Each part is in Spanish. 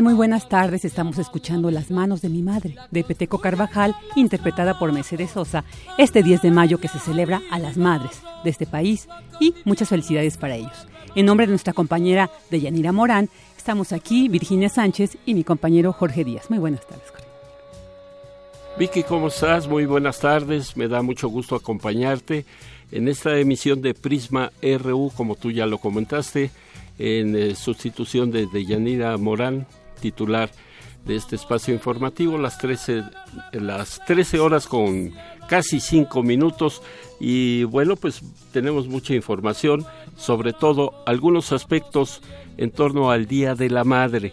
Muy buenas tardes. Estamos escuchando Las manos de mi madre, de Peteco Carvajal, interpretada por Mercedes Sosa, este 10 de mayo que se celebra a las madres de este país y muchas felicidades para ellos. En nombre de nuestra compañera Deyanira Morán, estamos aquí Virginia Sánchez y mi compañero Jorge Díaz. Muy buenas tardes, Jorge. Vicky, ¿cómo estás? Muy buenas tardes. Me da mucho gusto acompañarte en esta emisión de Prisma RU, como tú ya lo comentaste, en eh, sustitución de Deyanira Morán, titular de este espacio informativo, las 13, las 13 horas con casi 5 minutos. Y bueno, pues tenemos mucha información, sobre todo algunos aspectos en torno al Día de la Madre.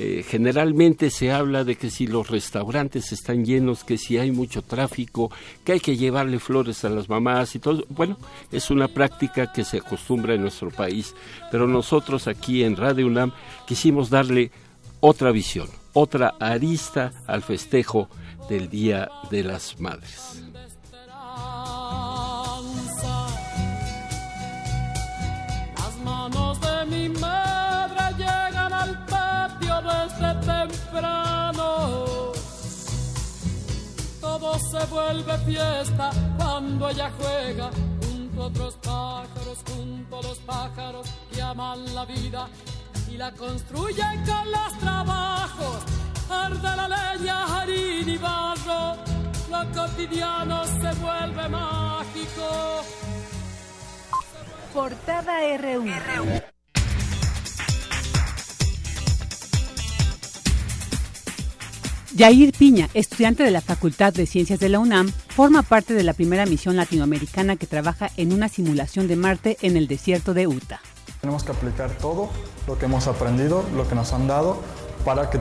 Eh, generalmente se habla de que si los restaurantes están llenos, que si hay mucho tráfico, que hay que llevarle flores a las mamás y todo. Bueno, es una práctica que se acostumbra en nuestro país, pero nosotros aquí en Radio UNAM quisimos darle otra visión, otra arista al festejo del Día de las Madres. Las manos de mi madre llegan al patio desde temprano. Todo se vuelve fiesta cuando ella juega junto a otros pájaros, junto a los pájaros que aman la vida y la construyen con los trabajos. Arde la leña, harina y barro, lo cotidiano se vuelve mágico. Portada RU. Yair Piña, estudiante de la Facultad de Ciencias de la UNAM, forma parte de la primera misión latinoamericana que trabaja en una simulación de Marte en el desierto de Utah. Tenemos que aplicar todo lo que hemos aprendido, lo que nos han dado, para que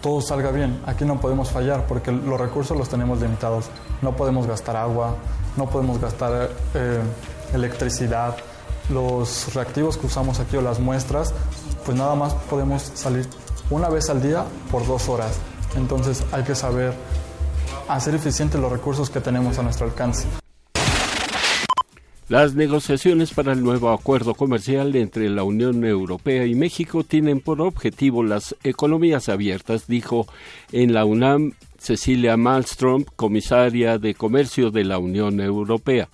todo salga bien. Aquí no podemos fallar porque los recursos los tenemos limitados. No podemos gastar agua, no podemos gastar eh, electricidad. Los reactivos que usamos aquí o las muestras, pues nada más podemos salir una vez al día por dos horas. Entonces hay que saber hacer eficientes los recursos que tenemos a nuestro alcance. Las negociaciones para el nuevo acuerdo comercial entre la Unión Europea y México tienen por objetivo las economías abiertas, dijo en la UNAM Cecilia Malmström, comisaria de Comercio de la Unión Europea.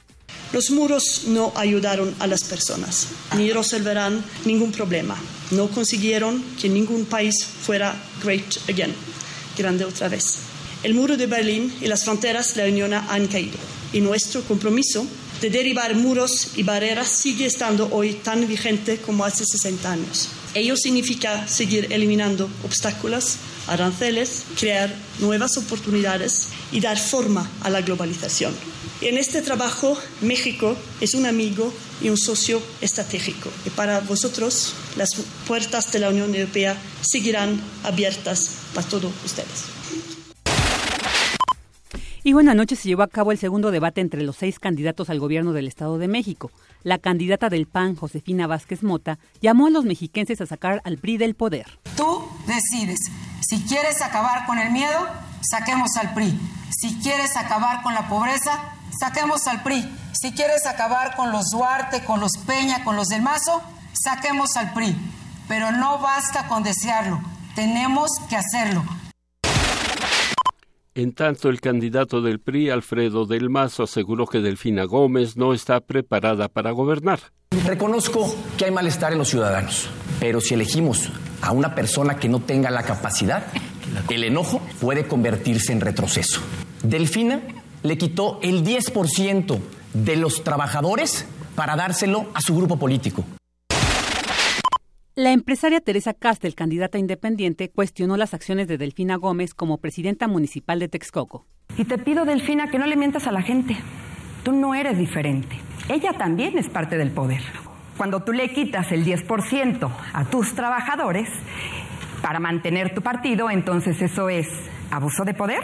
De derribar muros y barreras sigue estando hoy tan vigente como hace 60 años. Ello significa seguir eliminando obstáculos, aranceles, crear nuevas oportunidades y dar forma a la globalización. En este trabajo, México es un amigo y un socio estratégico. Y para vosotros, las puertas de la Unión Europea seguirán abiertas para todos ustedes. Y bueno, anoche se llevó a cabo el segundo debate entre los seis candidatos al gobierno del Estado de México. La candidata del PAN, Josefina Vázquez Mota, llamó a los mexiquenses a sacar al PRI del poder. Tú decides. Si quieres acabar con el miedo, saquemos al PRI. Si quieres acabar con la pobreza, saquemos al PRI. Si quieres acabar con los Duarte, con los Peña, con los del Mazo, saquemos al PRI. Pero no basta con desearlo, tenemos que hacerlo. En tanto, el candidato del PRI, Alfredo del Mazo, aseguró que Delfina Gómez no está preparada para gobernar. Reconozco que hay malestar en los ciudadanos, pero si elegimos a una persona que no tenga la capacidad, el enojo puede convertirse en retroceso. Delfina le quitó el 10% de los trabajadores para dárselo a su grupo político. La empresaria Teresa Castel, candidata independiente, cuestionó las acciones de Delfina Gómez como presidenta municipal de Texcoco. Y te pido, Delfina, que no le mientas a la gente. Tú no eres diferente. Ella también es parte del poder. Cuando tú le quitas el 10% a tus trabajadores para mantener tu partido, entonces eso es abuso de poder.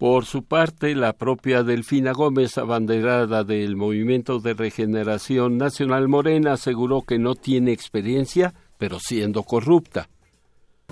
Por su parte, la propia Delfina Gómez, abanderada del Movimiento de Regeneración Nacional Morena, aseguró que no tiene experiencia, pero siendo corrupta.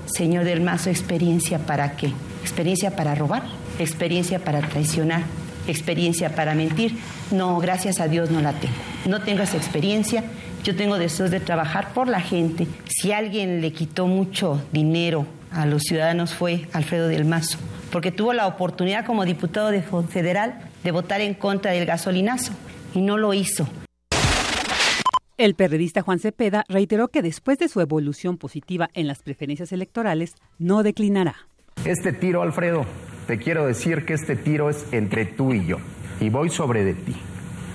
Señor del Mazo, ¿experiencia para qué? ¿Experiencia para robar? ¿Experiencia para traicionar? ¿Experiencia para mentir? No, gracias a Dios no la tengo. No tengo esa experiencia. Yo tengo deseos de trabajar por la gente. Si alguien le quitó mucho dinero a los ciudadanos fue Alfredo del Mazo porque tuvo la oportunidad como diputado de federal de votar en contra del gasolinazo y no lo hizo. El periodista Juan Cepeda reiteró que después de su evolución positiva en las preferencias electorales, no declinará. Este tiro, Alfredo, te quiero decir que este tiro es entre tú y yo, y voy sobre de ti.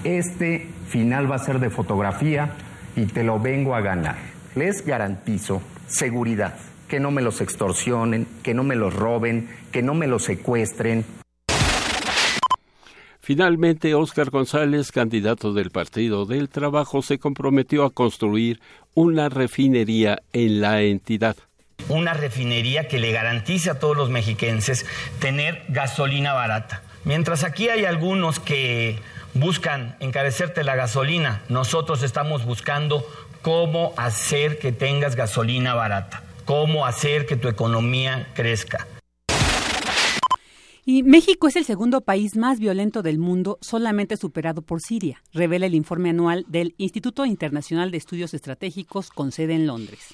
Este final va a ser de fotografía y te lo vengo a ganar. Les garantizo seguridad que no me los extorsionen, que no me los roben, que no me los secuestren. Finalmente, Óscar González, candidato del Partido del Trabajo, se comprometió a construir una refinería en la entidad. Una refinería que le garantice a todos los mexiquenses tener gasolina barata. Mientras aquí hay algunos que buscan encarecerte la gasolina, nosotros estamos buscando cómo hacer que tengas gasolina barata cómo hacer que tu economía crezca. Y México es el segundo país más violento del mundo, solamente superado por Siria, revela el informe anual del Instituto Internacional de Estudios Estratégicos con sede en Londres.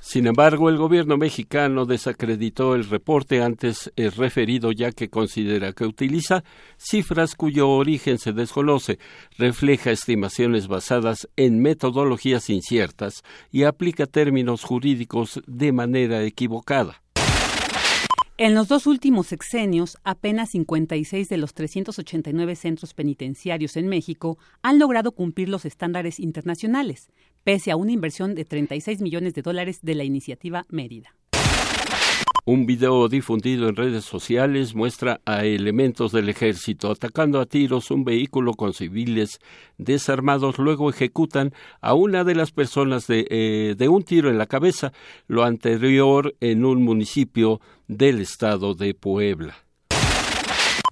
Sin embargo, el gobierno mexicano desacreditó el reporte antes referido ya que considera que utiliza cifras cuyo origen se desconoce, refleja estimaciones basadas en metodologías inciertas y aplica términos jurídicos de manera equivocada. En los dos últimos sexenios, apenas 56 de los 389 centros penitenciarios en México han logrado cumplir los estándares internacionales, pese a una inversión de 36 millones de dólares de la iniciativa Mérida. Un video difundido en redes sociales muestra a elementos del ejército atacando a tiros un vehículo con civiles desarmados. Luego ejecutan a una de las personas de, eh, de un tiro en la cabeza, lo anterior en un municipio del estado de Puebla.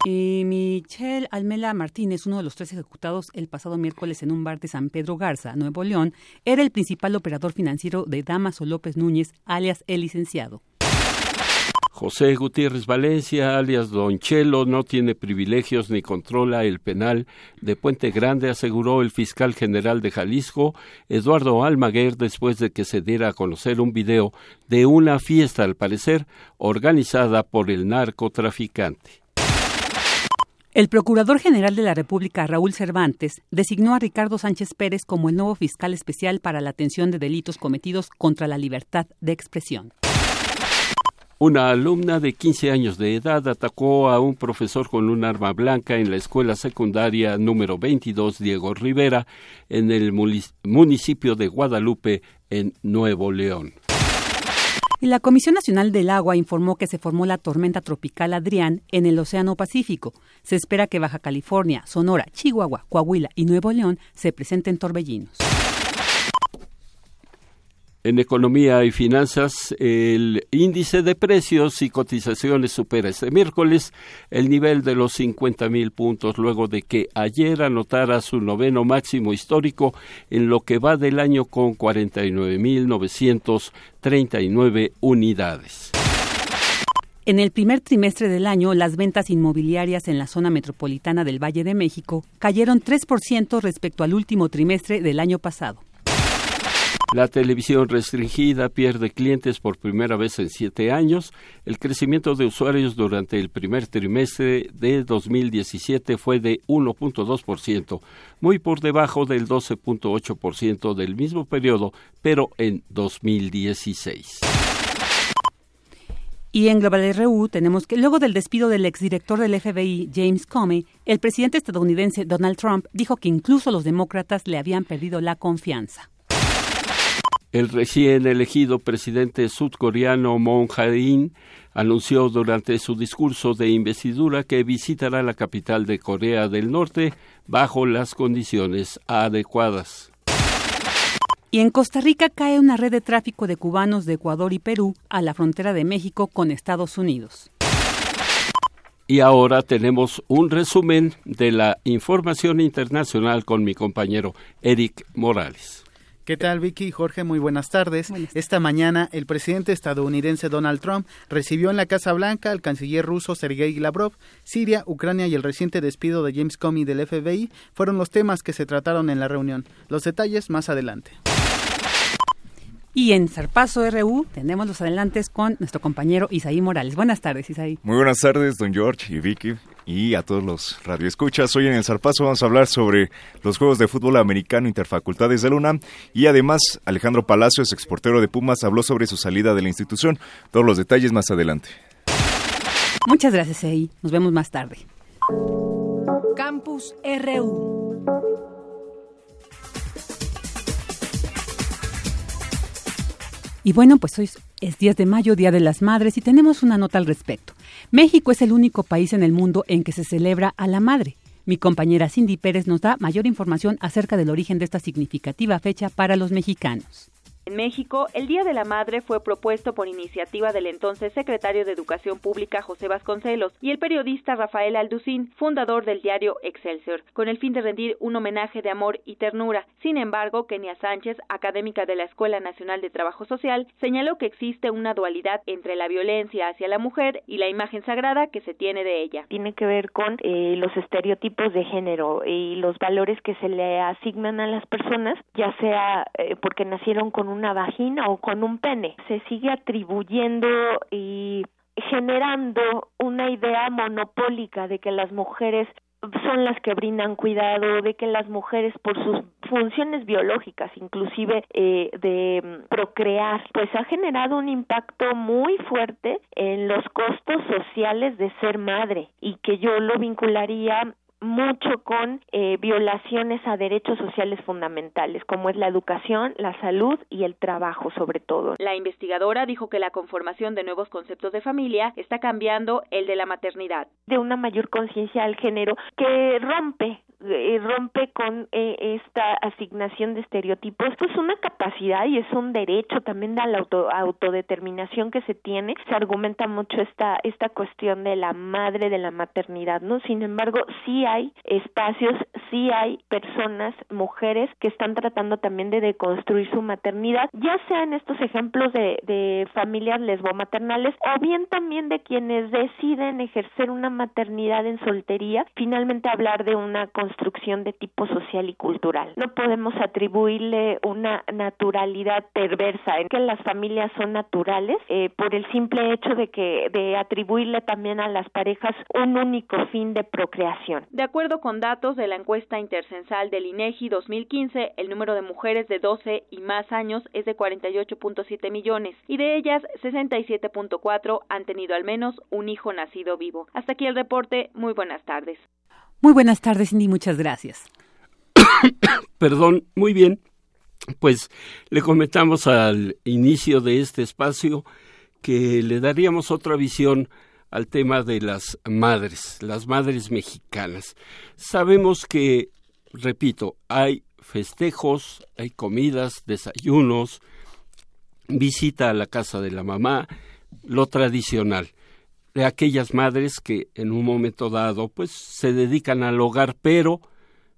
Y Michelle Almela Martínez, uno de los tres ejecutados el pasado miércoles en un bar de San Pedro Garza, Nuevo León, era el principal operador financiero de Damaso López Núñez, alias el licenciado. José Gutiérrez Valencia, alias Don Chelo, no tiene privilegios ni controla el penal de Puente Grande, aseguró el fiscal general de Jalisco, Eduardo Almaguer, después de que se diera a conocer un video de una fiesta, al parecer, organizada por el narcotraficante. El Procurador General de la República, Raúl Cervantes, designó a Ricardo Sánchez Pérez como el nuevo fiscal especial para la atención de delitos cometidos contra la libertad de expresión. Una alumna de 15 años de edad atacó a un profesor con un arma blanca en la escuela secundaria número 22 Diego Rivera en el municipio de Guadalupe, en Nuevo León. Y la Comisión Nacional del Agua informó que se formó la tormenta tropical Adrián en el Océano Pacífico. Se espera que Baja California, Sonora, Chihuahua, Coahuila y Nuevo León se presenten torbellinos. En economía y finanzas, el índice de precios y cotizaciones supera este miércoles el nivel de los 50 mil puntos luego de que ayer anotara su noveno máximo histórico en lo que va del año con 49 mil 939 unidades. En el primer trimestre del año, las ventas inmobiliarias en la zona metropolitana del Valle de México cayeron 3% respecto al último trimestre del año pasado. La televisión restringida pierde clientes por primera vez en siete años. El crecimiento de usuarios durante el primer trimestre de 2017 fue de 1.2%, muy por debajo del 12.8% del mismo periodo, pero en 2016. Y en Global RU tenemos que luego del despido del exdirector del FBI, James Comey, el presidente estadounidense Donald Trump dijo que incluso los demócratas le habían perdido la confianza. El recién elegido presidente sudcoreano Moon Jae-in anunció durante su discurso de investidura que visitará la capital de Corea del Norte bajo las condiciones adecuadas. Y en Costa Rica cae una red de tráfico de cubanos de Ecuador y Perú a la frontera de México con Estados Unidos. Y ahora tenemos un resumen de la información internacional con mi compañero Eric Morales. ¿Qué tal Vicky y Jorge? Muy buenas tardes. Esta mañana el presidente estadounidense Donald Trump recibió en la Casa Blanca al canciller ruso Sergei Lavrov. Siria, Ucrania y el reciente despido de James Comey del FBI fueron los temas que se trataron en la reunión. Los detalles más adelante. Y en Zarpazo RU tenemos los adelantes con nuestro compañero Isaí Morales. Buenas tardes, Isaí. Muy buenas tardes, don George y Vicky y a todos los radioescuchas. Hoy en el Zarpazo vamos a hablar sobre los Juegos de Fútbol Americano Interfacultades de Luna y además Alejandro Palacios, exportero de Pumas, habló sobre su salida de la institución. Todos los detalles más adelante. Muchas gracias, Isaí. Nos vemos más tarde. Campus RU. Y bueno, pues hoy es 10 de mayo, Día de las Madres, y tenemos una nota al respecto. México es el único país en el mundo en que se celebra a la madre. Mi compañera Cindy Pérez nos da mayor información acerca del origen de esta significativa fecha para los mexicanos. En México, el Día de la Madre fue propuesto por iniciativa del entonces secretario de Educación Pública José Vasconcelos y el periodista Rafael Alducín, fundador del diario Excelsior, con el fin de rendir un homenaje de amor y ternura. Sin embargo, Kenia Sánchez, académica de la Escuela Nacional de Trabajo Social, señaló que existe una dualidad entre la violencia hacia la mujer y la imagen sagrada que se tiene de ella. Tiene que ver con eh, los estereotipos de género y los valores que se le asignan a las personas, ya sea eh, porque nacieron con una vagina o con un pene. Se sigue atribuyendo y generando una idea monopólica de que las mujeres son las que brindan cuidado, de que las mujeres por sus funciones biológicas, inclusive eh, de procrear, pues ha generado un impacto muy fuerte en los costos sociales de ser madre y que yo lo vincularía mucho con eh, violaciones a derechos sociales fundamentales, como es la educación, la salud y el trabajo sobre todo. La investigadora dijo que la conformación de nuevos conceptos de familia está cambiando el de la maternidad. De una mayor conciencia al género que rompe eh, rompe con eh, esta asignación de estereotipos, pues una capacidad y es un derecho también de la autodeterminación que se tiene. Se argumenta mucho esta, esta cuestión de la madre, de la maternidad, ¿no? Sin embargo, sí hay espacios, sí hay personas, mujeres, que están tratando también de deconstruir su maternidad, ya sea en estos ejemplos de, de familias lesbomaternales o bien también de quienes deciden ejercer una maternidad en soltería, finalmente hablar de una construcción de tipo social y cultural. No podemos atribuirle una naturalidad perversa en que las familias son naturales eh, por el simple hecho de que de atribuirle también a las parejas un único fin de procreación. De acuerdo con datos de la encuesta intercensal del INEGI 2015, el número de mujeres de 12 y más años es de 48.7 millones y de ellas 67.4 han tenido al menos un hijo nacido vivo. Hasta aquí el reporte. Muy buenas tardes. Muy buenas tardes, Cindy, muchas gracias. Perdón, muy bien. Pues le comentamos al inicio de este espacio que le daríamos otra visión al tema de las madres, las madres mexicanas. Sabemos que, repito, hay festejos, hay comidas, desayunos, visita a la casa de la mamá, lo tradicional de aquellas madres que en un momento dado pues se dedican al hogar, pero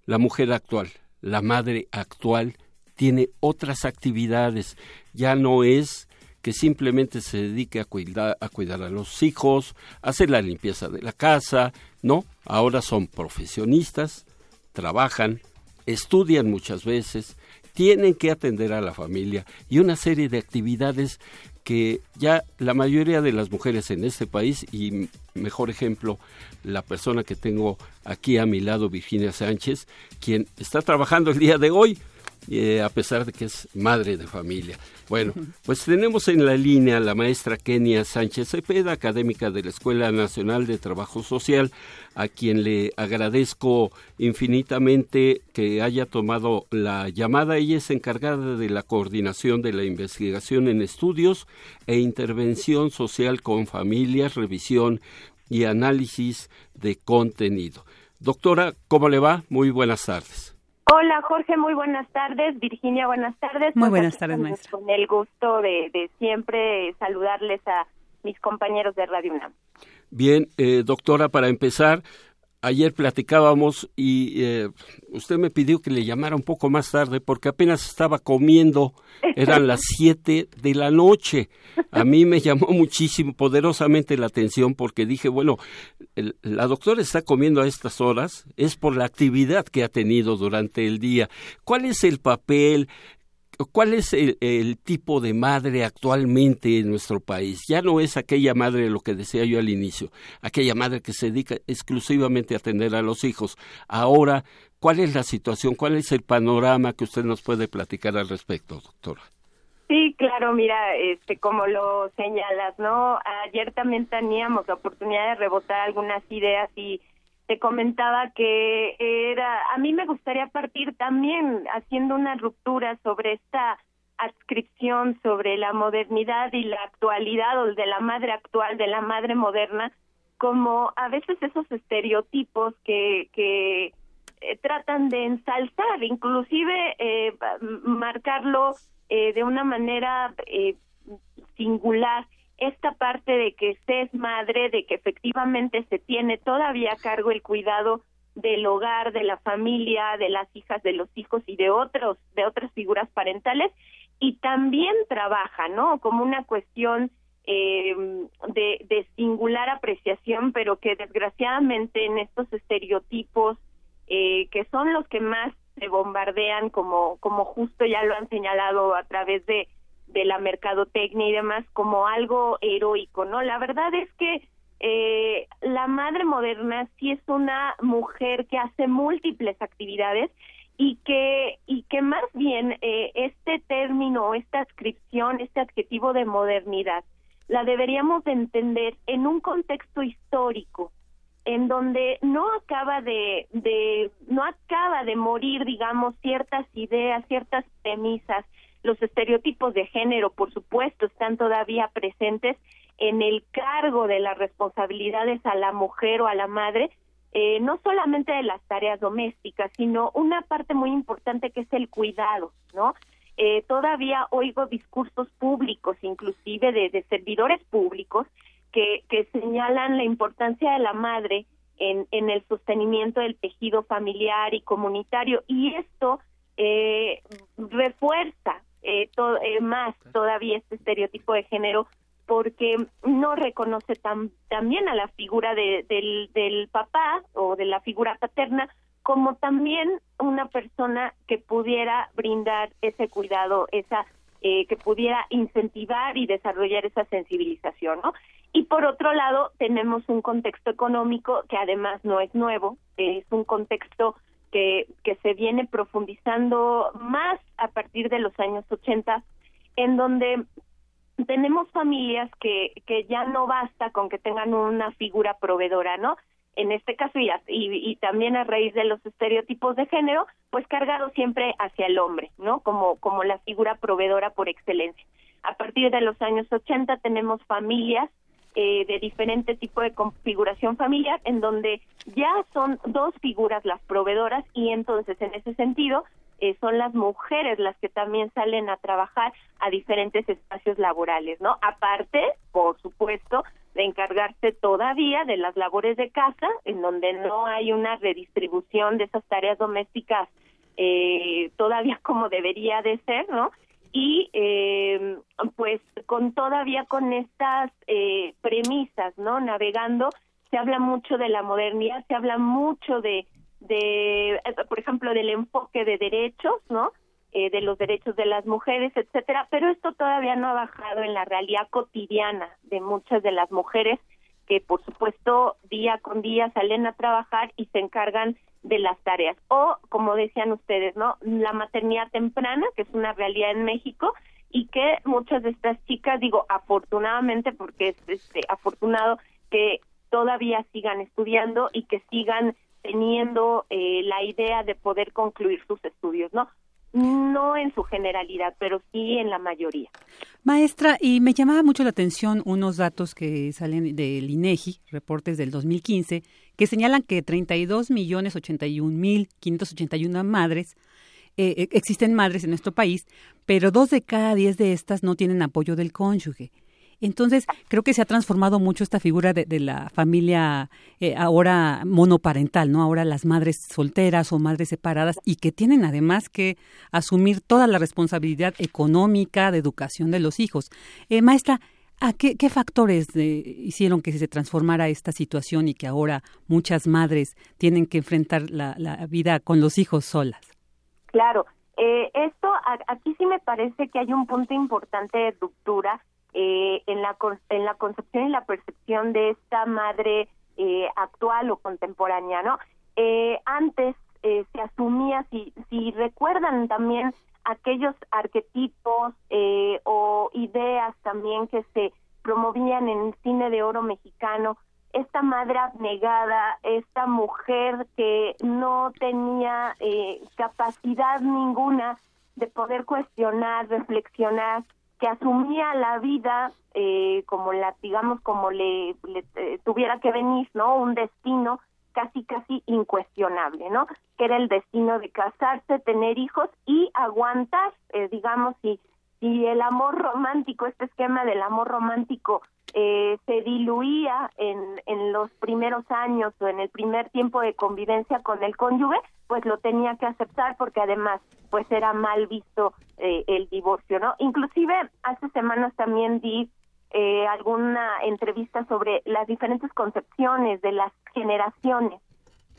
la mujer actual, la madre actual tiene otras actividades, ya no es que simplemente se dedique a cuidar, a cuidar a los hijos, hacer la limpieza de la casa, no, ahora son profesionistas, trabajan, estudian muchas veces, tienen que atender a la familia y una serie de actividades que ya la mayoría de las mujeres en este país, y mejor ejemplo, la persona que tengo aquí a mi lado, Virginia Sánchez, quien está trabajando el día de hoy, eh, a pesar de que es madre de familia. Bueno, pues tenemos en la línea a la maestra Kenia Sánchez Cepeda, académica de la Escuela Nacional de Trabajo Social, a quien le agradezco infinitamente que haya tomado la llamada. Ella es encargada de la coordinación de la investigación en estudios e intervención social con familias, revisión y análisis de contenido. Doctora, ¿cómo le va? Muy buenas tardes. Hola Jorge, muy buenas tardes. Virginia, buenas tardes. Muy pues buenas tardes, maestra. Con el gusto de, de, siempre saludarles a mis compañeros de Radio UNAM. Bien, eh, doctora, para empezar, ayer platicábamos y eh, usted me pidió que le llamara un poco más tarde porque apenas estaba comiendo, eran las siete de la noche. A mí me llamó muchísimo, poderosamente la atención porque dije, bueno, la doctora está comiendo a estas horas, es por la actividad que ha tenido durante el día. ¿Cuál es el papel? ¿Cuál es el, tipo de madre actualmente en nuestro país? Ya no es aquella madre, lo que decía yo al inicio, aquella madre que se dedica exclusivamente a atender a los hijos. Ahora, ¿cuál es la situación? ¿Cuál es el panorama que usted nos puede platicar al respecto, doctora? Sí, claro, mira, este, como lo señalas, ¿no? Ayer también teníamos la oportunidad de rebotar algunas ideas y te comentaba que era, a mí me gustaría partir también haciendo una ruptura sobre esta adscripción sobre la modernidad y la actualidad o de la madre actual, de la madre moderna, como a veces esos estereotipos que, que eh, tratan de ensalzar, inclusive eh, marcarlo eh, de una manera eh, singular esta parte de que se es madre, de que efectivamente se tiene todavía a cargo el cuidado del hogar, de la familia, de las hijas, de los hijos y de otros, de otras figuras parentales, y también trabaja, ¿no? Como una cuestión eh, de, de singular apreciación, pero que desgraciadamente en estos estereotipos eh, que son los que más se bombardean, como, como justo ya lo han señalado a través de de la mercadotecnia y demás como algo heroico, ¿no? La verdad es que eh, la madre moderna sí es una mujer que hace múltiples actividades y que y que más bien eh, este término, esta adscripción, este adjetivo de modernidad, la deberíamos de entender en un contexto histórico en donde no acaba de, de no acaba de morir digamos ciertas ideas, ciertas premisas los estereotipos de género, por supuesto, están todavía presentes en el cargo de las responsabilidades a la mujer o a la madre, eh, no solamente de las tareas domésticas, sino una parte muy importante que es el cuidado, ¿no? Eh, todavía oigo discursos públicos, inclusive de, servidores públicos, que, que, señalan la importancia de la madre en, en el sostenimiento del tejido familiar y comunitario, y esto eh, refuerza eh, eh, más todavía este estereotipo de género porque no reconoce tan, también a la figura de, del, del papá o de la figura paterna como también una persona que pudiera brindar ese cuidado, esa eh, que pudiera incentivar y desarrollar esa sensibilización, ¿no? Y por otro lado, tenemos un contexto económico que además no es nuevo, es un contexto que, que se viene profundizando más a partir de los años 80, en donde tenemos familias que, que ya no basta con que tengan una figura proveedora, ¿no? En este caso, y, y, y también a raíz de los estereotipos de género, pues cargado siempre hacia el hombre, ¿no? Como, como la figura proveedora por excelencia. A partir de los años 80 tenemos familias eh, de diferente tipo de configuración familiar en donde ya son dos figuras las proveedoras y entonces en ese sentido eh, son las mujeres las que también salen a trabajar a diferentes espacios laborales, ¿no? Aparte, por supuesto, de encargarse todavía de las labores de casa, en donde no hay una redistribución de esas tareas domésticas eh, todavía como debería de ser, ¿no? Y eh, pues con todavía con estas eh, premisas, ¿no? Navegando, se habla mucho de la modernidad, se habla mucho de, de por ejemplo, del enfoque de derechos, ¿no? eh, de los derechos de las mujeres, etcétera, pero esto todavía no ha bajado en la realidad cotidiana de muchas de las mujeres que por supuesto día con día salen a trabajar y se encargan de las tareas. O, como decían ustedes, ¿no? La maternidad temprana, que es una realidad en México, y que muchas de estas chicas, digo, afortunadamente, porque es este, afortunado que todavía sigan estudiando y que sigan teniendo eh, la idea de poder concluir sus estudios, ¿no? No en su generalidad, pero sí en la mayoría. Maestra, y me llamaba mucho la atención unos datos que salen del INEGI, reportes del 2015, que señalan que 32 millones 81 mil 581 madres eh, eh, existen madres en nuestro país, pero dos de cada diez de estas no tienen apoyo del cónyuge. Entonces, creo que se ha transformado mucho esta figura de, la familia eh, ahora monoparental, ¿no? Ahora las madres solteras o madres separadas y que tienen además que asumir toda la responsabilidad económica de educación de los hijos. Eh, maestra, ¿a qué, factores hicieron que se transformara esta situación y que ahora muchas madres tienen que enfrentar la, la vida con los hijos solas? Claro, eh, esto aquí sí me parece que hay un punto importante de ruptura eh, en, la, en la concepción y la percepción de esta madre eh, actual o contemporánea, ¿no? Eh, antes se asumía, si, si recuerdan también aquellos arquetipos o ideas también que se promovían en el cine de oro mexicano, esta madre abnegada, esta mujer que no tenía capacidad ninguna de poder cuestionar, reflexionar, que asumía la vida eh, como la digamos como le, eh, tuviera que venir no un destino casi casi incuestionable no que era el destino de casarse tener hijos y aguantar eh, digamos si si el amor romántico este esquema del amor romántico se diluía en, en los primeros años o en el primer tiempo de convivencia con el cónyuge, pues lo tenía que aceptar porque además pues era mal visto eh, el divorcio, ¿no? Inclusive hace semanas también di eh, alguna entrevista sobre las diferentes concepciones de las generaciones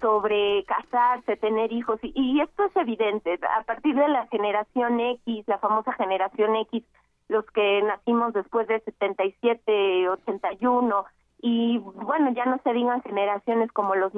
sobre casarse, tener hijos, y, y, esto es evidente, a partir de la generación X, la famosa generación X, los que nacimos después de 77, 81, y bueno, ya no se digan generaciones como los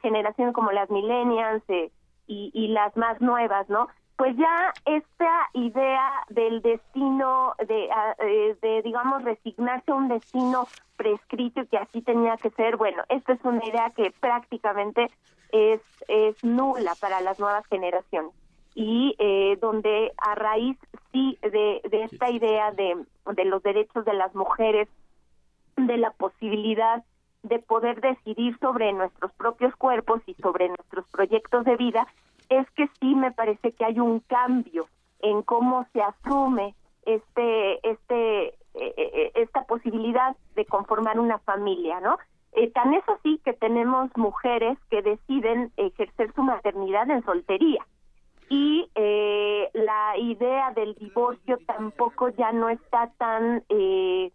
generaciones como las millennials eh, y, y las más nuevas, ¿no? Pues ya esta idea del destino, de, eh, de, digamos, resignarse a un destino prescrito y que así tenía que ser, bueno, esta es una idea que prácticamente es, es nula para las nuevas generaciones y eh, donde a raíz sí de, de esta idea de, de los derechos de las mujeres de la posibilidad de poder decidir sobre nuestros propios cuerpos y sobre nuestros proyectos de vida, es que sí me parece que hay un cambio en cómo se asume este este eh, eh, esta posibilidad de conformar una familia, ¿no? Eh, tan es así que tenemos mujeres que deciden ejercer su maternidad en soltería y la idea del divorcio tampoco ya no está tan eh,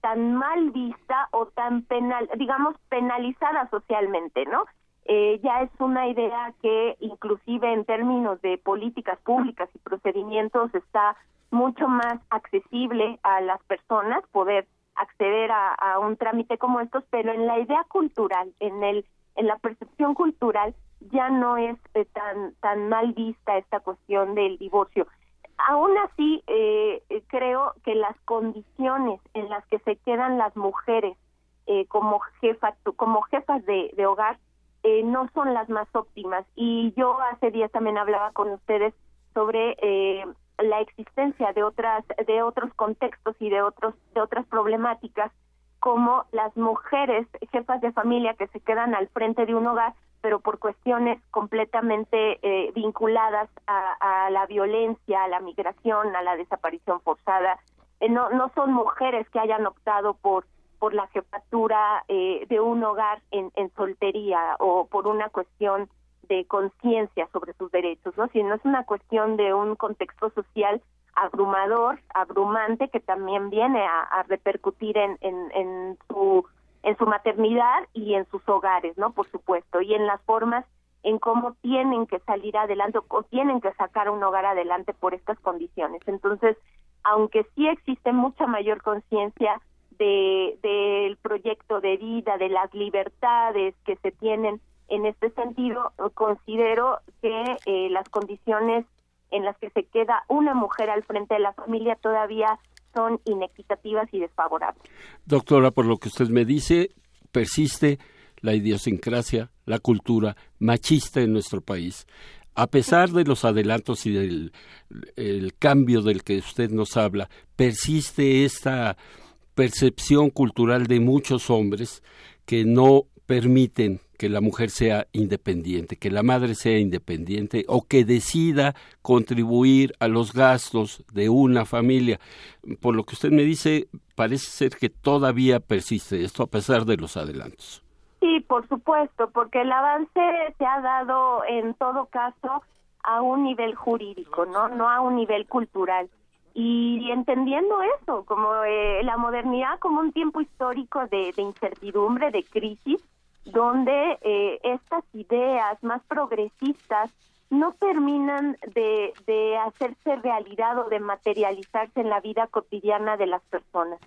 tan mal vista o tan penal, digamos, penalizada socialmente, ¿no? Eh, ya es una idea que inclusive en términos de políticas públicas y procedimientos está mucho más accesible a las personas poder acceder a, un trámite como estos, pero en la idea cultural, en el en la percepción cultural ya no es eh, tan tan mal vista esta cuestión del divorcio aún así eh, eh, creo que las condiciones en las que se quedan las mujeres eh, como jefas como jefas de, hogar eh, no son las más óptimas. Y yo hace días también hablaba con ustedes sobre la existencia de otras de otros contextos y de otros de otras problemáticas como las mujeres jefas de familia que se quedan al frente de un hogar pero por cuestiones completamente eh, vinculadas a, la violencia, a la migración, a la desaparición forzada. Eh, no, no son mujeres que hayan optado por por la jefatura eh, de un hogar en, en soltería o por una cuestión de conciencia sobre sus derechos, ¿no? Sino es una cuestión de un contexto social abrumador, abrumante, que también viene a, repercutir en, en, en su en su maternidad y en sus hogares, ¿no? Por supuesto, y en las formas en cómo tienen que salir adelante o tienen que sacar un hogar adelante por estas condiciones. Entonces, aunque sí existe mucha mayor conciencia de, del proyecto de vida, de las libertades que se tienen en este sentido, considero que eh, las condiciones en las que se queda una mujer al frente de la familia todavía son inequitativas y desfavorables. Doctora, por lo que usted me dice, persiste la idiosincrasia, la cultura machista en nuestro país. A pesar de los adelantos y del el cambio del que usted nos habla, persiste esta percepción cultural de muchos hombres que no permiten que la mujer sea independiente, que la madre sea independiente o que decida contribuir a los gastos de una familia. Por lo que usted me dice, parece ser que todavía persiste esto a pesar de los adelantos. Sí, por supuesto, porque el avance se ha dado en todo caso a un nivel jurídico, no, no a un nivel cultural. Y entendiendo eso, como eh, la modernidad como un tiempo histórico de, incertidumbre, de crisis, donde eh, estas ideas más progresistas no terminan de, de hacerse realidad o de materializarse en la vida cotidiana de las personas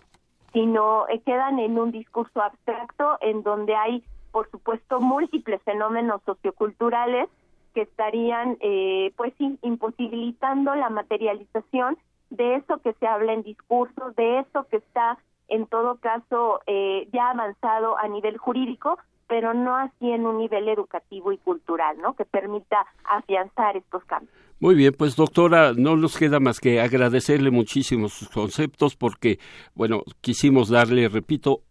sino eh, quedan en un discurso abstracto en donde hay, por supuesto, múltiples fenómenos socioculturales que estarían, eh, pues, imposibilitando la materialización de eso que se habla en discursos, de eso que está, en todo caso, eh, ya avanzado a nivel jurídico, pero no así en un nivel educativo y cultural, ¿no? Que permita afianzar estos cambios. Muy bien, pues doctora, no nos queda más que agradecerle muchísimo sus conceptos porque, bueno, quisimos darle, repito,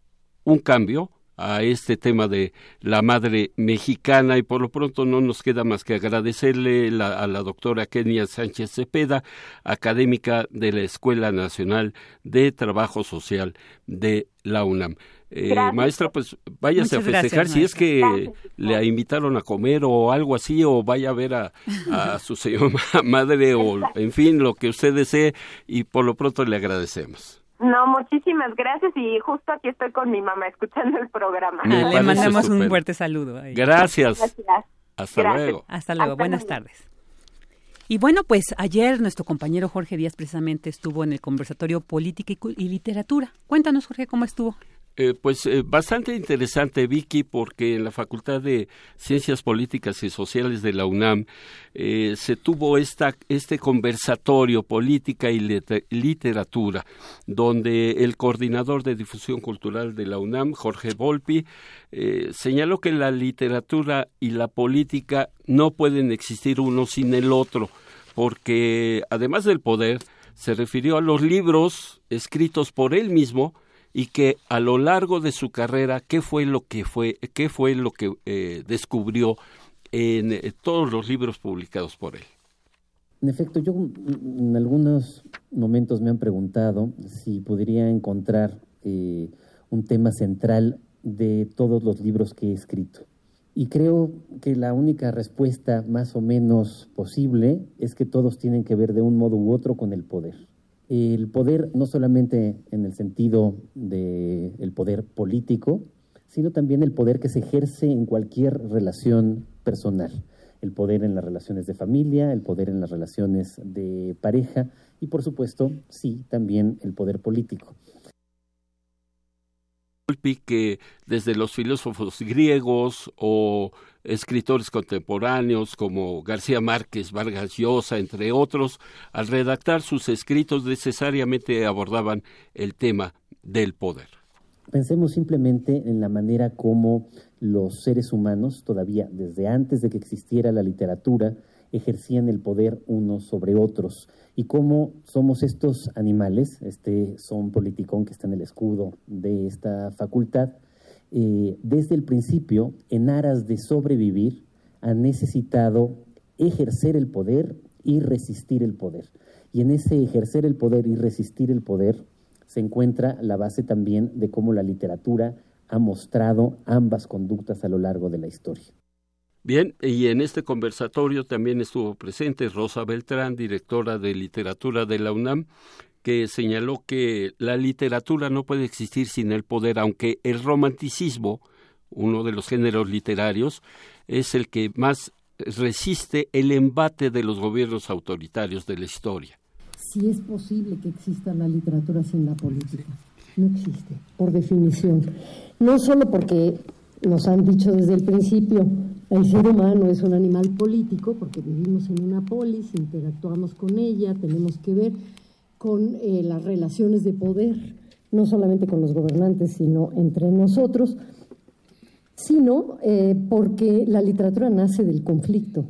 un cambio a este tema de la madre mexicana y por lo pronto no nos queda más que agradecerle a la doctora Kenia Sánchez Cepeda, académica de la Escuela Nacional de Trabajo Social de la UNAM. Eh, maestra, pues váyase a festejar si es que le invitaron a comer o algo así, o vaya a ver a, a su señora madre, o en fin, lo que usted desee, y por lo pronto le agradecemos. No, muchísimas gracias y justo aquí estoy con mi mamá escuchando el programa. le mandamos un fuerte saludo. Gracias. Hasta luego. Hasta luego. Buenas tardes. Y bueno, pues ayer nuestro compañero Jorge Díaz precisamente estuvo en el conversatorio Política y Literatura. Cuéntanos, Jorge, cómo estuvo. Eh, pues eh, bastante interesante, Vicky, porque en la Facultad de Ciencias Políticas y Sociales de la UNAM eh, se tuvo esta, este conversatorio Política y Literatura, donde el coordinador de difusión cultural de la UNAM, Jorge Volpi, señaló que la literatura y la política no pueden existir uno sin el otro, porque además del poder, se refirió a los libros escritos por él mismo, y que a lo largo de su carrera qué fue lo que fue qué fue lo que eh, descubrió en eh, todos los libros publicados por él. En efecto, yo en algunos momentos me han preguntado si podría encontrar eh, un tema central de todos los libros que he escrito. Y creo que la única respuesta más o menos posible es que todos tienen que ver de un modo u otro con el poder el poder no solamente en el sentido del poder político, sino también el poder que se ejerce en cualquier relación personal. El poder en las relaciones de familia, el poder en las relaciones de pareja y por supuesto, sí, también el poder político que desde los filósofos griegos o escritores contemporáneos como García Márquez, Vargas Llosa, entre otros, al redactar sus escritos necesariamente abordaban el tema del poder. Pensemos simplemente en la manera como los seres humanos, todavía desde antes de que existiera la literatura, ejercían el poder unos sobre otros y cómo somos estos animales, este son politicón que está en el escudo de esta facultad, eh, desde el principio, en aras de sobrevivir, han necesitado ejercer el poder y resistir el poder. Y en ese ejercer el poder y resistir el poder se encuentra la base también de cómo la literatura ha mostrado ambas conductas a lo largo de la historia. Bien, y en este conversatorio también estuvo presente Rosa Beltrán, directora de literatura de la UNAM, que señaló que la literatura no puede existir sin el poder, aunque el romanticismo, uno de los géneros literarios, es el que más resiste el embate de los gobiernos autoritarios de la historia. Si es posible que exista la literatura sin la política. No existe, por definición. No solo porque nos han dicho desde el principio, el ser humano es un animal político, porque vivimos en una polis, interactuamos con ella, tenemos que ver con eh, las relaciones de poder, no solamente con los gobernantes, sino entre nosotros, sino eh, porque la literatura nace del conflicto.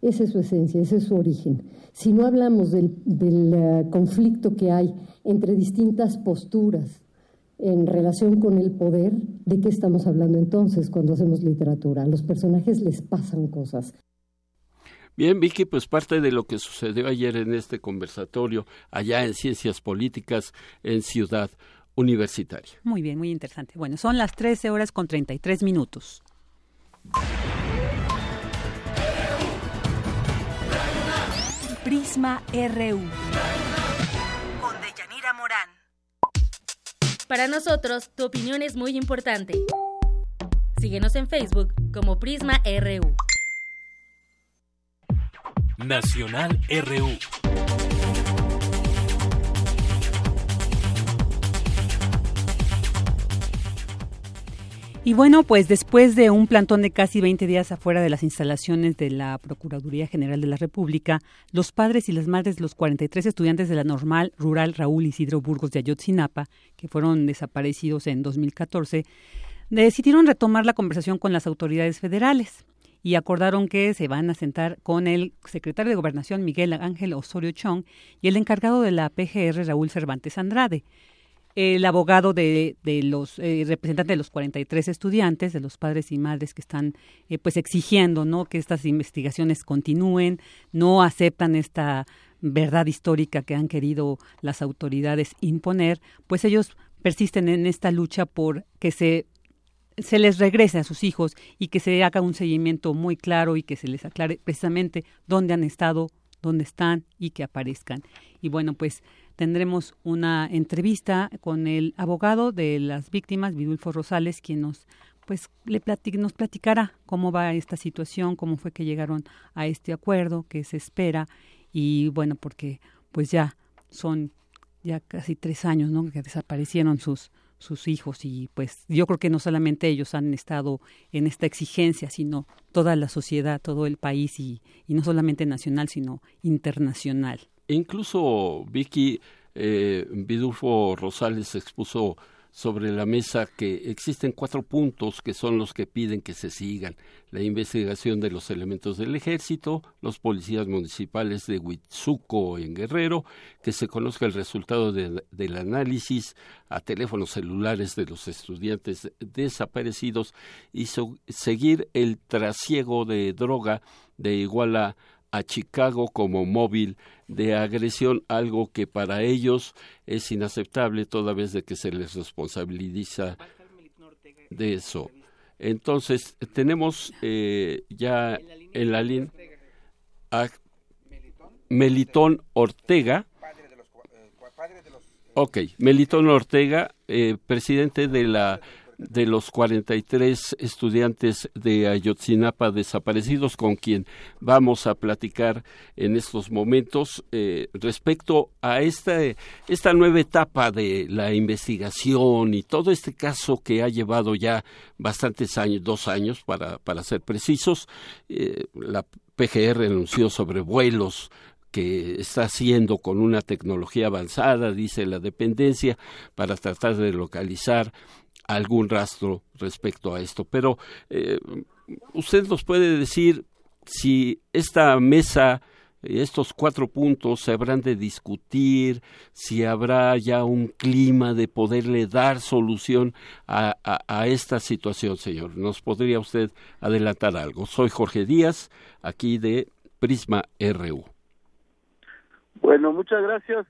Esa es su esencia, ese es su origen. Si no hablamos del, eh, conflicto que hay entre distintas posturas en relación con el poder, ¿de qué estamos hablando entonces cuando hacemos literatura? A los personajes les pasan cosas. Bien, Vicky, pues parte de lo que sucedió ayer en este conversatorio allá en Ciencias Políticas en Ciudad Universitaria. Muy bien, muy interesante. Bueno, son las 13 horas con 33 minutos. Prisma RU. Para nosotros, tu opinión es muy importante. Síguenos en Facebook como Prisma RU. Nacional RU. Y bueno, pues después de un plantón de casi 20 días afuera de las instalaciones de la Procuraduría General de la República, los padres y las madres de los 43 estudiantes de la normal rural Raúl Isidro Burgos de Ayotzinapa, que fueron desaparecidos en 2014, decidieron retomar la conversación con las autoridades federales y acordaron que se van a sentar con el secretario de Gobernación Miguel Ángel Osorio Chong y el encargado de la PGR Raúl Cervantes Andrade el abogado de, de los eh, representantes de los 43 estudiantes, de los padres y madres que están eh, pues exigiendo no que estas investigaciones continúen, no aceptan esta verdad histórica que han querido las autoridades imponer, pues ellos persisten en esta lucha por que se se les regrese a sus hijos y que se haga un seguimiento muy claro y que se les aclare precisamente dónde han estado, dónde están y que aparezcan. Y bueno, pues tendremos una entrevista con el abogado de las víctimas, Vidulfo Rosales, quien nos pues le nos platicará cómo va esta situación, cómo fue que llegaron a este acuerdo, qué se espera y bueno, porque pues ya son ya casi tres años, ¿no? Que desaparecieron sus sus hijos y pues yo creo que no solamente ellos han estado en esta exigencia, sino toda la sociedad, todo el país y, y no solamente nacional, sino internacional. Incluso Vicky eh, Vidulfo Rosales expuso sobre la mesa que existen cuatro puntos que son los que piden que se sigan. La investigación de los elementos del ejército, los policías municipales de Huitzuco en Guerrero, que se conozca el resultado del análisis a teléfonos celulares de los estudiantes desaparecidos y seguir el trasiego de droga de Iguala a Chicago como móvil de agresión, algo que para ellos es inaceptable toda vez de que se les responsabiliza de eso. Entonces, tenemos eh, ya en la línea a Melitón Ortega. Ok, Melitón Ortega, eh, presidente de la de los 43 estudiantes de Ayotzinapa desaparecidos con quien vamos a platicar en estos momentos eh, respecto a esta, esta nueva etapa de la investigación y todo este caso que ha llevado ya bastantes años, dos años para, para ser precisos. Eh, la PGR anunció sobre vuelos que está haciendo con una tecnología avanzada, dice la dependencia, para tratar de localizar algún rastro respecto a esto. Pero eh, usted nos puede decir si esta mesa, estos cuatro puntos se habrán de discutir, si habrá ya un clima de poderle dar solución a, a esta situación, señor. ¿Nos podría usted adelantar algo? Soy Jorge Díaz, aquí de Prisma RU. Bueno, muchas gracias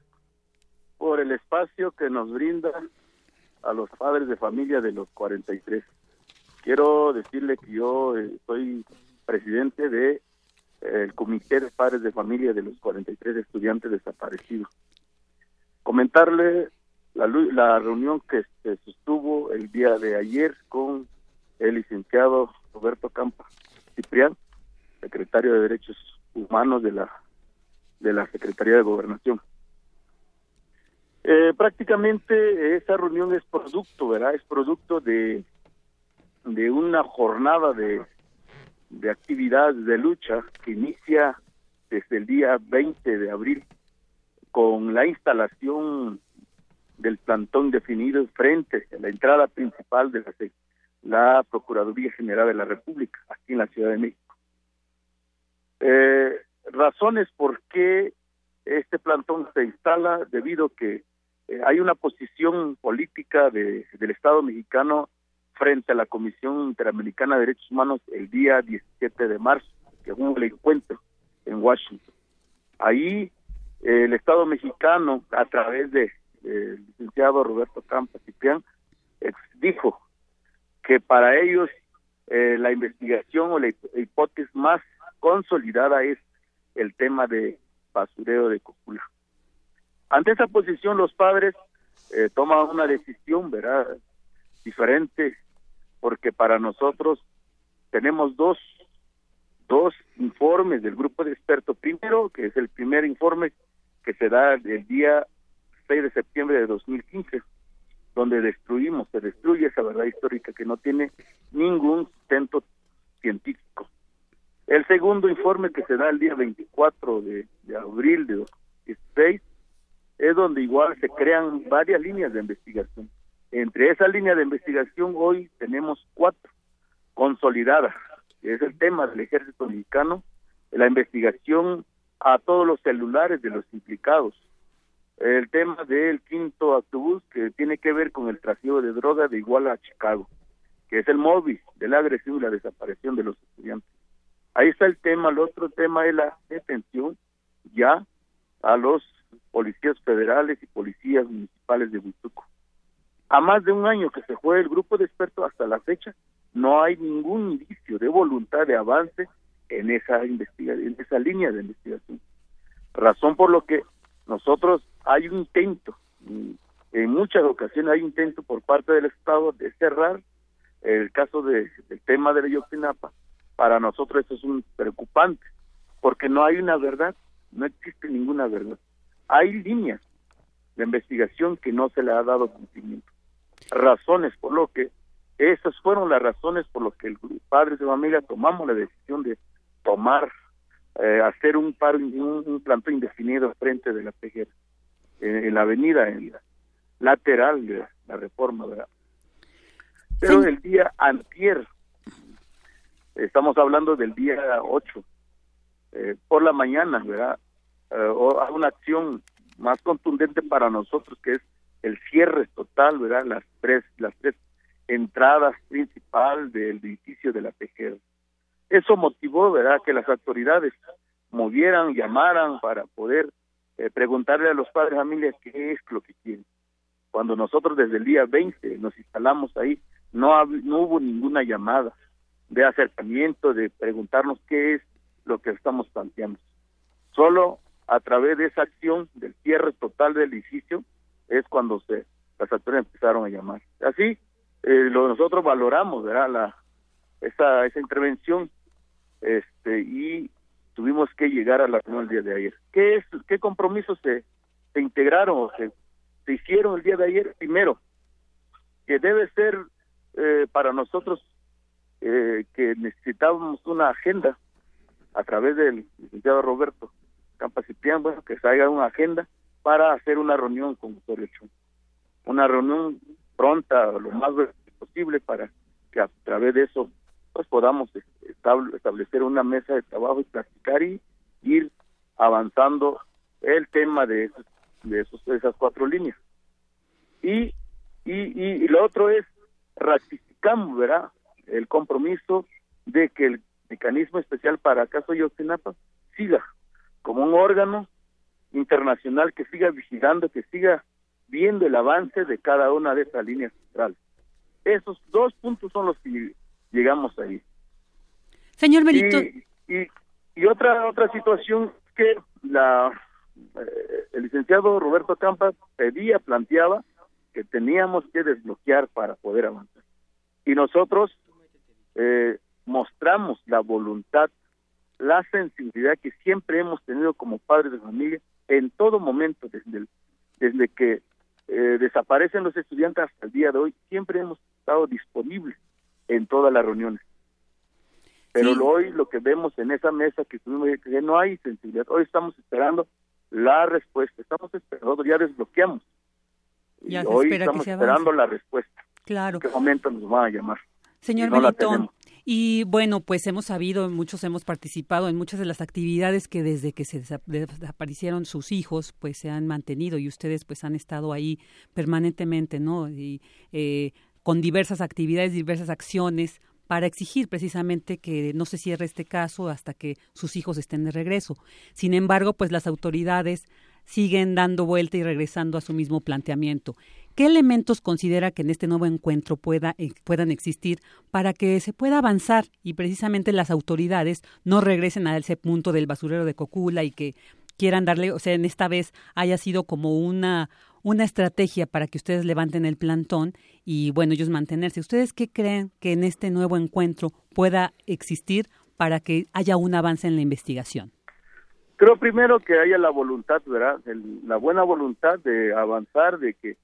por el espacio que nos brinda a los padres de familia de los 43. Quiero decirle que yo eh, soy presidente de eh, el Comité de Padres de Familia de los 43 estudiantes desaparecidos. Comentarle la, la reunión que se sostuvo el día de ayer con el licenciado Roberto Campa Ciprián, secretario de Derechos Humanos de la de la Secretaría de Gobernación. Eh, prácticamente esa reunión es producto, ¿verdad? Es producto de, de una jornada de, de de lucha que inicia desde el día 20 de abril con la instalación del plantón definido frente a la entrada principal de la, la Procuraduría General de la República, aquí en la Ciudad de México. Eh, razones por qué este plantón se instala debido a que eh, hay una posición política de, del Estado mexicano frente a la Comisión Interamericana de Derechos Humanos el día 17 de marzo, que hubo el encuentro en Washington. Ahí eh, el Estado mexicano, a través de licenciado Roberto Campa Ciprián, dijo que para ellos eh, la investigación o la hipótesis más consolidada es el tema de basureo de Cocula. Ante esa posición los padres eh, toman una decisión, ¿verdad? Diferente, porque para nosotros tenemos dos, dos informes del grupo de expertos. Primero, que es el primer informe que se da el día 6 de septiembre de 2015, donde destruimos, se destruye esa verdad histórica que no tiene ningún sustento científico. El segundo informe que se da el día 24 de, abril de 2016 es donde igual se crean varias líneas de investigación. Entre esa línea de investigación hoy tenemos cuatro consolidadas, es el tema del ejército mexicano, la investigación a todos los celulares de los implicados, el tema del quinto autobús que tiene que ver con el trasiego de droga de Iguala a Chicago, que es el móvil de la agresión y la desaparición de los estudiantes. Ahí está el tema, el otro tema es la detención ya a los policías federales y policías municipales de Huituco. A más de un año que se fue el grupo de expertos hasta la fecha, no hay ningún indicio de voluntad de avance en esa investigación, en esa línea de investigación. Razón por lo que nosotros hay un intento, en muchas ocasiones hay intento por parte del Estado de cerrar el caso de, del tema de la Yopinapa. Para nosotros eso es un preocupante, porque no hay una verdad, no existe ninguna verdad. Hay líneas de investigación que no se le ha dado cumplimiento. Razones por lo que, esas fueron las razones por lo que el padres de familia tomamos la decisión de tomar eh, hacer un paro, un, plantón indefinido frente de la PGR, en, la avenida, en la lateral de la reforma, ¿verdad? Pero el día antier, estamos hablando del día 8, eh, por la mañana, ¿verdad? Eh, una acción más contundente para nosotros que es el cierre total, ¿verdad? Las tres, las tres entradas principal del edificio de la PGR eso motivó, ¿verdad?, que las autoridades movieran, llamaran para poder eh, preguntarle a los padres de familia qué es lo que quieren. Cuando nosotros desde el día 20 nos instalamos ahí, no, no hubo ninguna llamada de acercamiento, de preguntarnos qué es lo que estamos planteando. Solo a través de esa acción del cierre total del edificio es cuando se, las autoridades empezaron a llamar. Así, eh, lo, nosotros valoramos ¿verdad? La, esa, esa intervención este y tuvimos que llegar a la reunión el día de ayer. ¿Qué es qué compromisos se, se integraron o se, se hicieron el día de ayer? Primero, que debe ser eh, para nosotros eh, que necesitábamos una agenda a través del licenciado Roberto Campasipián, bueno, que se haga una agenda para hacer una reunión con Osorio. Una reunión pronta, lo más posible, para que a través de eso pues podamos establecer una mesa de trabajo y practicar y ir avanzando el tema de, de, esos, esas cuatro líneas. Y, y, y, lo otro es, ratificamos, ¿verdad?, el compromiso de que el mecanismo especial para caso Yosinapa siga como un órgano internacional que siga vigilando, que siga viendo el avance de cada una de esas líneas centrales. Esos dos puntos son los que llegamos ahí. Señor Melito. Y, y, otra otra situación que la eh, el licenciado Roberto Campa pedía, planteaba que teníamos que desbloquear para poder avanzar. Y nosotros eh, mostramos la voluntad la sensibilidad que siempre hemos tenido como padres de familia en todo momento, desde, desde que eh, desaparecen los estudiantes hasta el día de hoy, siempre hemos estado disponibles en todas las reuniones. Pero hoy lo que vemos en esa mesa que que no hay sensibilidad. Hoy estamos esperando la respuesta, estamos esperando, ya desbloqueamos. y hoy estamos esperando la respuesta. Claro. ¿En qué momento nos van a llamar? Señor Melitón, y bueno, pues hemos sabido, muchos hemos participado en muchas de las actividades que desde que se desaparecieron sus hijos, pues se han mantenido y ustedes pues han estado ahí permanentemente, ¿no? Y eh, con diversas actividades, diversas acciones para exigir precisamente que no se cierre este caso hasta que sus hijos estén de regreso. Sin embargo, pues las autoridades siguen dando vuelta y regresando a su mismo planteamiento. ¿Qué elementos considera que en este nuevo encuentro pueda, eh, puedan existir para que se pueda avanzar y precisamente las autoridades no regresen a ese punto del basurero de Cocula y que quieran darle, o sea, en esta vez haya sido como una, una estrategia para que ustedes levanten el plantón y, bueno, ellos mantenerse. ¿Ustedes qué creen que en este nuevo encuentro pueda existir para que haya un avance en la investigación? Creo primero que haya la voluntad, ¿verdad? la buena voluntad de avanzar, de que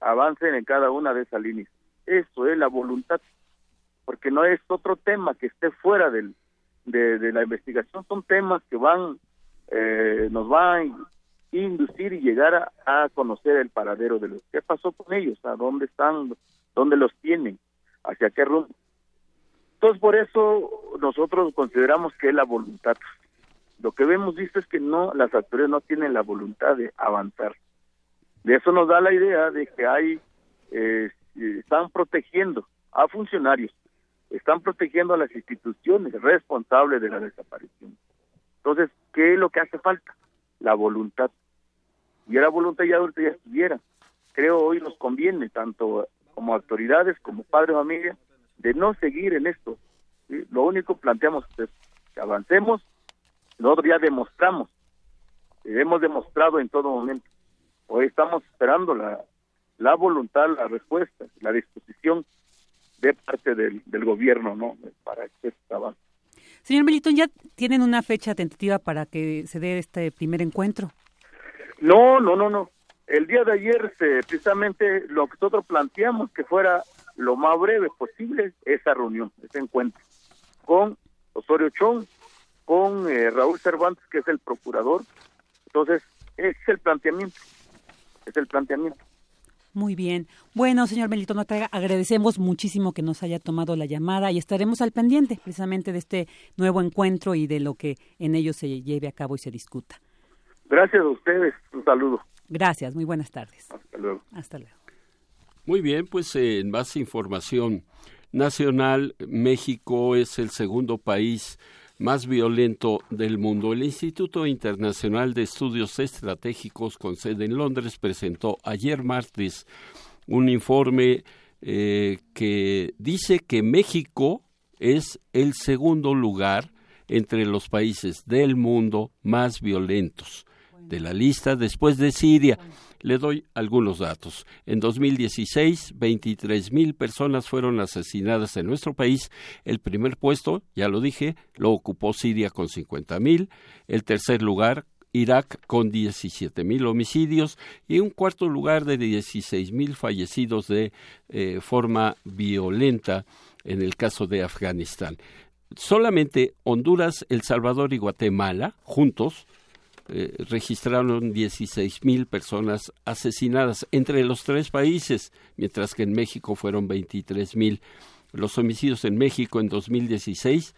avancen en cada una de esas líneas. Eso es la voluntad, porque no es otro tema que esté fuera del, de, la investigación, son temas que van, eh, nos van a inducir y llegar a, conocer el paradero de los, qué pasó con ellos, a dónde están, dónde los tienen, hacia qué rumbo. Entonces, por eso nosotros consideramos que es la voluntad. Lo que vemos visto es que no, las autoridades no tienen la voluntad de avanzar. De eso nos da la idea de que hay, eh, están protegiendo a funcionarios, están protegiendo a las instituciones responsables de la desaparición. Entonces, ¿qué es lo que hace falta? La voluntad. Y la voluntad ya ahorita ya estuviera. Creo hoy nos conviene, tanto como autoridades, como padres familia, de no seguir en esto. Lo único planteamos es que avancemos, nosotros ya demostramos, hemos demostrado en todo momento Hoy estamos esperando la, la voluntad, la respuesta, la disposición de parte del, del gobierno, ¿no? Para se avance. Señor Melitón, ¿ya tienen una fecha tentativa para que se dé este primer encuentro? No, no, no, no. El día de ayer, se, precisamente lo que nosotros planteamos que fuera lo más breve posible esa reunión, ese encuentro, con Osorio Chong, con eh, Raúl Cervantes, que es el procurador. Entonces, ese es el planteamiento es el planteamiento. Muy bien. Bueno, señor Melito Notaga, agradecemos muchísimo que nos haya tomado la llamada y estaremos al pendiente precisamente de este nuevo encuentro y de lo que en ello se lleve a cabo y se discuta. Gracias a ustedes. Un saludo. Gracias. Muy buenas tardes. Hasta luego. Hasta luego. Muy bien, pues en más información nacional, México es el segundo país más violento del mundo. El Instituto Internacional de Estudios Estratégicos con sede en Londres presentó ayer martes un informe eh, que dice que México es el segundo lugar entre los países del mundo más violentos de la lista después de Siria. Le doy algunos datos. En 2016, 23 mil personas fueron asesinadas en nuestro país. El primer puesto, ya lo dije, lo ocupó Siria con 50 mil. El tercer lugar, Irak con 17 mil homicidios y un cuarto lugar de 16 mil fallecidos de eh, forma violenta en el caso de Afganistán. Solamente Honduras, El Salvador y Guatemala, juntos, eh, registraron 16 mil personas asesinadas entre los tres países, mientras que en México fueron 23 mil. Los homicidios en México en 2016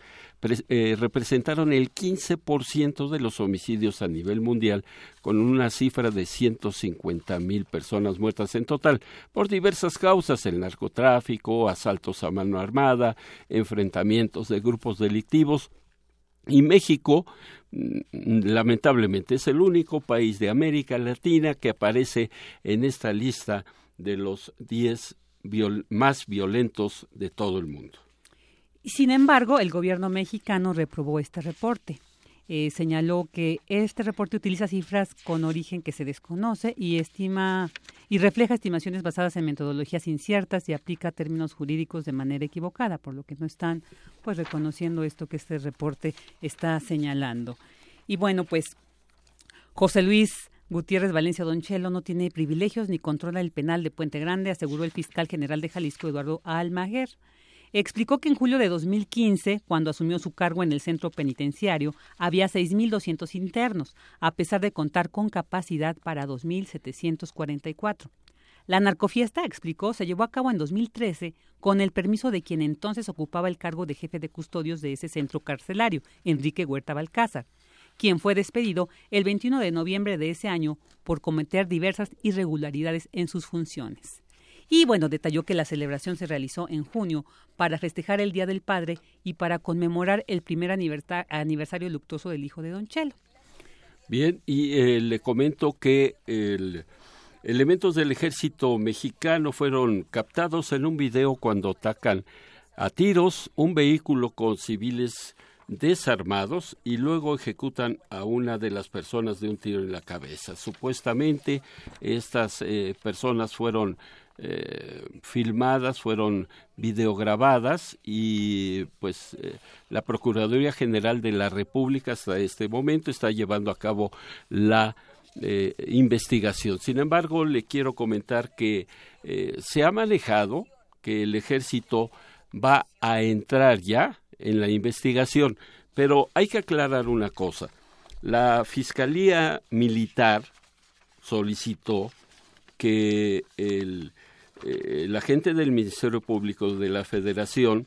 eh, representaron el 15% de los homicidios a nivel mundial, con una cifra de 150 mil personas muertas en total, por diversas causas, el narcotráfico, asaltos a mano armada, enfrentamientos de grupos delictivos, y México, mm, lamentablemente, es el único país de América Latina que aparece en esta lista de los 10 más violentos de todo el mundo. Sin embargo, el gobierno mexicano reprobó este reporte. Eh, señaló que este reporte utiliza cifras con origen que se desconoce y estima y refleja estimaciones basadas en metodologías inciertas y aplica términos jurídicos de manera equivocada, por lo que no están pues reconociendo esto que este reporte está señalando. Y bueno, pues José Luis Gutiérrez Valencia Donchelo no tiene privilegios ni controla el penal de Puente Grande, aseguró el fiscal general de Jalisco, Eduardo Almaguer. Explicó que en julio de 2015, cuando asumió su cargo en el centro penitenciario, había 6.200 internos, a pesar de contar con capacidad para 2.744. La narcofiesta, explicó, se llevó a cabo en 2013 con el permiso de quien entonces ocupaba el cargo de jefe de custodios de ese centro carcelario, Enrique Huerta Balcázar, quien fue despedido el 21 de noviembre de ese año por cometer diversas irregularidades en sus funciones. Y bueno, detalló que la celebración se realizó en junio para festejar el Día del Padre y para conmemorar el primer aniversario luctuoso del hijo de Don Chelo. Bien, y eh, le comento que el, elementos del ejército mexicano fueron captados en un video cuando atacan a tiros un vehículo con civiles desarmados y luego ejecutan a una de las personas de un tiro en la cabeza. Supuestamente estas eh, personas fueron eh, filmadas, fueron videograbadas y pues eh, la Procuraduría General de la República hasta este momento está llevando a cabo la investigación. Sin embargo, le quiero comentar que se ha manejado que el ejército va a entrar ya en la investigación. Pero hay que aclarar una cosa. La Fiscalía Militar solicitó que el, eh, agente del Ministerio Público de la Federación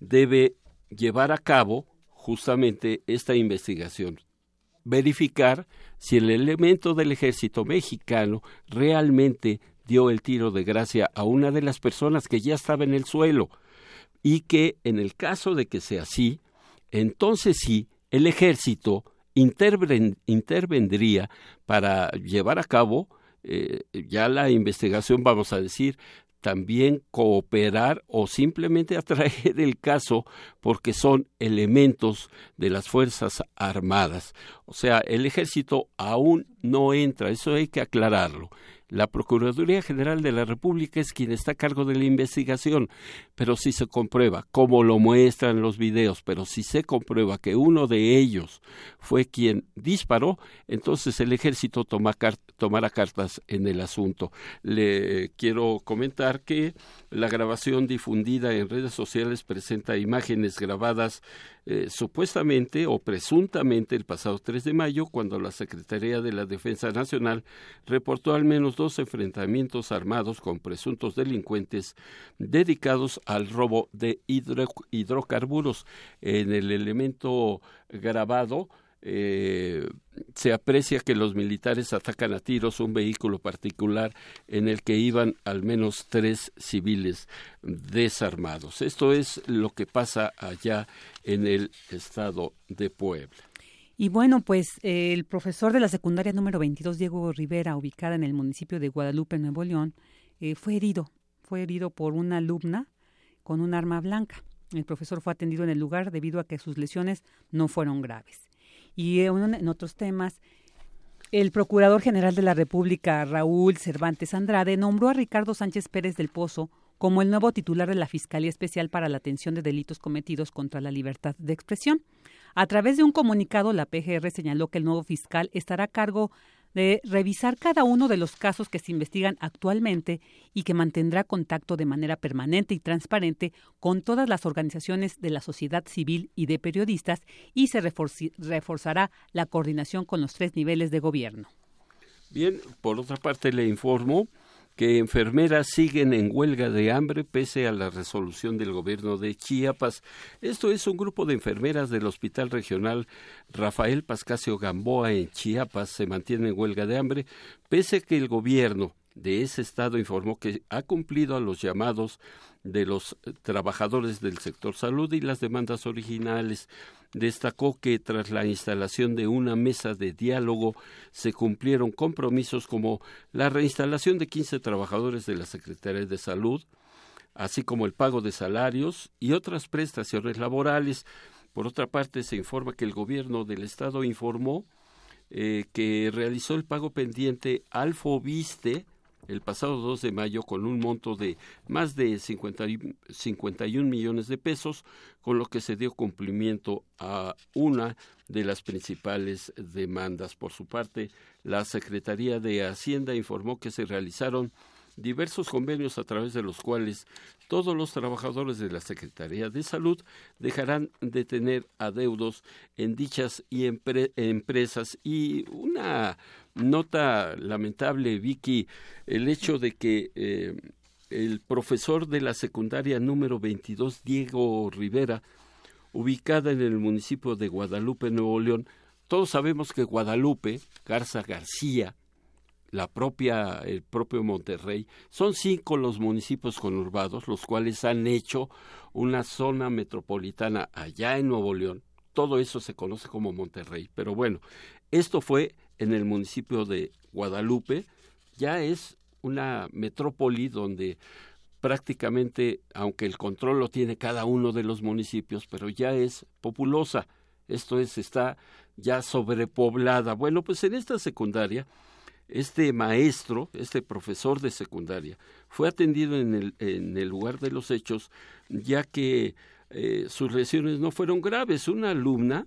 debe llevar a cabo justamente esta investigación, verificar si el elemento del ejército mexicano realmente dio el tiro de gracia a una de las personas que ya estaba en el suelo y que en el caso de que sea así, entonces sí, el ejército intervendría para llevar a cabo eh, ya la investigación, vamos a decir, también cooperar o simplemente atraer el caso porque son elementos de las Fuerzas Armadas. O sea, el ejército aún no entra, eso hay que aclararlo. La Procuraduría General de la República es quien está a cargo de la investigación, pero si se comprueba, como lo muestran los videos, pero si se comprueba que uno de ellos fue quien disparó, entonces el ejército tomará cartas en el asunto. Le quiero comentar que la grabación difundida en redes sociales presenta imágenes grabadas eh, supuestamente o presuntamente el pasado 3 de mayo, cuando la Secretaría de la Defensa Nacional reportó al menos dos enfrentamientos armados con presuntos delincuentes dedicados al robo de hidrocarburos. En el elemento grabado, eh, se aprecia que los militares atacan a tiros un vehículo particular en el que iban al menos tres civiles desarmados. Esto es lo que pasa allá en el estado de Puebla. Y bueno, pues el profesor de la secundaria número 22, Diego Rivera, ubicada en el municipio de Guadalupe, Nuevo León, eh, fue herido. Fue herido por una alumna con un arma blanca. El profesor fue atendido en el lugar debido a que sus lesiones no fueron graves. Y en otros temas, el Procurador General de la República, Raúl Cervantes Andrade, nombró a Ricardo Sánchez Pérez del Pozo como el nuevo titular de la Fiscalía Especial para la Atención de Delitos Cometidos contra la Libertad de Expresión. A través de un comunicado, la PGR señaló que el nuevo fiscal estará a cargo de revisar cada uno de los casos que se investigan actualmente y que mantendrá contacto de manera permanente y transparente con todas las organizaciones de la sociedad civil y de periodistas y se reforzará la coordinación con los tres niveles de gobierno. Bien, por otra parte le informo que enfermeras siguen en huelga de hambre pese a la resolución del gobierno de Chiapas. Esto es un grupo de enfermeras del Hospital Regional Rafael Pascasio Gamboa en Chiapas se mantiene en huelga de hambre pese a que el gobierno de ese estado informó que ha cumplido a los llamados de los trabajadores del sector salud y las demandas originales. Destacó que tras la instalación de una mesa de diálogo se cumplieron compromisos como la reinstalación de 15 trabajadores de la Secretaría de Salud, así como el pago de salarios y otras prestaciones laborales. Por otra parte, se informa que el gobierno del estado informó eh, que realizó el pago pendiente al Fobiste el pasado 2 de mayo con un monto de más de 50, 51 millones de pesos, con lo que se dio cumplimiento a una de las principales demandas. Por su parte, la Secretaría de Hacienda informó que se realizaron diversos convenios a través de los cuales todos los trabajadores de la Secretaría de Salud dejarán de tener adeudos en dichas y empresas. Y una nota lamentable Vicky el hecho de que eh, el profesor de la secundaria número 22 Diego Rivera ubicada en el municipio de Guadalupe Nuevo León todos sabemos que Guadalupe Garza García la propia, el propio Monterrey. Son cinco los municipios conurbados, los cuales han hecho una zona metropolitana allá en Nuevo León. Todo eso se conoce como Monterrey. Pero bueno, esto fue en el municipio de Guadalupe. Ya es una metrópoli donde prácticamente, aunque el control lo tiene cada uno de los municipios, pero ya es populosa. Esto es, está ya sobrepoblada. Bueno, pues en esta secundaria este maestro, este profesor de secundaria, fue atendido en el, en el lugar de los hechos, ya que eh, sus lesiones no fueron graves. Una alumna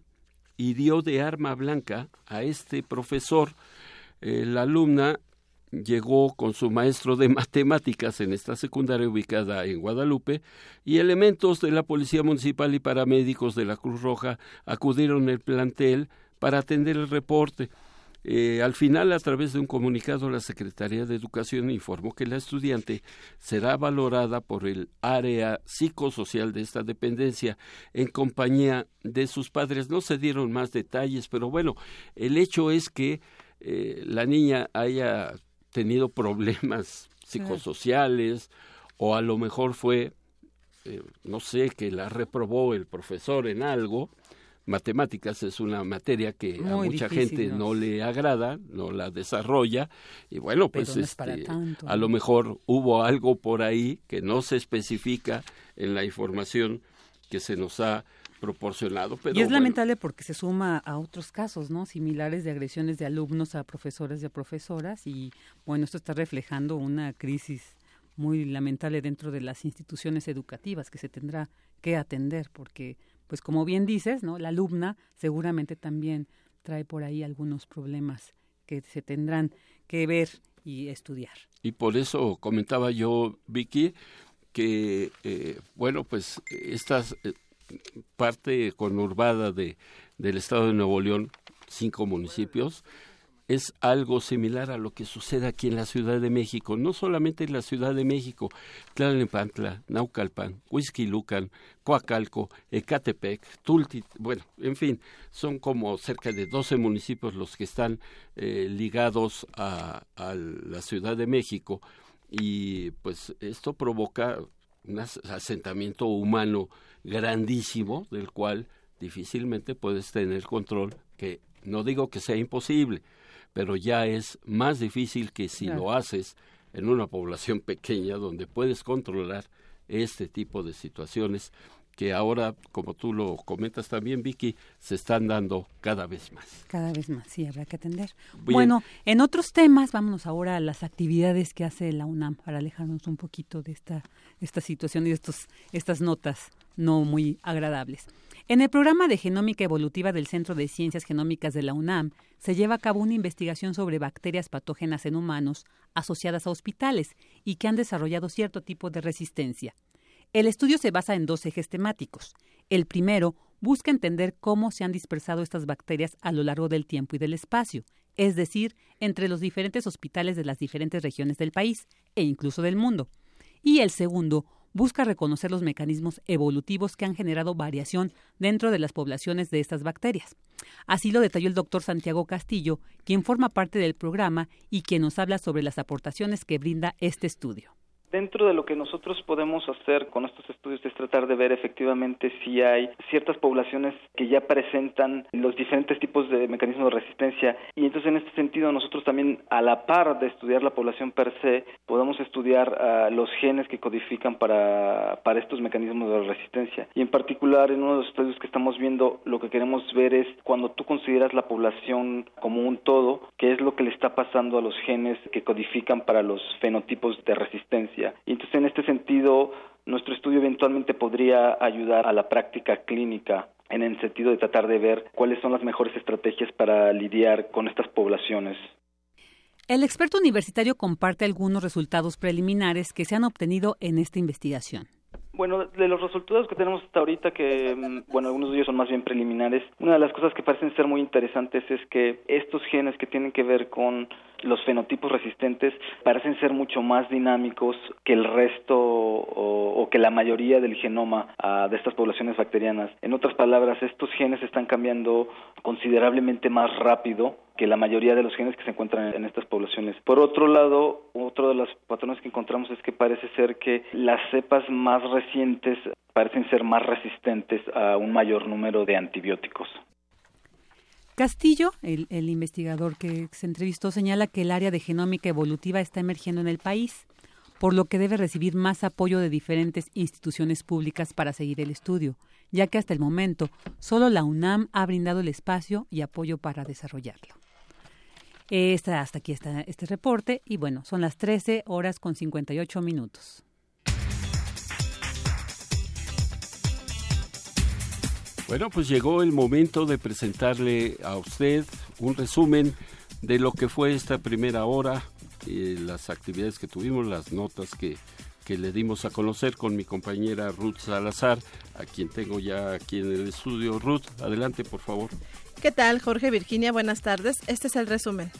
hirió de arma blanca a este profesor. Eh, la alumna llegó con su maestro de matemáticas en esta secundaria ubicada en Guadalupe y elementos de la Policía Municipal y paramédicos de la Cruz Roja acudieron al plantel para atender el reporte. Eh, al final, a través de un comunicado, la Secretaría de Educación informó que la estudiante será valorada por el área psicosocial de esta dependencia en compañía de sus padres. No se dieron más detalles, pero bueno, el hecho es que eh, la niña haya tenido problemas psicosociales o a lo mejor fue, eh, no sé, que la reprobó el profesor en algo matemáticas es una materia que a mucha gente no le agrada, no la desarrolla y bueno, pues este, a lo mejor hubo algo por ahí que no se especifica en la información que se nos ha proporcionado. Pero y es lamentable porque se suma a otros casos, ¿no? Similares de agresiones de alumnos a profesores y a profesoras y bueno, esto está reflejando una crisis muy lamentable dentro de las instituciones educativas que se tendrá que atender porque pues como bien dices, ¿no? La alumna seguramente también trae por ahí algunos problemas que se tendrán que ver y estudiar. Y por eso comentaba yo, Vicky, que, eh, bueno, pues esta eh, parte conurbada de, del estado de Nuevo León, cinco municipios, es algo similar a lo que sucede aquí en la Ciudad de México, no solamente en la Ciudad de México, Tlalnepantla, Naucalpan, Huizquilucan, Coacalco, Ecatepec, Tulti, bueno, en fin, son como cerca de 12 municipios los que están eh, ligados a, a la Ciudad de México y pues esto provoca un asentamiento humano grandísimo del cual difícilmente puedes tener control, que no digo que sea imposible, pero ya es más difícil que si lo haces en una población pequeña donde puedes controlar este tipo de situaciones que ahora, como tú lo comentas también, Vicky, se están dando cada vez más. Cada vez más, sí, habrá que atender. Bueno, en otros temas, vámonos ahora a las actividades que hace la UNAM para alejarnos un poquito de esta, esta situación y de estos, estas notas no muy agradables. En el programa de genómica evolutiva del Centro de Ciencias Genómicas de la UNAM se lleva a cabo una investigación sobre bacterias patógenas en humanos asociadas a hospitales y que han desarrollado cierto tipo de resistencia. El estudio se basa en dos ejes temáticos. El primero busca entender cómo se han dispersado estas bacterias a lo largo del tiempo y del espacio, es decir, entre los diferentes hospitales de las diferentes regiones del país e incluso del mundo. Y el segundo busca reconocer los mecanismos evolutivos que han generado variación dentro de las poblaciones de estas bacterias. Así lo detalló el doctor Santiago Castillo, quien forma parte del programa y quien nos habla sobre las aportaciones que brinda este estudio. Dentro de lo que nosotros podemos hacer con estos estudios es tratar de ver efectivamente si hay ciertas poblaciones que ya presentan los diferentes tipos de mecanismos de resistencia. Y entonces en este sentido nosotros también a la par de estudiar la población per se podemos estudiar ah, los genes que codifican para, para estos mecanismos de resistencia. Y en particular en uno de los estudios que estamos viendo lo que queremos ver es cuando tú consideras la población como un todo qué es lo que le está pasando a los genes que codifican para los fenotipos de resistencia y entonces en este sentido nuestro estudio eventualmente podría ayudar a la práctica clínica en el sentido de tratar de ver cuáles son las mejores estrategias para lidiar con estas poblaciones. El experto universitario comparte algunos resultados preliminares que se han obtenido en esta investigación. Bueno, de los resultados que tenemos hasta ahorita, que mm, bueno, algunos de ellos son más bien preliminares, una de las cosas que parecen ser muy interesantes es que estos genes que tienen que ver con los fenotipos resistentes parecen ser mucho más dinámicos que el resto o, que la mayoría del genoma ah, de estas poblaciones bacterianas. En otras palabras, estos genes están cambiando considerablemente más rápido que la mayoría de los genes que se encuentran en estas poblaciones. Por otro lado, otro de los patrones que encontramos es que parece ser que las cepas más recientes parecen ser más resistentes a un mayor número de antibióticos. Castillo, el, investigador que se entrevistó, señala que el área de genómica evolutiva está emergiendo en el país, por lo que debe recibir más apoyo de diferentes instituciones públicas para seguir el estudio, ya que hasta el momento solo la UNAM ha brindado el espacio y apoyo para desarrollarlo. Hasta aquí está este reporte y bueno, son las 13 horas con 58 minutos. Bueno, pues llegó el momento de presentarle a usted un resumen de lo que fue esta primera hora, eh, las actividades que tuvimos, las notas que, que le dimos a conocer con mi compañera Ruth Salazar, a quien tengo ya aquí en el estudio. Ruth, adelante, por favor. ¿Qué tal, Jorge Virginia? Buenas tardes. Este es el resumen.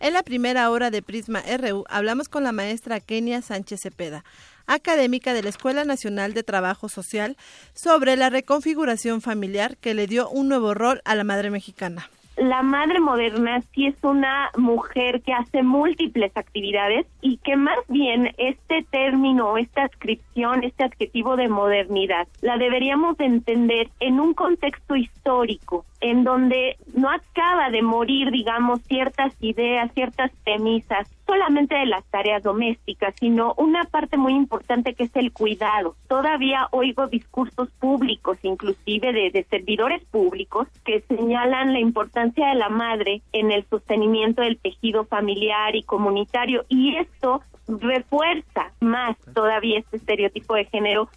En la primera hora de Prisma RU hablamos con la maestra Kenia Sánchez Cepeda académica de la Escuela Nacional de Trabajo Social, sobre la reconfiguración familiar que le dio un nuevo rol a la madre mexicana la madre moderna sí es una mujer que hace múltiples actividades y que más bien este término, esta descripción, este adjetivo de modernidad, la deberíamos entender en un contexto histórico, en donde no acaba de morir, digamos, ciertas ideas, ciertas premisas, solamente de las tareas domésticas, sino una parte muy importante que es el cuidado. Todavía oigo discursos públicos, inclusive de, de servidores públicos, que señalan la importancia de la madre en el sostenimiento del tejido familiar y comunitario, y esto refuerza más todavía este estereotipo de género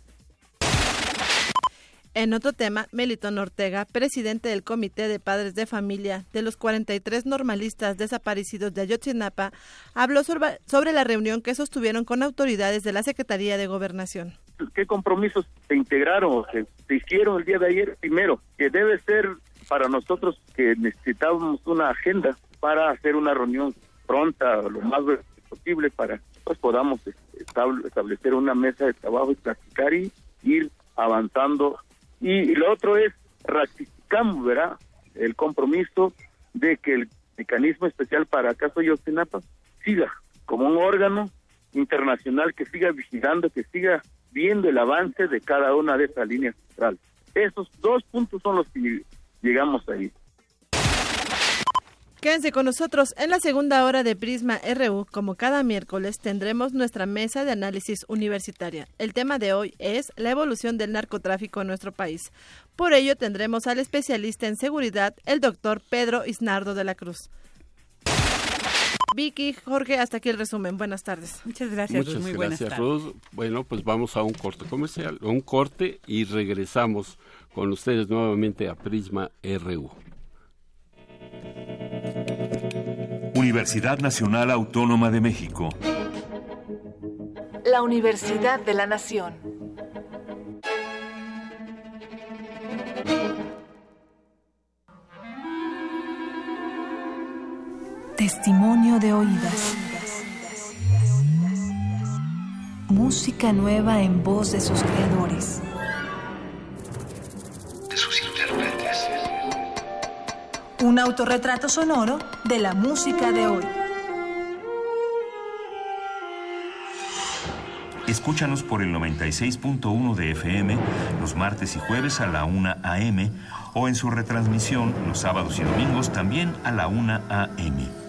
en otro tema, Melitón Ortega, presidente del Comité de Padres de Familia de los 43 normalistas desaparecidos de Ayotzinapa, habló sobre, la reunión que sostuvieron con autoridades de la Secretaría de Gobernación. ¿Qué compromisos se integraron, se, se hicieron el día de ayer? Primero, que debe ser para nosotros que necesitábamos una agenda para hacer una reunión pronta, lo más posible, para que pues, podamos establecer una mesa de trabajo y practicar y ir avanzando y lo otro es, ratificamos, ¿verdad?, el compromiso de que el mecanismo especial para caso Yosinapa siga como un órgano internacional que siga vigilando, que siga viendo el avance de cada una de esas líneas centrales. Esos dos puntos son los que llegamos ahí. Quédense con nosotros en la segunda hora de Prisma RU. Como cada miércoles tendremos nuestra mesa de análisis universitaria. El tema de hoy es la evolución del narcotráfico en nuestro país. Por ello tendremos al especialista en seguridad, el doctor Pedro Isnardo de la Cruz. Vicky, Jorge, hasta aquí el resumen. Buenas tardes. Muchas gracias. Muchas Muy gracias, Ruth. Bueno, pues vamos a un corte comercial, un corte y regresamos con ustedes nuevamente a Prisma RU. Universidad Nacional Autónoma de México. La Universidad de la Nación. Testimonio de oídas. Música nueva en voz de sus creadores. Un autorretrato sonoro de la música de hoy. Escúchanos por el 96.1 de FM los martes y jueves a la 1 a.m. o en su retransmisión los sábados y domingos también a la 1 a.m.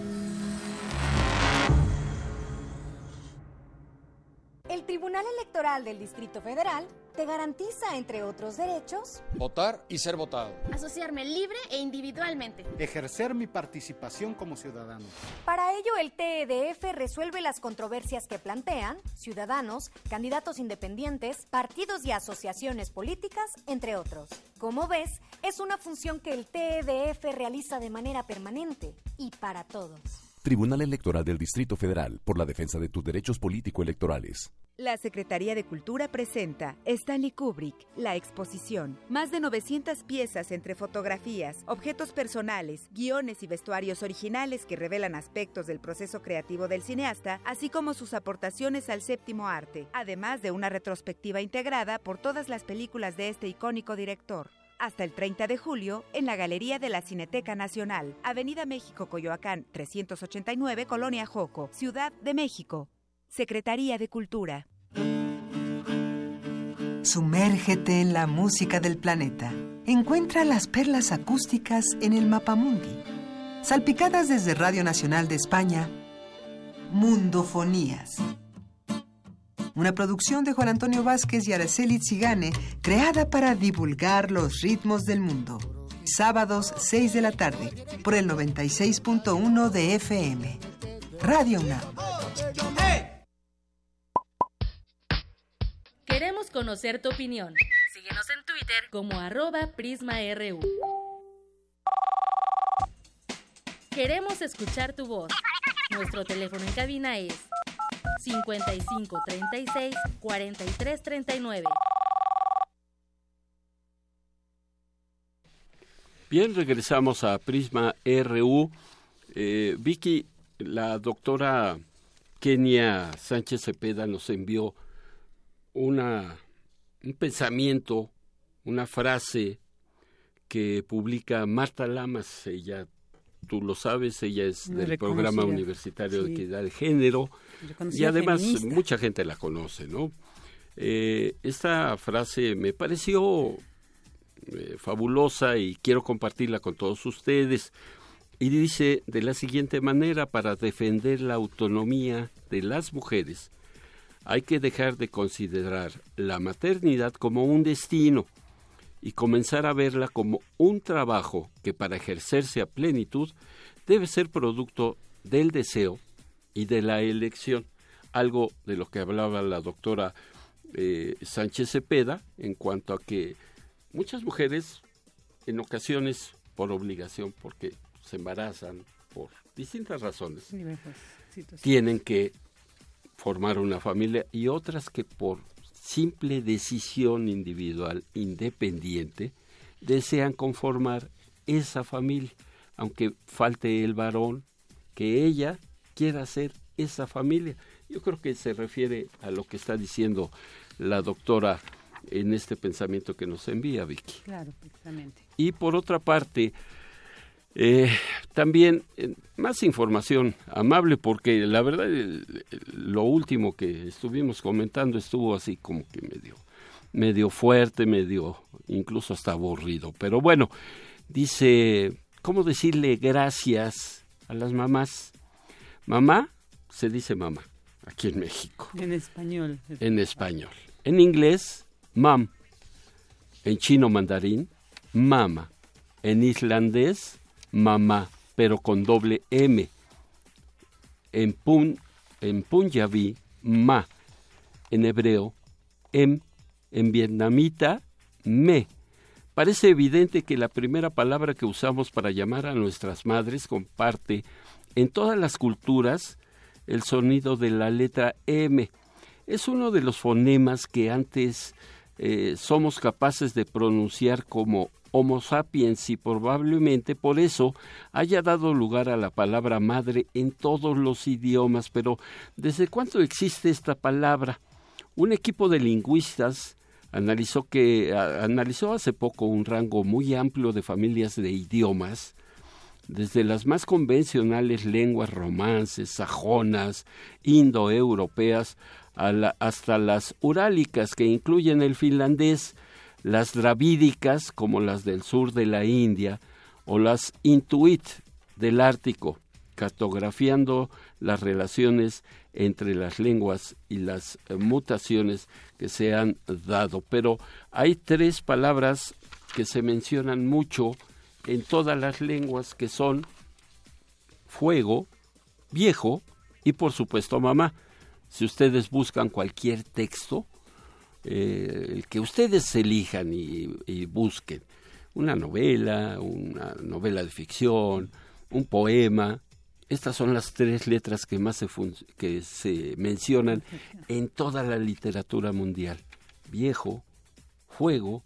Electoral del Distrito Federal te garantiza, entre otros derechos, votar y ser votado, asociarme libre e individualmente, ejercer mi participación como ciudadano. Para ello, el TEDF resuelve las controversias que plantean ciudadanos, candidatos independientes, partidos y asociaciones políticas, entre otros. Como ves, es una función que el TEDF realiza de manera permanente y para todos. Tribunal Electoral del Distrito Federal por la defensa de tus derechos político-electorales. La Secretaría de Cultura presenta Stanley Kubrick, la exposición. Más de 900 piezas entre fotografías, objetos personales, guiones y vestuarios originales que revelan aspectos del proceso creativo del cineasta, así como sus aportaciones al séptimo arte, además de una retrospectiva integrada por todas las películas de este icónico director hasta el 30 de julio en la Galería de la Cineteca Nacional, Avenida México Coyoacán 389, Colonia Joco, Ciudad de México. Secretaría de Cultura. Sumérgete en la música del planeta. Encuentra las perlas acústicas en el Mapamundi. Salpicadas desde Radio Nacional de España, Mundofonías. Una producción de Juan Antonio Vázquez y Araceli Zigane, creada para divulgar los ritmos del mundo. Sábados 6 de la tarde, por el 96.1 de FM. Radio UNAM. Queremos conocer tu opinión. Síguenos en Twitter como arroba PrismaRU. Queremos escuchar tu voz. Nuestro teléfono en cabina es 55 36 43 39. Bien, regresamos a Prisma RU. Eh, Vicky, la doctora Kenia Sánchez Cepeda nos envió una, un pensamiento, una frase que publica Marta Lamas, ella, tú lo sabes, ella es del programa universitario de equidad de género y además mucha gente la conoce, ¿no? Eh, esta frase me pareció eh, fabulosa y quiero compartirla con todos ustedes. Y dice de la siguiente manera, para defender la autonomía de las mujeres, hay que dejar de considerar la maternidad como un destino y comenzar a verla como un trabajo que para ejercerse a plenitud debe ser producto del deseo y de la elección, algo de lo que hablaba la doctora eh, Sánchez Cepeda en cuanto a que muchas mujeres en ocasiones por obligación, porque se embarazan por distintas razones, tienen que formar una familia y otras que por simple decisión individual independiente desean conformar esa familia, aunque falte el varón, que ella quiera ser esa familia. Yo creo que se refiere a lo que está diciendo la doctora en este pensamiento que nos envía Vicky. Claro, precisamente. Y por otra parte, eh, también eh, más información amable porque la verdad lo último que estuvimos comentando estuvo así como que medio medio fuerte, medio incluso hasta aburrido. Pero bueno, dice, ¿cómo decirle gracias a las mamás? Mamá se dice mamá aquí en México. En español. En español. En inglés, mam. En chino mandarín, mama. En islandés, mamá, pero con doble M. En, pun, en punjabi, ma. En hebreo, em. En vietnamita, me. Parece evidente que la primera palabra que usamos para llamar a nuestras madres comparte en todas las culturas el sonido de la letra M. Es uno de los fonemas que antes eh, somos capaces de pronunciar como Homo sapiens y probablemente por eso haya dado lugar a la palabra madre en todos los idiomas. Pero ¿desde cuándo existe esta palabra? Un equipo de lingüistas analizó que analizó hace poco un rango muy amplio de familias de idiomas desde las más convencionales lenguas romances, sajonas, indoeuropeas, hasta las urálicas que incluyen el finlandés, las dravídicas como las del sur de la India o las intuit del Ártico, cartografiando las relaciones entre las lenguas y las eh, mutaciones que se han dado. Pero hay tres palabras que se mencionan mucho en todas las lenguas que son fuego, viejo y por supuesto mamá. Si ustedes buscan cualquier texto, eh, el que ustedes elijan y, busquen, una novela, una novela de ficción, un poema, estas son las tres letras que más se, que se mencionan en toda la literatura mundial. Viejo, fuego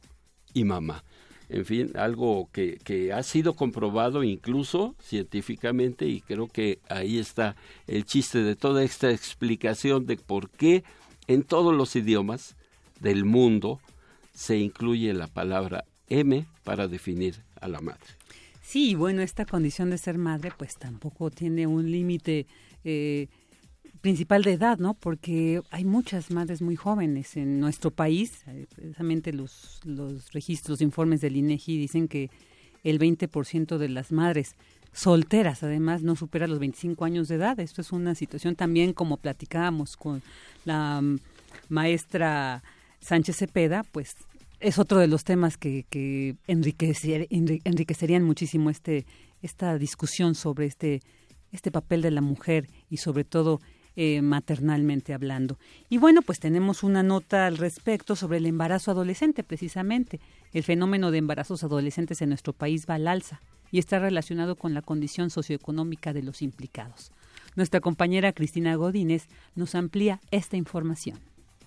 y mamá. En fin, algo que, que, ha sido comprobado incluso científicamente y creo que ahí está el chiste de toda esta explicación de por qué en todos los idiomas del mundo se incluye la palabra M para definir a la madre. Sí, bueno, esta condición de ser madre pues tampoco tiene un límite eh, principal de edad, ¿no? Porque hay muchas madres muy jóvenes en nuestro país. Eh, precisamente los, los registros, informes del INEGI dicen que el 20% de las madres solteras, además, no supera los 25 años de edad. Esto es una situación también, como platicábamos con la mm, maestra Sánchez Cepeda, pues es otro de los temas que, que enriquecerían muchísimo este, esta discusión sobre este, este papel de la mujer y sobre todo eh, maternalmente hablando. Y bueno, pues tenemos una nota al respecto sobre el embarazo adolescente, precisamente. El fenómeno de embarazos adolescentes en nuestro país va al alza y está relacionado con la condición socioeconómica de los implicados. Nuestra compañera Cristina Godínez nos amplía esta información.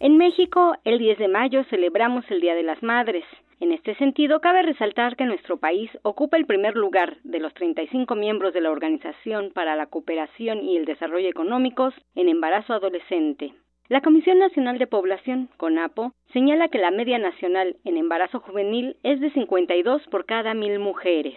En México, el 10 de mayo celebramos el Día de las Madres. En este sentido, cabe resaltar que nuestro país ocupa el primer lugar de los 35 miembros de la Organización para la Cooperación y el Desarrollo Económicos en embarazo adolescente. La Comisión Nacional de Población, CONAPO, señala que la media nacional en embarazo juvenil es de 52 por cada mil mujeres.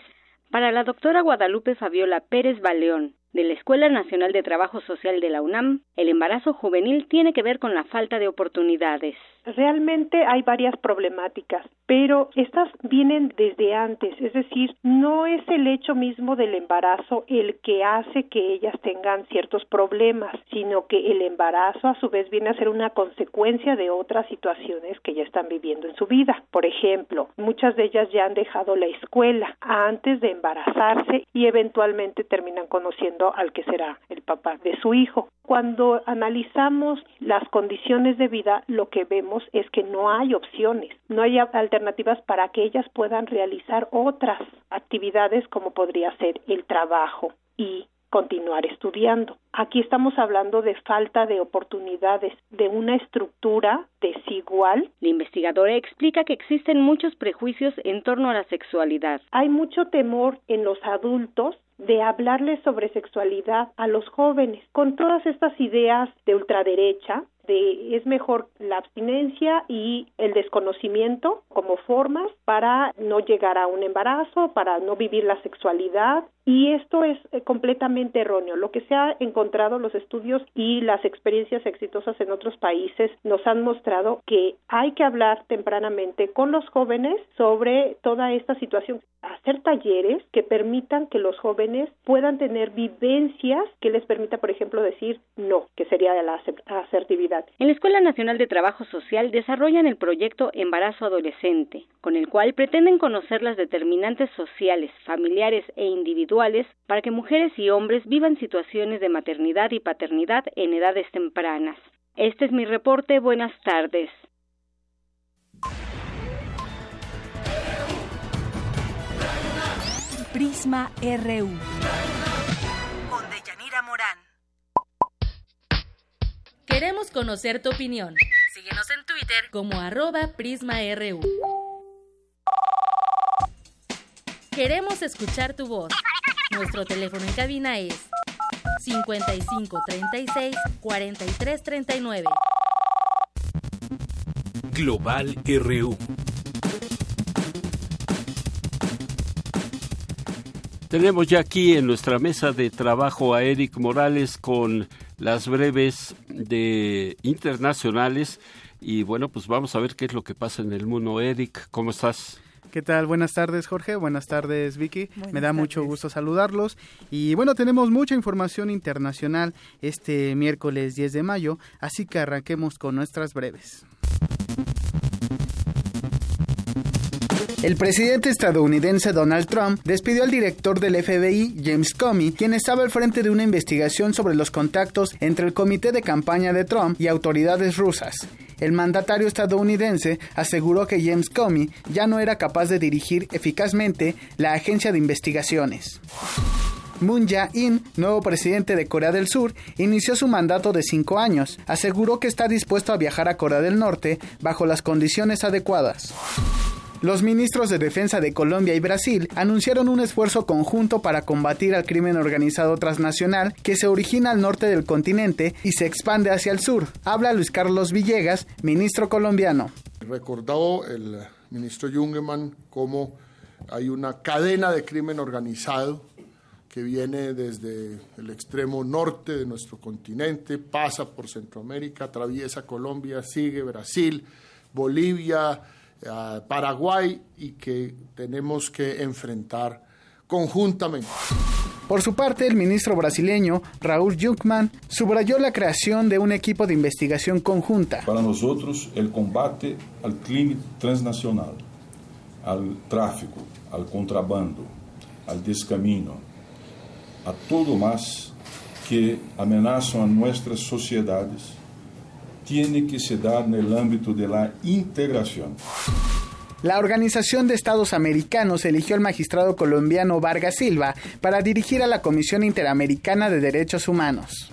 Para la doctora Guadalupe Fabiola Pérez Baleón, de la Escuela Nacional de Trabajo Social de la UNAM, el embarazo juvenil tiene que ver con la falta de oportunidades. Realmente hay varias problemáticas, pero estas vienen desde antes, es decir, no es el hecho mismo del embarazo el que hace que ellas tengan ciertos problemas, sino que el embarazo a su vez viene a ser una consecuencia de otras situaciones que ya están viviendo en su vida. Por ejemplo, muchas de ellas ya han dejado la escuela antes de embarazarse y eventualmente terminan conociendo al que será el papá de su hijo. Cuando analizamos las condiciones de vida, lo que vemos es que no hay opciones, no hay alternativas para que ellas puedan realizar otras actividades como podría ser el trabajo y continuar estudiando. Aquí estamos hablando de falta de oportunidades, de una estructura desigual. La investigadora explica que existen muchos prejuicios en torno a la sexualidad. Hay mucho temor en los adultos de hablarles sobre sexualidad a los jóvenes, con todas estas ideas de ultraderecha, de es mejor la abstinencia y el desconocimiento como formas para no llegar a un embarazo, para no vivir la sexualidad y esto es eh, completamente erróneo. Lo que se ha encontrado los estudios y las experiencias exitosas en otros países nos han mostrado que hay que hablar tempranamente con los jóvenes sobre toda esta situación, hacer talleres que permitan que los jóvenes puedan tener vivencias que les permita, por ejemplo, decir no, que sería la asertividad. En la Escuela Nacional de Trabajo Social desarrollan el proyecto Embarazo Adolescente, con el cual pretenden conocer las determinantes sociales, familiares e individuales para que mujeres y hombres vivan situaciones de maternidad y paternidad en edades tempranas. Este es mi reporte. Buenas tardes. Prisma RU. Con Deyanira Morán. Queremos conocer tu opinión. Síguenos en Twitter como arroba PrismaRU. Queremos escuchar tu voz. Nuestro teléfono en cabina es 55 36 43 39. Global RU. Tenemos ya aquí en nuestra mesa de trabajo a Eric Morales con las breves de internacionales y bueno, pues vamos a ver qué es lo que pasa en el mundo. Eric, ¿cómo estás? ¿Qué tal? Buenas tardes, Jorge. Buenas tardes, Vicky. Me da mucho gusto saludarlos. Y bueno, tenemos mucha información internacional este miércoles 10 de mayo, así que arranquemos con nuestras breves. El presidente estadounidense Donald Trump despidió al director del FBI, James Comey, quien estaba al frente de una investigación sobre los contactos entre el comité de campaña de Trump y autoridades rusas. El mandatario estadounidense aseguró que James Comey ya no era capaz de dirigir eficazmente la agencia de investigaciones. Moon Jae-in, nuevo presidente de Corea del Sur, inició su mandato de cinco años. Aseguró que está dispuesto a viajar a Corea del Norte bajo las condiciones adecuadas. Los ministros de Defensa de Colombia y Brasil anunciaron un esfuerzo conjunto para combatir al crimen organizado transnacional que se origina al norte del continente y se expande hacia el sur. Habla Luis Carlos Villegas, ministro colombiano. Recordó el ministro Jungeman cómo hay una cadena de crimen organizado que viene desde el extremo norte de nuestro continente, pasa por Centroamérica, atraviesa Colombia, sigue Brasil, Bolivia, Paraguay y que tenemos que enfrentar conjuntamente. Por su parte, el ministro brasileño Raúl Junkman subrayó la creación de un equipo de investigación conjunta. Para nosotros, el combate al crimen transnacional, al tráfico, al contrabando, al descamino, a todo más que amenazan a nuestras sociedades tiene que se en el ámbito de la integración. La Organización de Estados Americanos eligió al magistrado colombiano Vargas Silva para dirigir a la Comisión Interamericana de Derechos Humanos.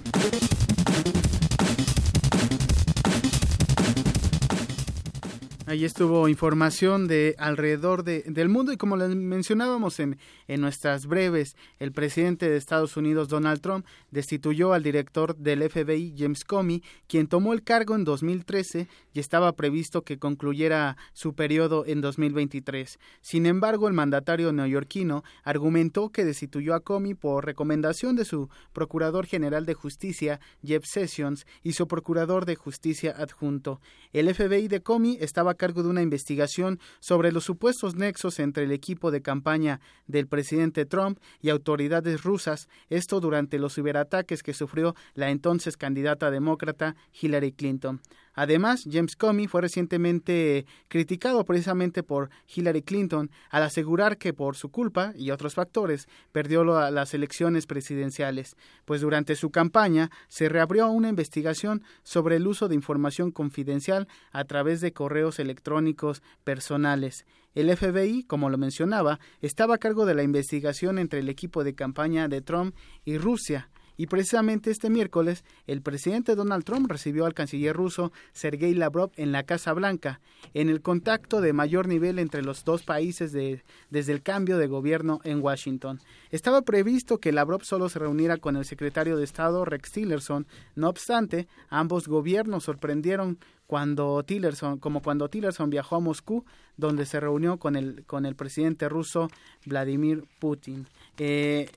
Ahí estuvo información de alrededor de, del mundo y como les mencionábamos en, en nuestras breves, el presidente de Estados Unidos, Donald Trump, destituyó al director del FBI, James Comey, quien tomó el cargo en 2013 y estaba previsto que concluyera su periodo en 2023. Sin embargo, el mandatario neoyorquino argumentó que destituyó a Comey por recomendación de su procurador general de justicia, Jeff Sessions, y su procurador de justicia adjunto. El FBI de Comey estaba cargo de una investigación sobre los supuestos nexos entre el equipo de campaña del presidente Trump y autoridades rusas, esto durante los ciberataques que sufrió la entonces candidata demócrata Hillary Clinton. Además, James Comey fue recientemente criticado precisamente por Hillary Clinton al asegurar que por su culpa y otros factores perdió las elecciones presidenciales, pues durante su campaña se reabrió una investigación sobre el uso de información confidencial a través de correos electrónicos personales. El FBI, como lo mencionaba, estaba a cargo de la investigación entre el equipo de campaña de Trump y Rusia. Y precisamente este miércoles, el presidente Donald Trump recibió al canciller ruso Sergei Lavrov en la Casa Blanca, en el contacto de mayor nivel entre los dos países desde el cambio de gobierno en Washington. Estaba previsto que Lavrov solo se reuniera con el secretario de Estado Rex Tillerson. No obstante, ambos gobiernos sorprendieron cuando Tillerson, como cuando Tillerson viajó a Moscú, donde se reunió con el, con el presidente ruso Vladimir Putin. Eh,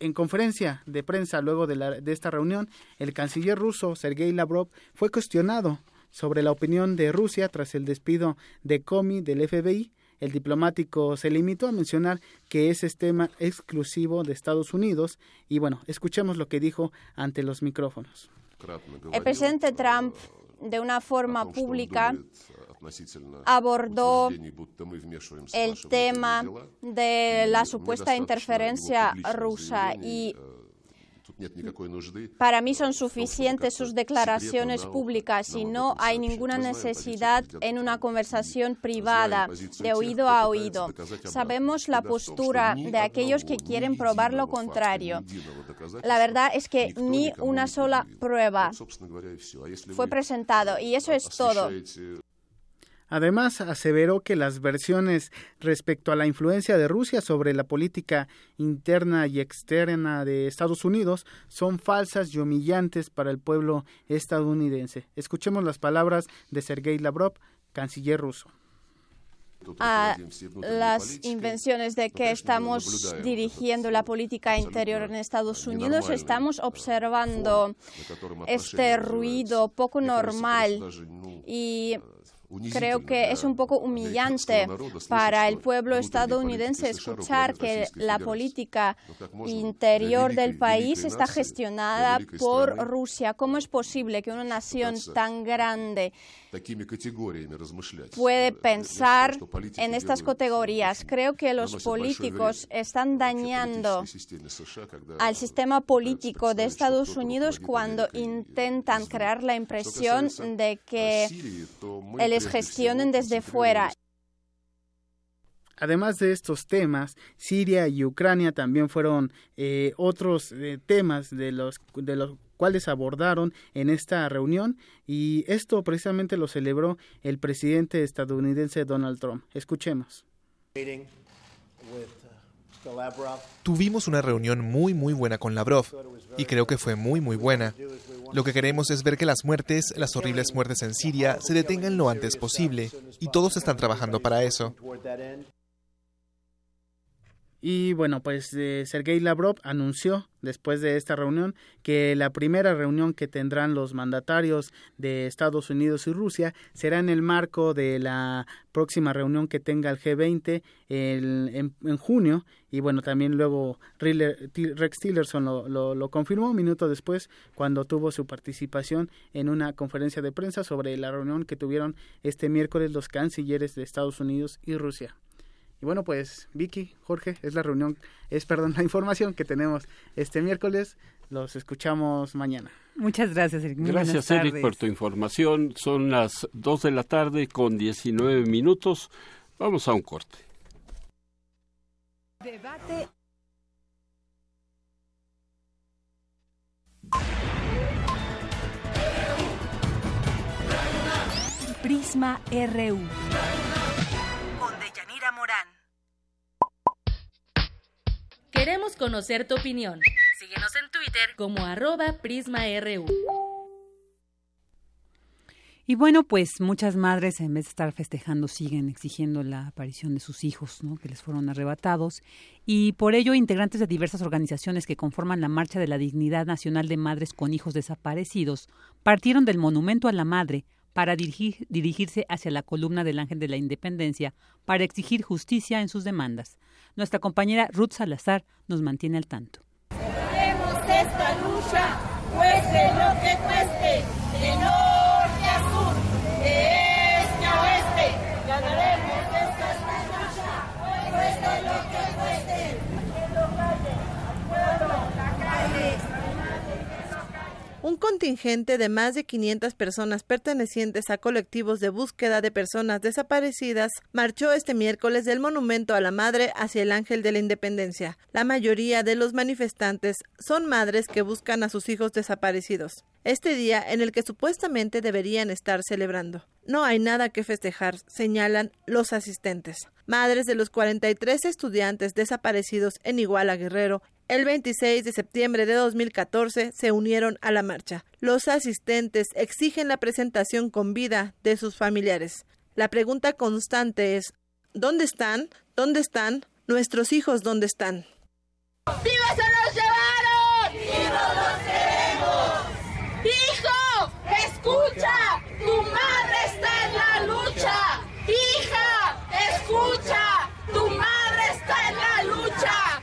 en conferencia de prensa luego de, la, de esta reunión, el canciller ruso Sergei Lavrov fue cuestionado sobre la opinión de Rusia tras el despido de Comey del FBI. El diplomático se limitó a mencionar que ese es tema exclusivo de Estados Unidos y bueno, escuchemos lo que dijo ante los micrófonos. El presidente Trump de una forma pública abordó el tema de la supuesta interferencia rusa y para mí son suficientes sus declaraciones públicas y no hay ninguna necesidad en una conversación privada de oído a oído. Sabemos la postura de aquellos que quieren probar lo contrario. La verdad es que ni una sola prueba fue presentado y eso es todo. Además, aseveró que las versiones respecto a la influencia de Rusia sobre la política interna y externa de Estados Unidos son falsas y humillantes para el pueblo estadounidense. Escuchemos las palabras de Sergei Lavrov, canciller ruso. a las invenciones de que estamos dirigiendo la política interior en Estados Unidos, estamos observando este ruido poco normal y Creo que es un poco humillante para el pueblo estadounidense escuchar que la política interior del país está gestionada por Rusia. ¿Cómo es posible que una nación tan grande puede pensar en estas categorías? Creo que los políticos están dañando al sistema político de Estados Unidos cuando intentan crear la impresión de que el gestionen desde fuera. Además de estos temas, Siria y Ucrania también fueron eh, otros eh, temas de los, de los cuales abordaron en esta reunión y esto precisamente lo celebró el presidente estadounidense Donald Trump. Escuchemos. Tuvimos una reunión muy muy buena con Lavrov y creo que fue muy muy buena. Lo que queremos es ver que las muertes, las horribles muertes en Siria, se detengan lo antes posible y todos están trabajando para eso. Y bueno, pues eh, Sergei Lavrov anunció después de esta reunión que la primera reunión que tendrán los mandatarios de Estados Unidos y Rusia será en el marco de la próxima reunión que tenga el G20 en, junio. Y bueno, también luego Rex Tillerson lo, lo, lo confirmó un minuto después cuando tuvo su participación en una conferencia de prensa sobre la reunión que tuvieron este miércoles los cancilleres de Estados Unidos y Rusia. Y bueno, pues Vicky, Jorge, es la reunión, es perdón, la información que tenemos este miércoles. Los escuchamos mañana. Muchas gracias, Eric. gracias, Eric, por tu información. Son las 2 de la tarde con 19 minutos. Vamos a un corte. Debate. Prisma RU. Queremos conocer tu opinión. Síguenos en Twitter como arroba PrismaRU. Y bueno, pues muchas madres en vez de estar festejando siguen exigiendo la aparición de sus hijos, ¿no? que les fueron arrebatados. Y por ello, integrantes de diversas organizaciones que conforman la Marcha de la Dignidad Nacional de Madres con Hijos Desaparecidos partieron del Monumento a la Madre para dirigirse hacia la columna del Ángel de la Independencia para exigir justicia en sus demandas. Nuestra compañera Ruth Salazar nos mantiene al tanto a sur, de este a oeste, ganaremos esta lucha, cueste lo que cueste, pueblo, la calle. Un contingente de más de 500 personas pertenecientes a colectivos de búsqueda de personas desaparecidas marchó este miércoles del Monumento a la Madre hacia el Ángel de la Independencia. La mayoría de los manifestantes son madres que buscan a sus hijos desaparecidos. Este día en el que supuestamente deberían estar celebrando. No hay nada que festejar, señalan los asistentes. Madres de los 43 estudiantes desaparecidos en Iguala Guerrero el 26 de septiembre de 2014 se unieron a la marcha. Los asistentes exigen la presentación con vida de sus familiares. La pregunta constante es ¿Dónde están? ¿Dónde están? ¿Nuestros hijos dónde están? ¡Viva se los llevaron! ¡Vivos los queremos! ¡Hijo! ¡Escucha! ¡Tu madre está en la lucha! ¡Hija! ¡Escucha! ¡Tu madre está en la lucha!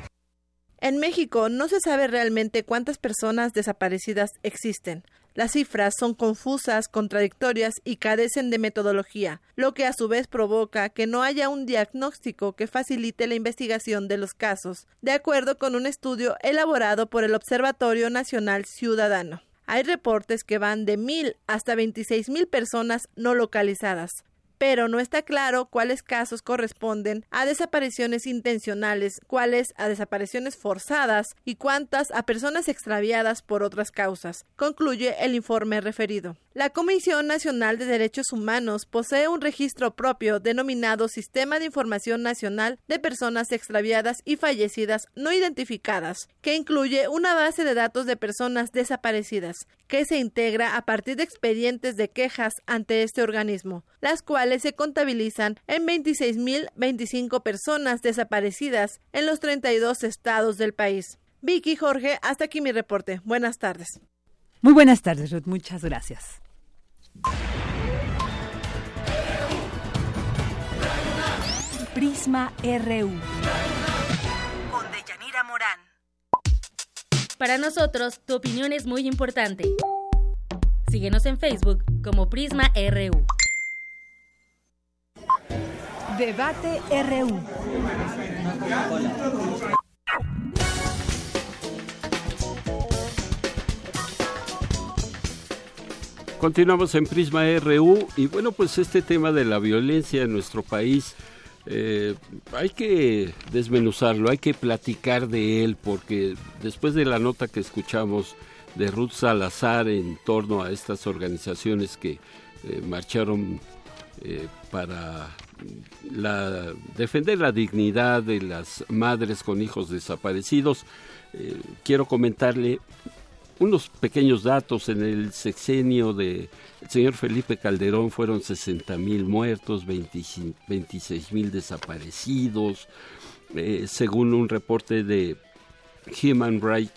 En México no se sabe realmente cuántas personas desaparecidas existen. Las cifras son confusas, contradictorias y carecen de metodología, lo que a su vez provoca que no haya un diagnóstico que facilite la investigación de los casos, de acuerdo con un estudio elaborado por el Observatorio Nacional Ciudadano. Hay reportes que van de mil hasta veintiséis mil personas no localizadas, pero no está claro cuáles casos corresponden a desapariciones intencionales, cuáles a desapariciones forzadas y cuántas a personas extraviadas por otras causas, concluye el informe referido. La Comisión Nacional de Derechos Humanos posee un registro propio denominado Sistema de Información Nacional de Personas Extraviadas y Fallecidas No Identificadas, que incluye una base de datos de personas desaparecidas, que se integra a partir de expedientes de quejas ante este organismo, las cuales se contabilizan en 26.025 personas desaparecidas en los 32 estados del país. Vicky Jorge, hasta aquí mi reporte. Buenas tardes. Muy buenas tardes, Ruth. Muchas gracias. Prisma RU. Con Deyanira Morán. Para nosotros, tu opinión es muy importante. Síguenos en Facebook como Prisma RU. Debate RU. Continuamos en Prisma RU y bueno, pues este tema de la violencia en nuestro país eh, hay que desmenuzarlo, hay que platicar de él porque después de la nota que escuchamos de Ruth Salazar en torno a estas organizaciones que eh, marcharon eh, para la, defender la dignidad de las madres con hijos desaparecidos, quiero comentarle unos pequeños datos, en el sexenio de el señor Felipe Calderón fueron 60 mil muertos, 26 mil desaparecidos, eh, según un reporte de Human Rights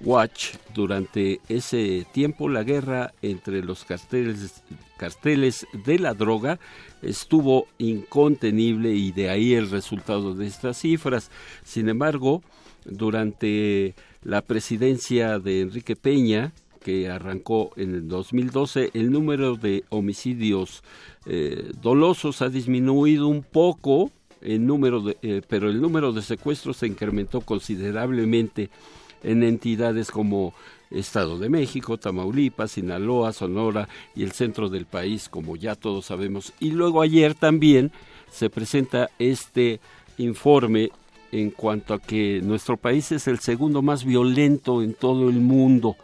Watch, durante ese tiempo la guerra entre los carteles, carteles de la droga estuvo incontenible y de ahí el resultado de estas cifras. Sin embargo, durante la presidencia de Enrique Peña, que arrancó en el 2012, el número de homicidios eh, dolosos ha disminuido un poco, el número de, eh, pero el número de secuestros se incrementó considerablemente en entidades como Estado de México, Tamaulipas, Sinaloa, Sonora y el centro del país, como ya todos sabemos. Y luego ayer también se presenta este informe en cuanto a que nuestro país es el segundo más violento en todo el mundo,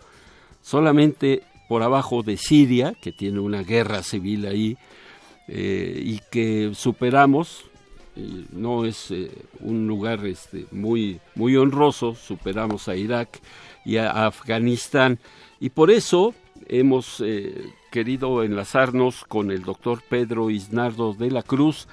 solamente por abajo de Siria, que tiene una guerra civil ahí, eh, y que superamos, no es eh, un lugar este, muy, muy honroso, superamos a Irak y a Afganistán, y por eso hemos eh, querido enlazarnos con el doctor Pedro Isnardo de la Cruz,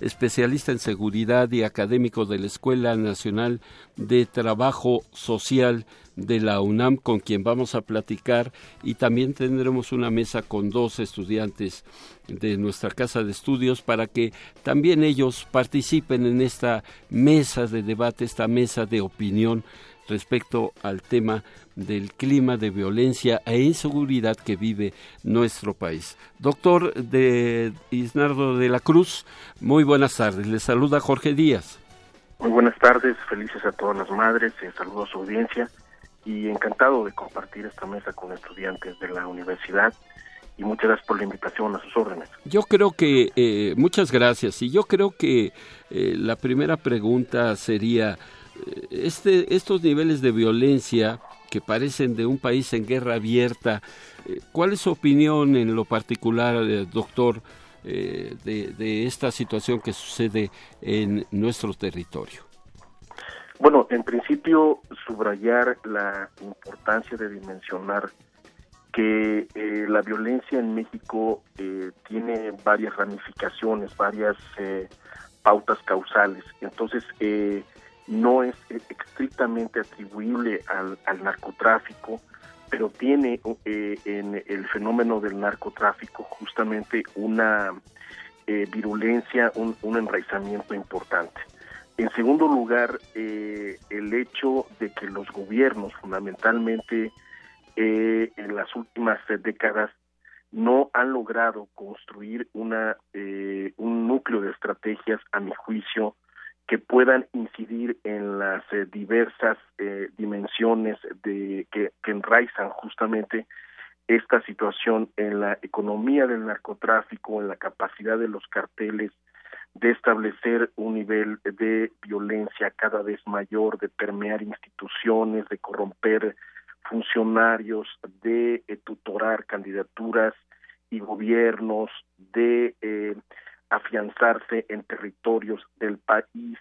especialista en seguridad y académico de la Escuela Nacional de Trabajo Social de la UNAM, con quien vamos a platicar y también tendremos una mesa con dos estudiantes de nuestra casa de estudios para que también ellos participen en esta mesa de debate, esta mesa de opinión respecto al tema del clima de violencia e inseguridad que vive nuestro país. Doctor de Isnardo de la Cruz, muy buenas tardes. Le saluda Jorge Díaz. Muy buenas tardes, felices a todas las madres, eh, saludo a su audiencia y encantado de compartir esta mesa con estudiantes de la universidad y muchas gracias por la invitación a sus órdenes. Yo creo que, eh, muchas gracias, y yo creo que eh, la primera pregunta sería, este, estos niveles de violencia que parecen de un país en guerra abierta, eh, ¿cuál es su opinión en lo particular, eh, doctor, eh, de, de esta situación que sucede en nuestro territorio? Bueno, en principio, subrayar la importancia de dimensionar que la violencia en México tiene varias ramificaciones, varias pautas causales. Entonces, eh, no es estrictamente atribuible al, narcotráfico, pero tiene eh, en el fenómeno del narcotráfico justamente una eh, virulencia, un, enraizamiento importante. En segundo lugar, eh, el hecho de que los gobiernos, fundamentalmente en las últimas décadas, no han logrado construir una, un núcleo de estrategias, a mi juicio, que puedan incidir en las eh, diversas eh, dimensiones de que, enraizan justamente esta situación en la economía del narcotráfico, en la capacidad de los carteles de establecer un nivel de violencia cada vez mayor, de permear instituciones, de corromper funcionarios, de eh, tutorar candidaturas y gobiernos, de afianzarse en territorios del país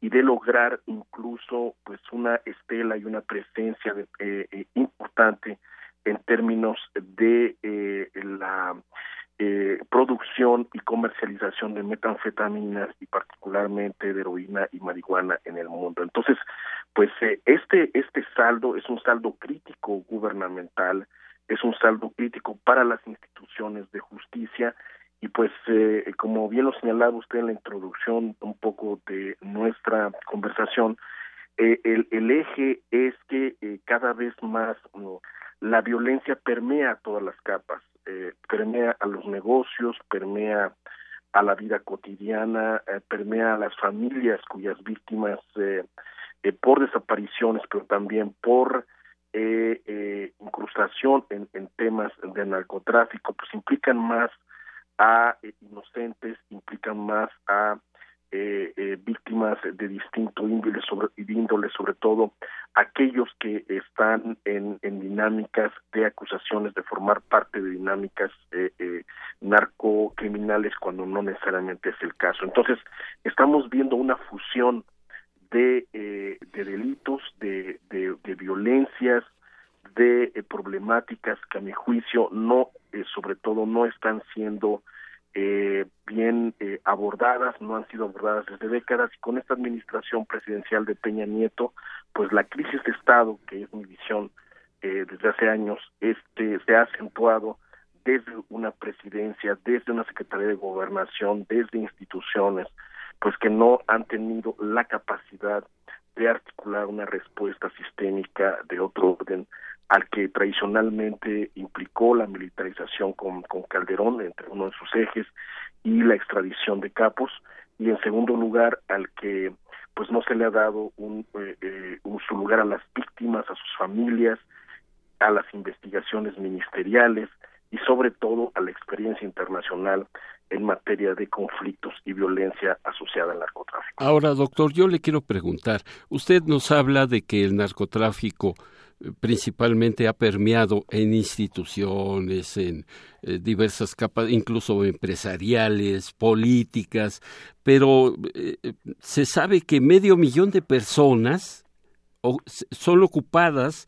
y de lograr incluso pues una estela y una presencia eh, eh, importante en términos de eh, la eh, producción y comercialización de metanfetaminas y particularmente de heroína y marihuana en el mundo. Entonces, pues eh, este este saldo es un saldo crítico gubernamental, es un saldo crítico para las instituciones de justicia y pues eh, como bien lo señalaba usted en la introducción un poco de nuestra conversación, el, el eje es que cada vez más la violencia permea todas las capas, eh, permea a los negocios, permea a la vida cotidiana, eh, permea a las familias cuyas víctimas eh, por desapariciones, pero también por incrustación en, en, temas de narcotráfico, pues implican más a inocentes, implican más a eh, eh, víctimas de distinto índole sobre, índole, sobre todo aquellos que están en, en, dinámicas de acusaciones de formar parte de dinámicas eh, eh, narcocriminales cuando no necesariamente es el caso. Entonces, estamos viendo una fusión de, eh, de delitos, de, de, violencias, de problemáticas que a mi juicio no, sobre todo, no están siendo eh, bien eh, abordadas, no han sido abordadas desde décadas y con esta administración presidencial de Peña Nieto, pues la crisis de Estado, que es mi visión eh, desde hace años, este se ha acentuado desde una presidencia, desde una secretaría de gobernación, desde instituciones, pues que no han tenido la capacidad de articular una respuesta sistémica de otro orden al que tradicionalmente implicó la militarización con, con Calderón entre uno de sus ejes y la extradición de capos y en segundo lugar al que pues no se le ha dado un, eh, eh, su lugar a las víctimas, a sus familias, a las investigaciones ministeriales y sobre todo a la experiencia internacional en materia de conflictos y violencia asociada al narcotráfico. Ahora, doctor, yo le quiero preguntar, usted nos habla de que el narcotráfico principalmente ha permeado en instituciones, en eh, diversas capas, incluso empresariales, políticas, pero eh, se sabe que medio millón de personas son ocupadas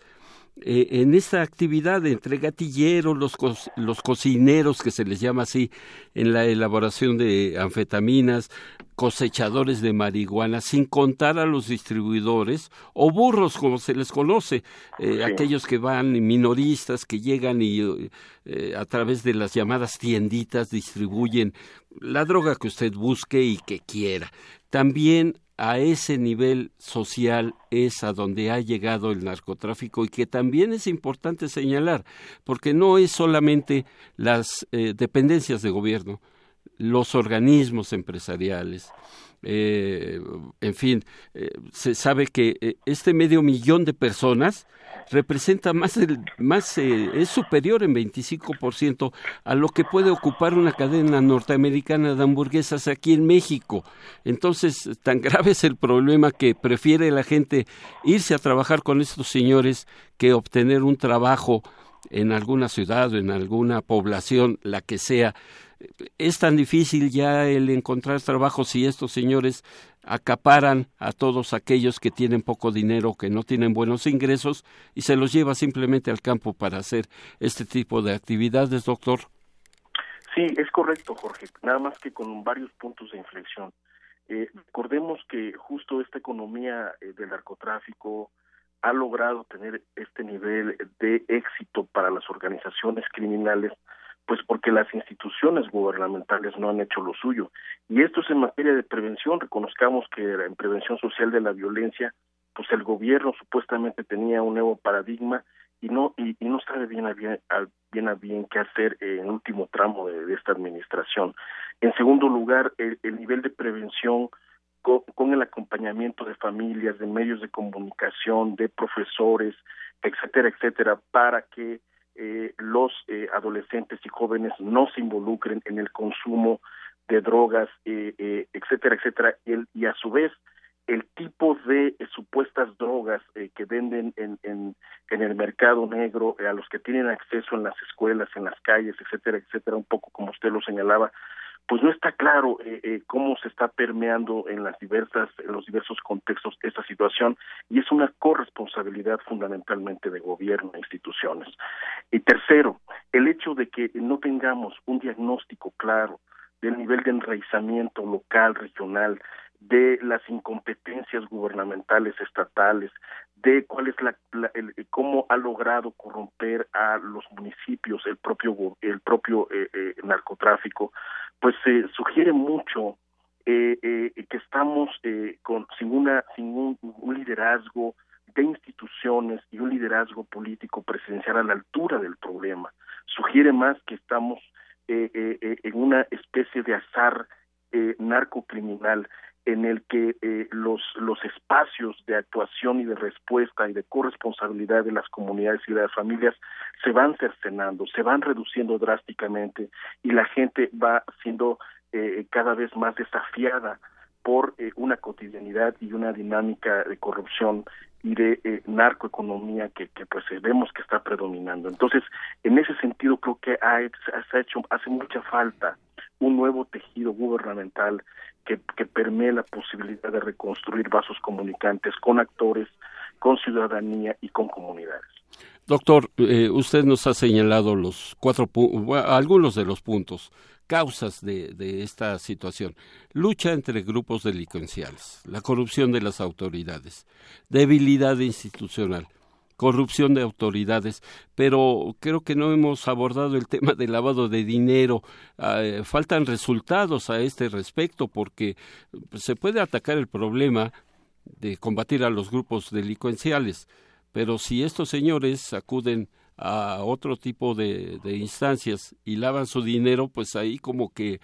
eh, en esta actividad entre gatilleros, los, los cocineros, que se les llama así, en la elaboración de anfetaminas, cosechadores de marihuana, sin contar a los distribuidores o burros, como se les conoce, eh, aquellos que van minoristas, que llegan y eh, a través de las llamadas tienditas distribuyen la droga que usted busque y que quiera. También a ese nivel social es a donde ha llegado el narcotráfico y que también es importante señalar, porque no es solamente las eh, dependencias de gobierno, los organismos empresariales, eh, en fin, eh, se sabe que eh, este medio millón de personas representa más, el, más es superior en 25% a lo que puede ocupar una cadena norteamericana de hamburguesas aquí en México. Entonces, tan grave es el problema que prefiere la gente irse a trabajar con estos señores que obtener un trabajo en alguna ciudad o en alguna población, la que sea, es tan difícil ya el encontrar trabajo si estos señores acaparan a todos aquellos que tienen poco dinero, que no tienen buenos ingresos y se los lleva simplemente al campo para hacer este tipo de actividades, doctor. Sí, es correcto, Jorge, nada más que con varios puntos de inflexión. Eh, recordemos que justo esta economía eh, del narcotráfico ha logrado tener este nivel de éxito para las organizaciones criminales pues porque las instituciones gubernamentales no han hecho lo suyo. Y esto es en materia de prevención. Reconozcamos que en prevención social de la violencia, pues el gobierno supuestamente tenía un nuevo paradigma y no y, no sabe bien a bien, bien a bien qué hacer en el último tramo de, esta administración. En segundo lugar, el, nivel de prevención con, con, el acompañamiento de familias, de medios de comunicación, de profesores, etcétera, etcétera, para que eh, los eh, adolescentes y jóvenes no se involucren en el consumo de drogas, eh, eh etcétera, etcétera, y, y, a su vez el tipo de supuestas drogas que venden en, en, en, el mercado negro, a los que tienen acceso en las escuelas, en las calles, etcétera, etcétera, un poco como usted lo señalaba, pues no está claro eh, eh, cómo se está permeando en las diversas en los diversos contextos esta situación y es una corresponsabilidad fundamentalmente de gobierno e instituciones. Y tercero el hecho de que no tengamos un diagnóstico claro del nivel de enraizamiento local, regional, de las incompetencias gubernamentales estatales, de cuál es la, el, cómo ha logrado corromper a los municipios el propio el propio eh, eh, narcotráfico, pues se sugiere mucho eh, que estamos con sin una sin un, liderazgo de instituciones y un liderazgo político presidencial a la altura del problema. Sugiere más que estamos en una especie de azar narcocriminal en el que eh, los, los espacios de actuación y de respuesta y de corresponsabilidad de las comunidades y de las familias se van cercenando, se van reduciendo drásticamente y la gente va siendo eh, cada vez más desafiada por eh, una cotidianidad y una dinámica de corrupción y de narcoeconomía que, que pues vemos que está predominando. Entonces, en ese sentido creo que ha, ha hecho, hace mucha falta un nuevo tejido gubernamental que, que permee la posibilidad de reconstruir vasos comunicantes con actores, con ciudadanía y con comunidades. Doctor, eh, usted nos ha señalado los cuatro algunos de los puntos, causas de, esta situación. Lucha entre grupos delincuenciales, la corrupción de las autoridades, debilidad institucional, corrupción de autoridades, pero creo que no hemos abordado el tema del lavado de dinero. Ah, eh, faltan resultados a este respecto porque pues, se puede atacar el problema de combatir a los grupos delincuenciales, pero si estos señores acuden a otro tipo de, instancias y lavan su dinero, pues ahí como que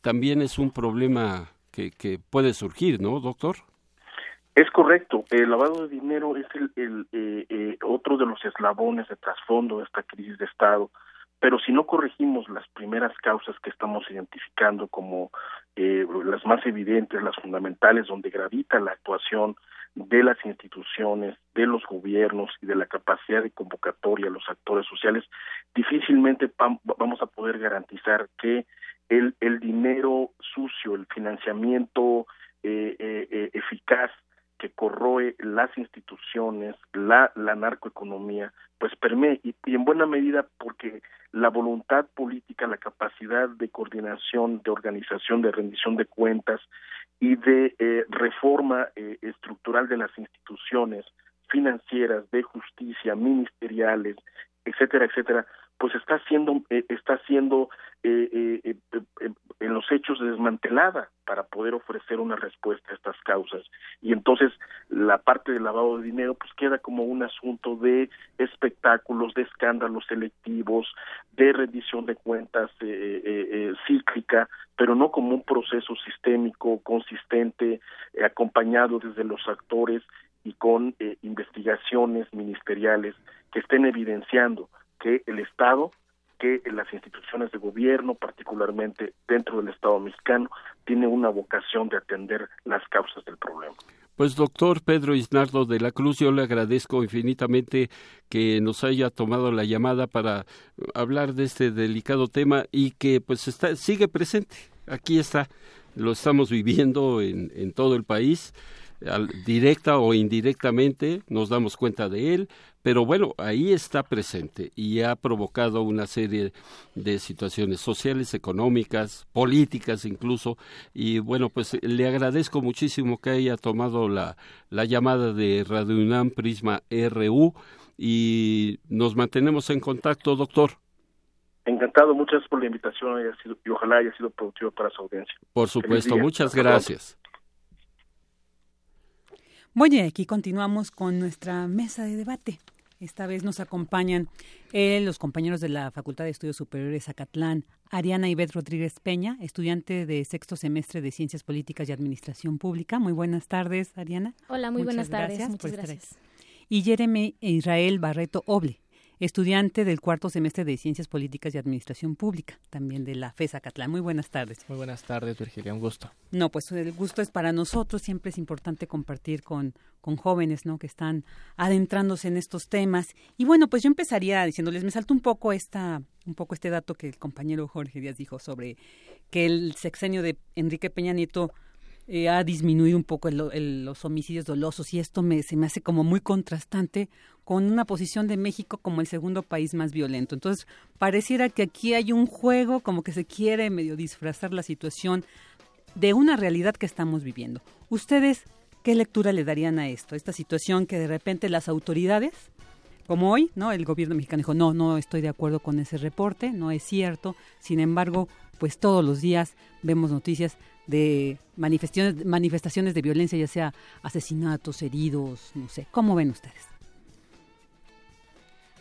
también es un problema que, que puede surgir, ¿no, doctor? Es correcto, el lavado de dinero es el, eh, eh, otro de los eslabones de trasfondo de esta crisis de Estado, pero si no corregimos las primeras causas que estamos identificando como eh, las más evidentes, las fundamentales, donde gravita la actuación de las instituciones, de los gobiernos y de la capacidad de convocatoria a los actores sociales, difícilmente vamos a poder garantizar que el, el dinero sucio, el financiamiento eficaz que corroe las instituciones, la, la narcoeconomía, pues permee y, en buena medida porque la voluntad política, la capacidad de coordinación, de organización, de rendición de cuentas y de eh, reforma eh, estructural de las instituciones financieras, de justicia, ministeriales, etcétera, etcétera, pues está siendo eh, está siendo eh, eh, en los hechos desmantelada para poder ofrecer una respuesta a estas causas. Y entonces la parte del lavado de dinero pues queda como un asunto de espectáculos de escándalos selectivos de rendición de cuentas cíclica pero no como un proceso sistémico consistente acompañado desde los actores y con investigaciones ministeriales que estén evidenciando que el Estado, que las instituciones de gobierno, particularmente dentro del Estado mexicano, tiene una vocación de atender las causas del problema. Pues doctor Pedro Isnardo de la Cruz, yo le agradezco infinitamente que nos haya tomado la llamada para hablar de este delicado tema y que pues está, sigue presente. Aquí está, lo estamos viviendo en, en todo el país directa o indirectamente nos damos cuenta de él, pero bueno, ahí está presente y ha provocado una serie de situaciones sociales, económicas, políticas incluso, y bueno, pues le agradezco muchísimo que haya tomado la, la llamada de Radio UNAM Prisma RU y nos mantenemos en contacto, doctor. Encantado, muchas gracias por la invitación y ojalá haya sido productivo para su audiencia. Por supuesto, muchas gracias. Bueno, y aquí continuamos con nuestra mesa de debate. Esta vez nos acompañan eh, los compañeros de la Facultad de Estudios Superiores Acatlán, Ariana Ibet Rodríguez Peña, estudiante de sexto semestre de Ciencias Políticas y Administración Pública. Muy buenas tardes, Ariana. Hola, muy buenas tardes. Muchas gracias. Y Jeremy Israel Barreto Oble, estudiante del cuarto semestre de Ciencias Políticas y Administración Pública, también de la FESA Catlán. Muy buenas tardes. Muy buenas tardes, Virgilia, un gusto. No, pues el gusto es para nosotros, siempre es importante compartir con, con jóvenes, ¿no?, que están adentrándose en estos temas. Y bueno, pues yo empezaría diciéndoles, me saltó un poco esta un poco este dato que el compañero Jorge Díaz dijo sobre que el sexenio de Enrique Peña Nieto eh, ha disminuido un poco los homicidios dolosos y esto me, se me hace como muy contrastante con una posición de México como el segundo país más violento. Entonces, pareciera que aquí hay un juego como que se quiere medio disfrazar la situación de una realidad que estamos viviendo. ¿Ustedes qué lectura le darían a esto? Esta situación que de repente las autoridades, como hoy, ¿no? El gobierno mexicano dijo, no, no estoy de acuerdo con ese reporte, no es cierto. Sin embargo, pues todos los días vemos noticias de manifestaciones, manifestaciones de violencia, ya sea asesinatos, heridos, no sé. ¿Cómo ven ustedes?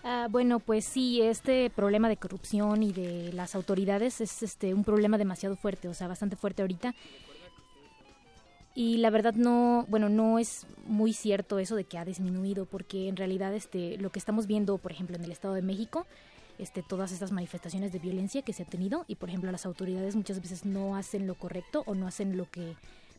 Ah, bueno, pues sí, este problema de corrupción y de las autoridades es este un problema demasiado fuerte, o sea, bastante fuerte ahorita. Y la verdad no, bueno, no es muy cierto eso de que ha disminuido, porque en realidad este lo que estamos viendo, por ejemplo, en el Estado de México, este, todas estas manifestaciones de violencia que se han tenido y por ejemplo las autoridades muchas veces no hacen lo correcto o no hacen lo que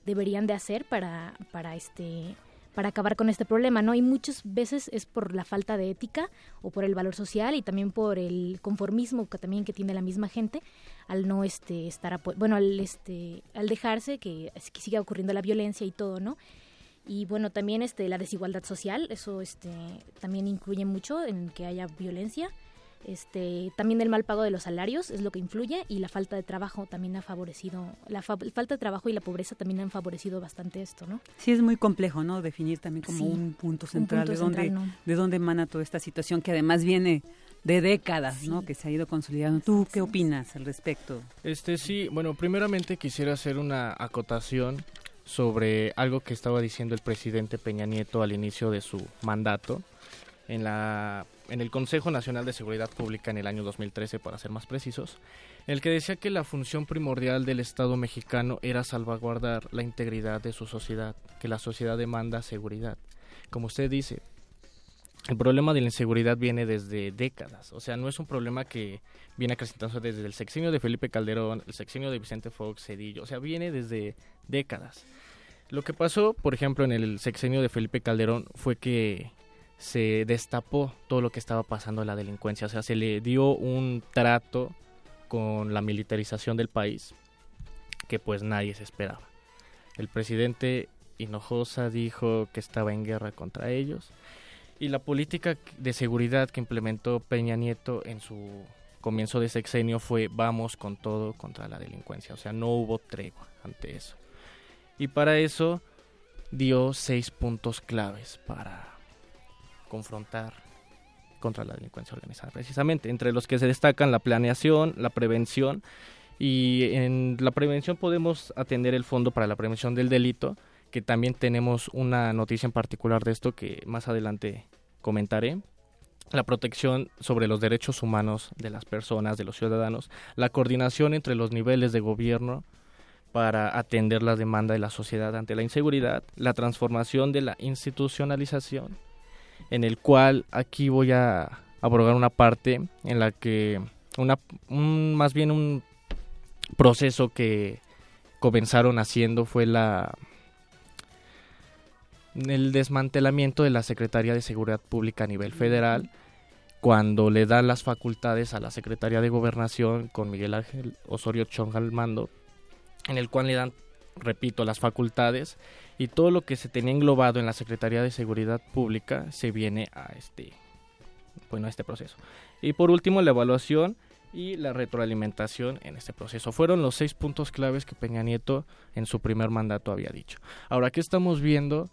deberían de hacer para, para este para acabar con este problema, ¿no? Y muchas veces es por la falta de ética o por el valor social y también por el conformismo que también que tiene la misma gente al no este estar bueno, al este al dejarse que, que siga ocurriendo la violencia y todo, ¿no? Y bueno, también este la desigualdad social, eso este también incluye mucho en que haya violencia este, también el mal pago de los salarios es lo que influye y la falta de trabajo también ha favorecido, la falta de trabajo y la pobreza también han favorecido bastante esto, ¿no? Sí, es muy complejo, ¿no? Definir también como un punto central, de, dónde, de dónde emana toda esta situación que además viene de décadas, ¿no? Que se ha ido consolidando. ¿Tú qué opinas al respecto? Este sí, bueno, primeramente quisiera hacer una acotación sobre algo que estaba diciendo el presidente Peña Nieto al inicio de su mandato en la en el Consejo Nacional de Seguridad Pública en el año 2013, para ser más precisos, el que decía que la función primordial del Estado mexicano era salvaguardar la integridad de su sociedad, que la sociedad demanda seguridad. Como usted dice, el problema de la inseguridad viene desde décadas, o sea, no es un problema que viene acrecentándose desde el sexenio de Felipe Calderón, el sexenio de Vicente Fox, Cedillo, o sea, viene desde décadas. Lo que pasó, por ejemplo, en el sexenio de Felipe Calderón fue que se destapó todo lo que estaba pasando en la delincuencia, o sea, se le dio un trato con la militarización del país que pues nadie se esperaba. El presidente Hinojosa dijo que estaba en guerra contra ellos y la política de seguridad que implementó Peña Nieto en su comienzo de sexenio fue vamos con todo contra la delincuencia, o sea, no hubo tregua ante eso. Y para eso dio seis puntos claves para confrontar contra la delincuencia organizada, precisamente, entre los que se destacan la planeación, la prevención, y en la prevención podemos atender el Fondo para la Prevención del Delito, que también tenemos una noticia en particular de esto que más adelante comentaré. La protección sobre los derechos humanos de las personas, de los ciudadanos, la coordinación entre los niveles de gobierno para atender la demanda de la sociedad ante la inseguridad, la transformación de la institucionalización en el cual aquí voy a abrogar una parte en la que una más bien un proceso que comenzaron haciendo fue la el desmantelamiento de la Secretaría de Seguridad Pública a nivel federal cuando le dan las facultades a la Secretaría de Gobernación con Miguel Ángel Osorio Chong al mando en el cual le dan repito las facultades y todo lo que se tenía englobado en la Secretaría de Seguridad Pública se viene a este bueno a este proceso. Y por último la evaluación y la retroalimentación en este proceso. Fueron los seis puntos claves que Peña Nieto en su primer mandato había dicho. Ahora qué estamos viendo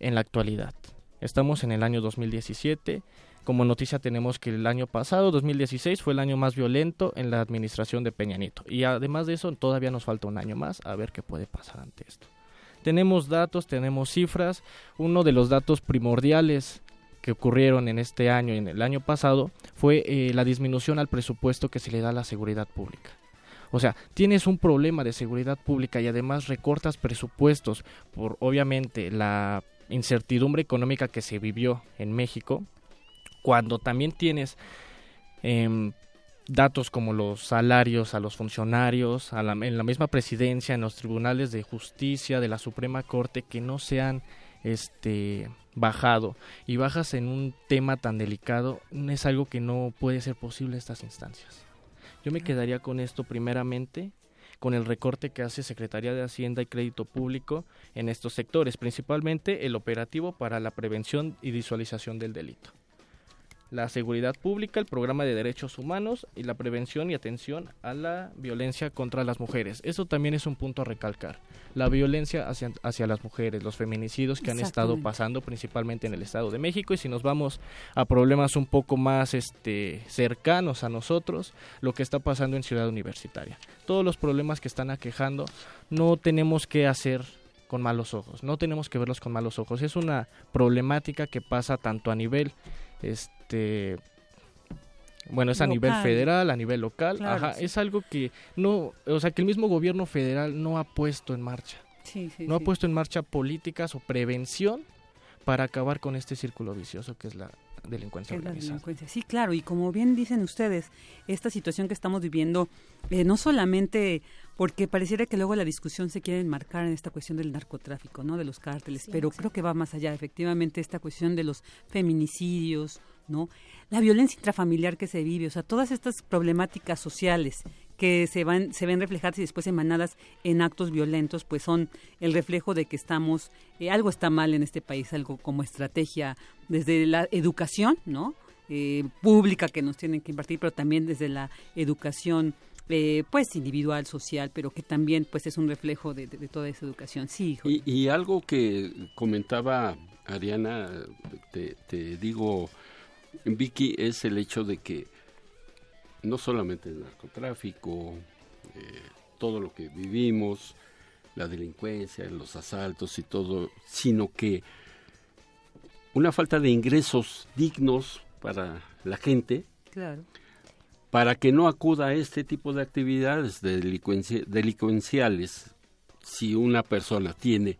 en la actualidad estamos en el año 2017 como noticia tenemos que el año pasado, 2016, fue el año más violento en la administración de Peña Nieto. Y además de eso, todavía nos falta un año más a ver qué puede pasar ante esto. Tenemos datos, tenemos cifras. Uno de los datos primordiales que ocurrieron en este año y en el año pasado fue eh, la disminución al presupuesto que se le da a la seguridad pública. O sea, tienes un problema de seguridad pública y además recortas presupuestos por obviamente la incertidumbre económica que se vivió en México, cuando también tienes em, datos como los salarios a los funcionarios, a en la misma presidencia, en los tribunales de justicia de la Suprema Corte que no se han este, bajado. Y bajas en un tema tan delicado, es algo que no puede ser posible en estas instancias. Yo me quedaría con esto primeramente, con el recorte que hace Secretaría de Hacienda y Crédito Público en estos sectores, principalmente el operativo para la prevención y visualización del delito la seguridad pública, el programa de derechos humanos y la prevención y atención a la violencia contra las mujeres. Eso también es un punto a recalcar. La violencia hacia, hacia las mujeres, los feminicidios que han estado pasando principalmente en el Estado de México y si nos vamos a problemas un poco más este, cercanos a nosotros, lo que está pasando en Ciudad Universitaria. Todos los problemas que están aquejando no tenemos que hacer con malos ojos, no tenemos que verlos con malos ojos. Es una problemática que pasa tanto a nivel este bueno, es a nivel federal, a nivel local, ajá, es algo que no, o sea, que el mismo gobierno federal no ha puesto en marcha. no ha puesto en marcha políticas o prevención para acabar con este círculo vicioso que es la delincuencia organizada. Sí, claro, y como bien dicen ustedes, esta situación que estamos viviendo, eh, no solamente porque pareciera que luego la discusión se quiere enmarcar en esta cuestión del narcotráfico, ¿no? De los cárteles, pero creo que va más allá, efectivamente, esta cuestión de los feminicidios, ¿no? La violencia intrafamiliar que se vive, o sea, todas estas problemáticas sociales que se van se ven reflejadas y después emanadas en actos violentos, pues son el reflejo de que estamos eh, algo está mal en este país, algo como estrategia desde la educación, ¿no? Eh, pública que nos tienen que impartir, pero también desde la educación eh, pues individual, social, pero que también pues es un reflejo de, toda esa educación. Sí, Y, algo que comentaba Ariana, te, digo, Vicky, es el hecho de que no solamente el narcotráfico, eh, todo lo que vivimos, la delincuencia, los asaltos y todo, sino que una falta de ingresos dignos para la gente, claro. para que no acuda a este tipo de actividades delincuenciales si una persona tiene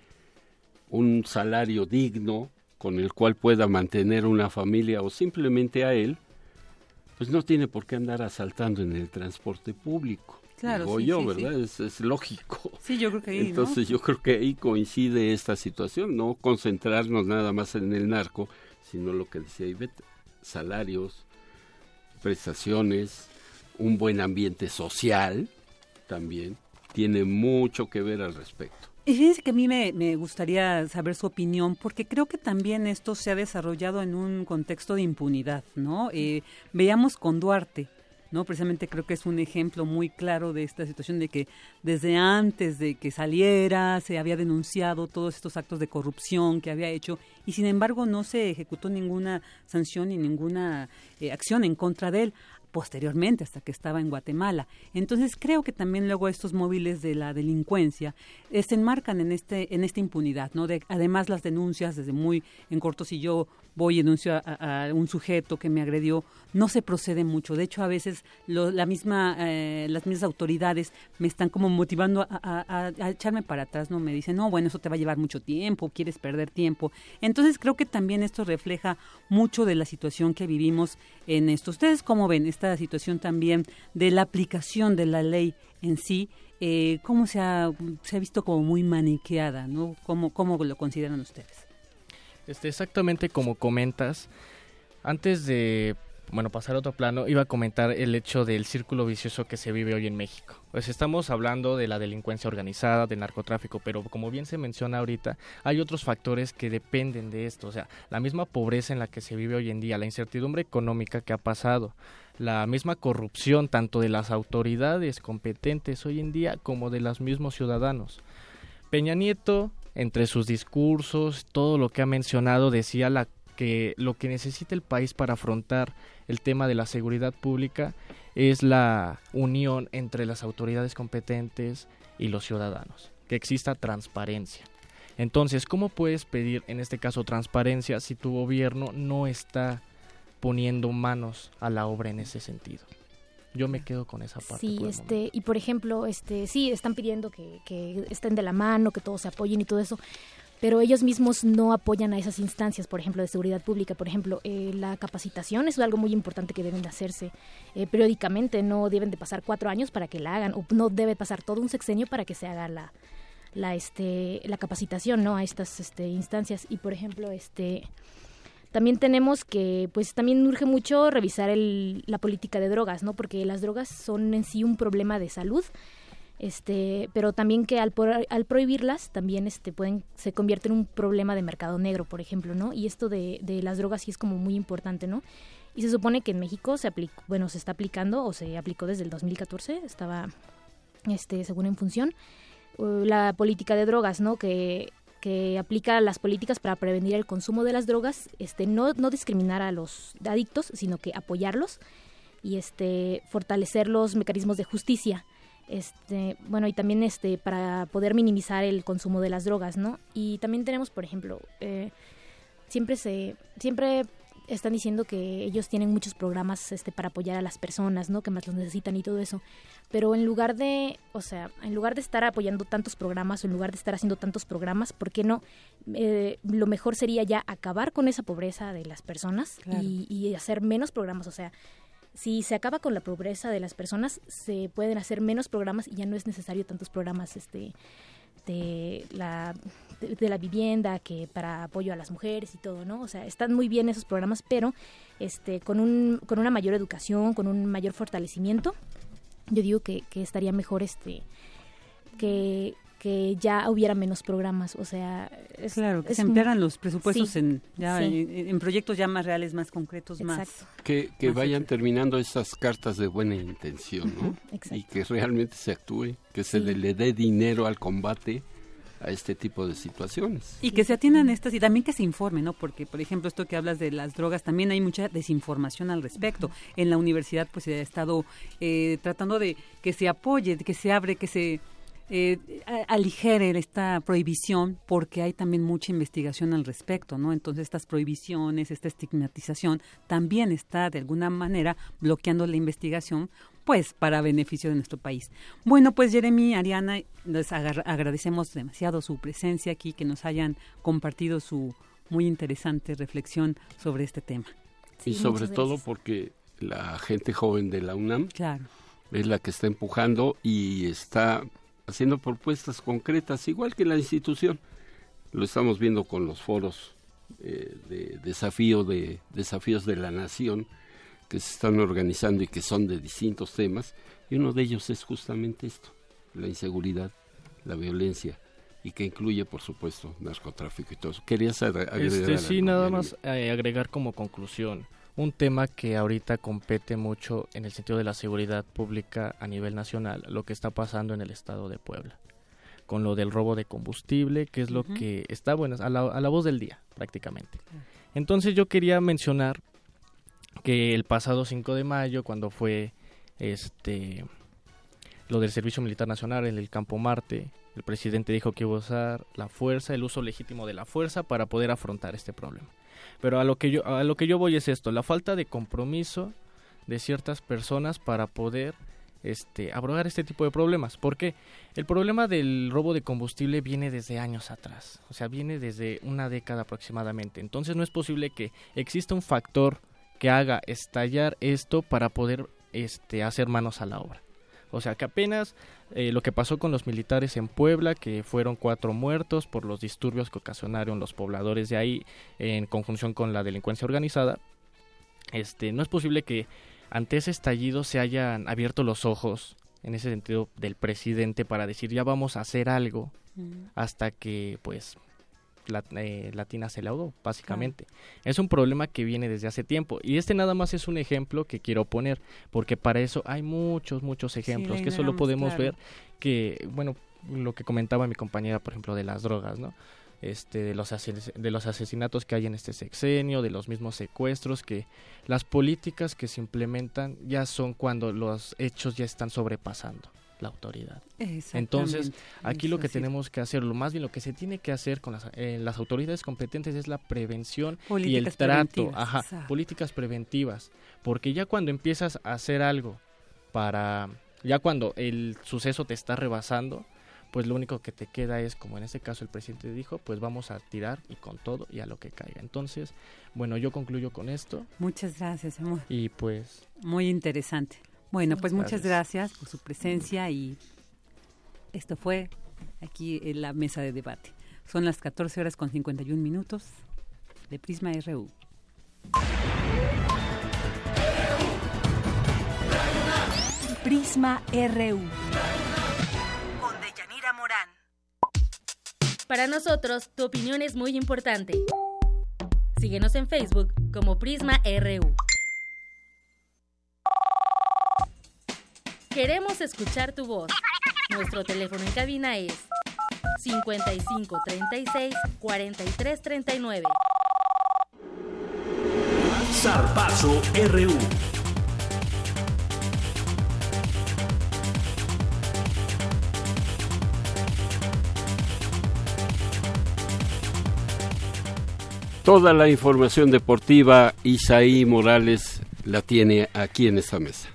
un salario digno con el cual pueda mantener una familia o simplemente a él, pues no tiene por qué andar asaltando en el transporte público. Claro, digo yo, ¿verdad? Es, lógico. Sí, yo creo que ahí, Entonces yo creo que ahí coincide esta situación, no concentrarnos nada más en el narco, sino lo que decía Ivette, salarios, prestaciones, un buen ambiente social también, tiene mucho que ver al respecto. Y fíjense que a mí me, gustaría saber su opinión, porque creo que también esto se ha desarrollado en un contexto de impunidad, ¿no? Eh, veíamos con Duarte, ¿no? Precisamente creo que es un ejemplo muy claro de esta situación de que desde antes de que saliera se había denunciado todos estos actos de corrupción que había hecho y sin embargo no se ejecutó ninguna sanción ni ninguna eh, acción en contra de él posteriormente hasta que estaba en Guatemala. Entonces creo que también luego estos móviles de la delincuencia eh, se enmarcan en este en esta impunidad, ¿no? De, además las denuncias desde muy en corto si yo voy y denuncio a, un sujeto que me agredió, no se procede mucho. De hecho, a veces la misma, eh, las mismas autoridades me están como motivando a, echarme para atrás, ¿no? Me dicen, no, bueno, eso te va a llevar mucho tiempo, quieres perder tiempo. Entonces, creo que también esto refleja mucho de la situación que vivimos en esto. ¿Ustedes cómo ven esta situación también de la aplicación de la ley en sí? Eh, ¿Cómo se ha, se ha visto como muy maniqueada, ¿no? ¿Cómo, cómo lo consideran ustedes? Este, exactamente como comentas, antes de bueno, pasar a otro plano, iba a comentar el hecho del círculo vicioso que se vive hoy en México. Pues estamos hablando de la delincuencia organizada, del narcotráfico, pero como bien se menciona ahorita, hay otros factores que dependen de esto. O sea, la misma pobreza en la que se vive hoy en día, la incertidumbre económica que ha pasado, la misma corrupción tanto de las autoridades competentes hoy en día como de los mismos ciudadanos. Peña Nieto entre sus discursos, todo lo que ha mencionado, decía la, que lo que necesita el país para afrontar el tema de la seguridad pública es la unión entre las autoridades competentes y los ciudadanos, que exista transparencia. Entonces, ¿cómo puedes pedir en este caso transparencia si tu gobierno no está poniendo manos a la obra en ese sentido? Yo me quedo con esa parte. Sí, este, y por ejemplo, este, sí, están pidiendo que, que estén de la mano, que todos se apoyen y todo eso, pero ellos mismos no apoyan a esas instancias, por ejemplo, de seguridad pública. Por ejemplo, eh, la capacitación es algo muy importante que deben de hacerse eh, periódicamente, no deben de pasar cuatro años para que la hagan, o no debe pasar todo un sexenio para que se haga la, la, este, la capacitación ¿no? a estas este, instancias. Y, por ejemplo, este también tenemos que, pues también urge mucho revisar el, la política de drogas, ¿no? Porque las drogas son en sí un problema de salud este pero también que al, al prohibirlas también este pueden se convierte en un problema de mercado negro por ejemplo no y esto de, de las drogas sí es como muy importante no y se supone que en México se aplicó bueno se está aplicando o se aplicó desde el 2014 estaba este según en función la política de drogas no que que aplica las políticas para prevenir el consumo de las drogas, este, no, no discriminar a los adictos, sino que apoyarlos y este, fortalecer los mecanismos de justicia. Este bueno y también este para poder minimizar el consumo de las drogas no y también tenemos por ejemplo eh, siempre se siempre están diciendo que ellos tienen muchos programas este para apoyar a las personas no que más los necesitan y todo eso. Pero en lugar de o sea en lugar de estar apoyando tantos programas o en lugar de estar haciendo tantos programas por qué no eh, lo mejor sería ya acabar con esa pobreza de las personas y, y hacer menos programas. O sea si se acaba con la pobreza de las personas, se pueden hacer menos programas y ya no es necesario tantos programas este de la de, la vivienda que para apoyo a las mujeres y todo, ¿no? O sea, están muy bien esos programas, pero este con un con una mayor educación, con un mayor fortalecimiento, yo digo que, que estaría mejor este que que ya hubiera menos programas, o sea... Es, claro, que se emplearan los presupuestos en, ya, en, proyectos ya más reales, más concretos, más... Que, que vayan terminando esas cartas de buena intención, ¿no? y que realmente se actúe, que se le dé dinero al combate a este tipo de situaciones. Y que se atiendan estas y también que se informe, ¿no? Porque, por ejemplo, esto que hablas de las drogas, también hay mucha desinformación al respecto. En la universidad, pues se ha estado eh, tratando de que se apoye, que se abre, que se eh, aligere esta prohibición porque hay también mucha investigación al respecto, ¿no? Entonces estas prohibiciones, esta estigmatización también está de alguna manera bloqueando la investigación pues para beneficio de nuestro país. Bueno, pues Jeremy, Ariana, les agradecemos demasiado su presencia aquí, que nos hayan compartido su muy interesante reflexión sobre este tema. y sobre todo porque la gente joven de la UNAM es la que está empujando y está haciendo propuestas concretas, igual que la institución. Lo estamos viendo con los foros eh, de desafío de desafíos de la nación que se están organizando y que son de distintos temas y uno de ellos es justamente esto, la inseguridad, la violencia y que incluye por supuesto narcotráfico y todo eso. Querías agregar este, sí, nada más eh, agregar como conclusión un tema que ahorita compete mucho en el sentido de la seguridad pública a nivel nacional, lo que está pasando en el estado de Puebla, con lo del robo de combustible, que es lo que está bueno, a la, a la voz del día prácticamente. Entonces yo quería mencionar que el pasado 5 de mayo, cuando fue este lo del Servicio Militar Nacional en el Campo Marte, el presidente dijo que iba a usar la fuerza, el uso legítimo de la fuerza para poder afrontar este problema. Pero a lo que yo a lo que yo voy es esto, la falta de compromiso de ciertas personas para poder este abrogar este tipo de problemas, porque el problema del robo de combustible viene desde años atrás, o sea, viene desde una década aproximadamente. Entonces no es posible que exista un factor que haga estallar esto para poder este hacer manos a la obra. O sea que apenas eh, lo que pasó con los militares en Puebla, que fueron cuatro muertos por los disturbios que ocasionaron los pobladores de ahí en conjunción con la delincuencia organizada, este, no es posible que ante ese estallido se hayan abierto los ojos en ese sentido del presidente para decir ya vamos a hacer algo hasta que pues la, eh, latina se laudó, básicamente. Es un problema que viene desde hace tiempo. Y este nada más es un ejemplo que quiero poner, porque para eso hay muchos, muchos ejemplos que solo podemos ver que, bueno, lo que comentaba mi compañera, por ejemplo, de las drogas, ¿no? Este, de, los de los asesinatos que hay en este sexenio, de los mismos secuestros, que las políticas que se implementan ya son cuando los hechos ya están sobrepasando la autoridad. Entonces, aquí lo que tenemos que hacer, lo más bien lo que se tiene que hacer con las, eh, las autoridades competentes es la prevención y el trato, ajá, políticas preventivas, porque ya cuando empiezas a hacer algo para, ya cuando el suceso te está rebasando, pues lo único que te queda es, como en este caso el presidente dijo, pues vamos a tirar y con todo y a lo que caiga. Entonces, bueno, yo concluyo con esto. Muchas gracias, amor. Y pues... Muy interesante. Bueno, pues muchas gracias por su presencia y esto fue aquí la mesa de debate. Son las 14 horas con 51 minutos de Prisma RU. Prisma RU. Con Deyanira Morán. Para nosotros, tu opinión es muy importante. Síguenos en Facebook como Prisma RU. Queremos escuchar tu voz. Nuestro teléfono en cabina es 55 36 43 39. Zarpazo RU. Toda la información deportiva, Isaí Morales la tiene aquí en esta mesa.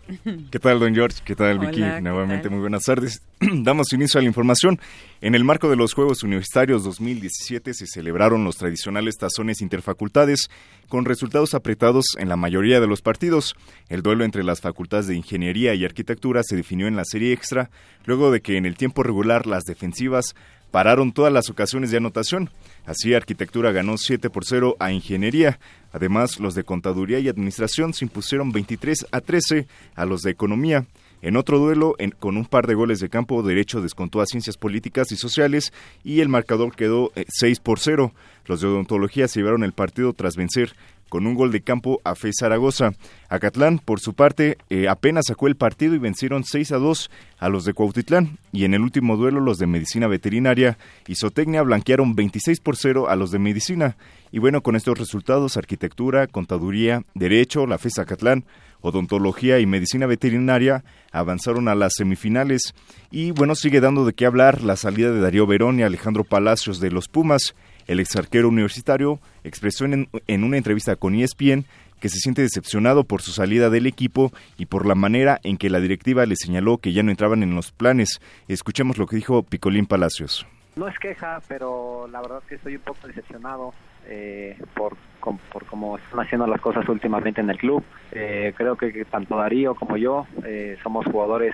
¿Qué tal, don George? ¿Qué tal, Vicky? Nuevamente, muy buenas tardes. Damos inicio a la información. En el marco de los Juegos Universitarios 2017 se celebraron los tradicionales tazones interfacultades con resultados apretados en la mayoría de los partidos. El duelo entre las facultades de Ingeniería y Arquitectura se definió en la serie extra, luego de que en el tiempo regular las defensivas pararon todas las ocasiones de anotación. Así, Arquitectura ganó 7 por 0 a Ingeniería. Además, los de Contaduría y Administración se impusieron 23 a 13 a los de Economía. En otro duelo, con un par de goles de campo, Derecho descontó a Ciencias Políticas y Sociales y el marcador quedó 6 eh, por 0. Los de Odontología se llevaron el partido tras vencer con un gol de campo a Fe Zaragoza. Acatlán, por su parte, eh, apenas sacó el partido y vencieron 6 a 2 a los de Cuautitlán. Y en el último duelo, los de Medicina Veterinaria y Zootecnia blanquearon 26 por 0 a los de Medicina. Y bueno, con estos resultados, Arquitectura, Contaduría, Derecho, la FES Acatlán, Odontología y Medicina Veterinaria avanzaron a las semifinales. Y bueno, sigue dando de qué hablar la salida de Darío Verón y Alejandro Palacios de los Pumas. El ex arquero universitario expresó en, una entrevista con ESPN que se siente decepcionado por su salida del equipo y por la manera en que la directiva le señaló que ya no entraban en los planes. Escuchemos lo que dijo Picolín Palacios. No es queja, pero la verdad es que estoy un poco decepcionado eh, por, por cómo están haciendo las cosas últimamente en el club. Eh, creo que, tanto Darío como yo eh, somos jugadores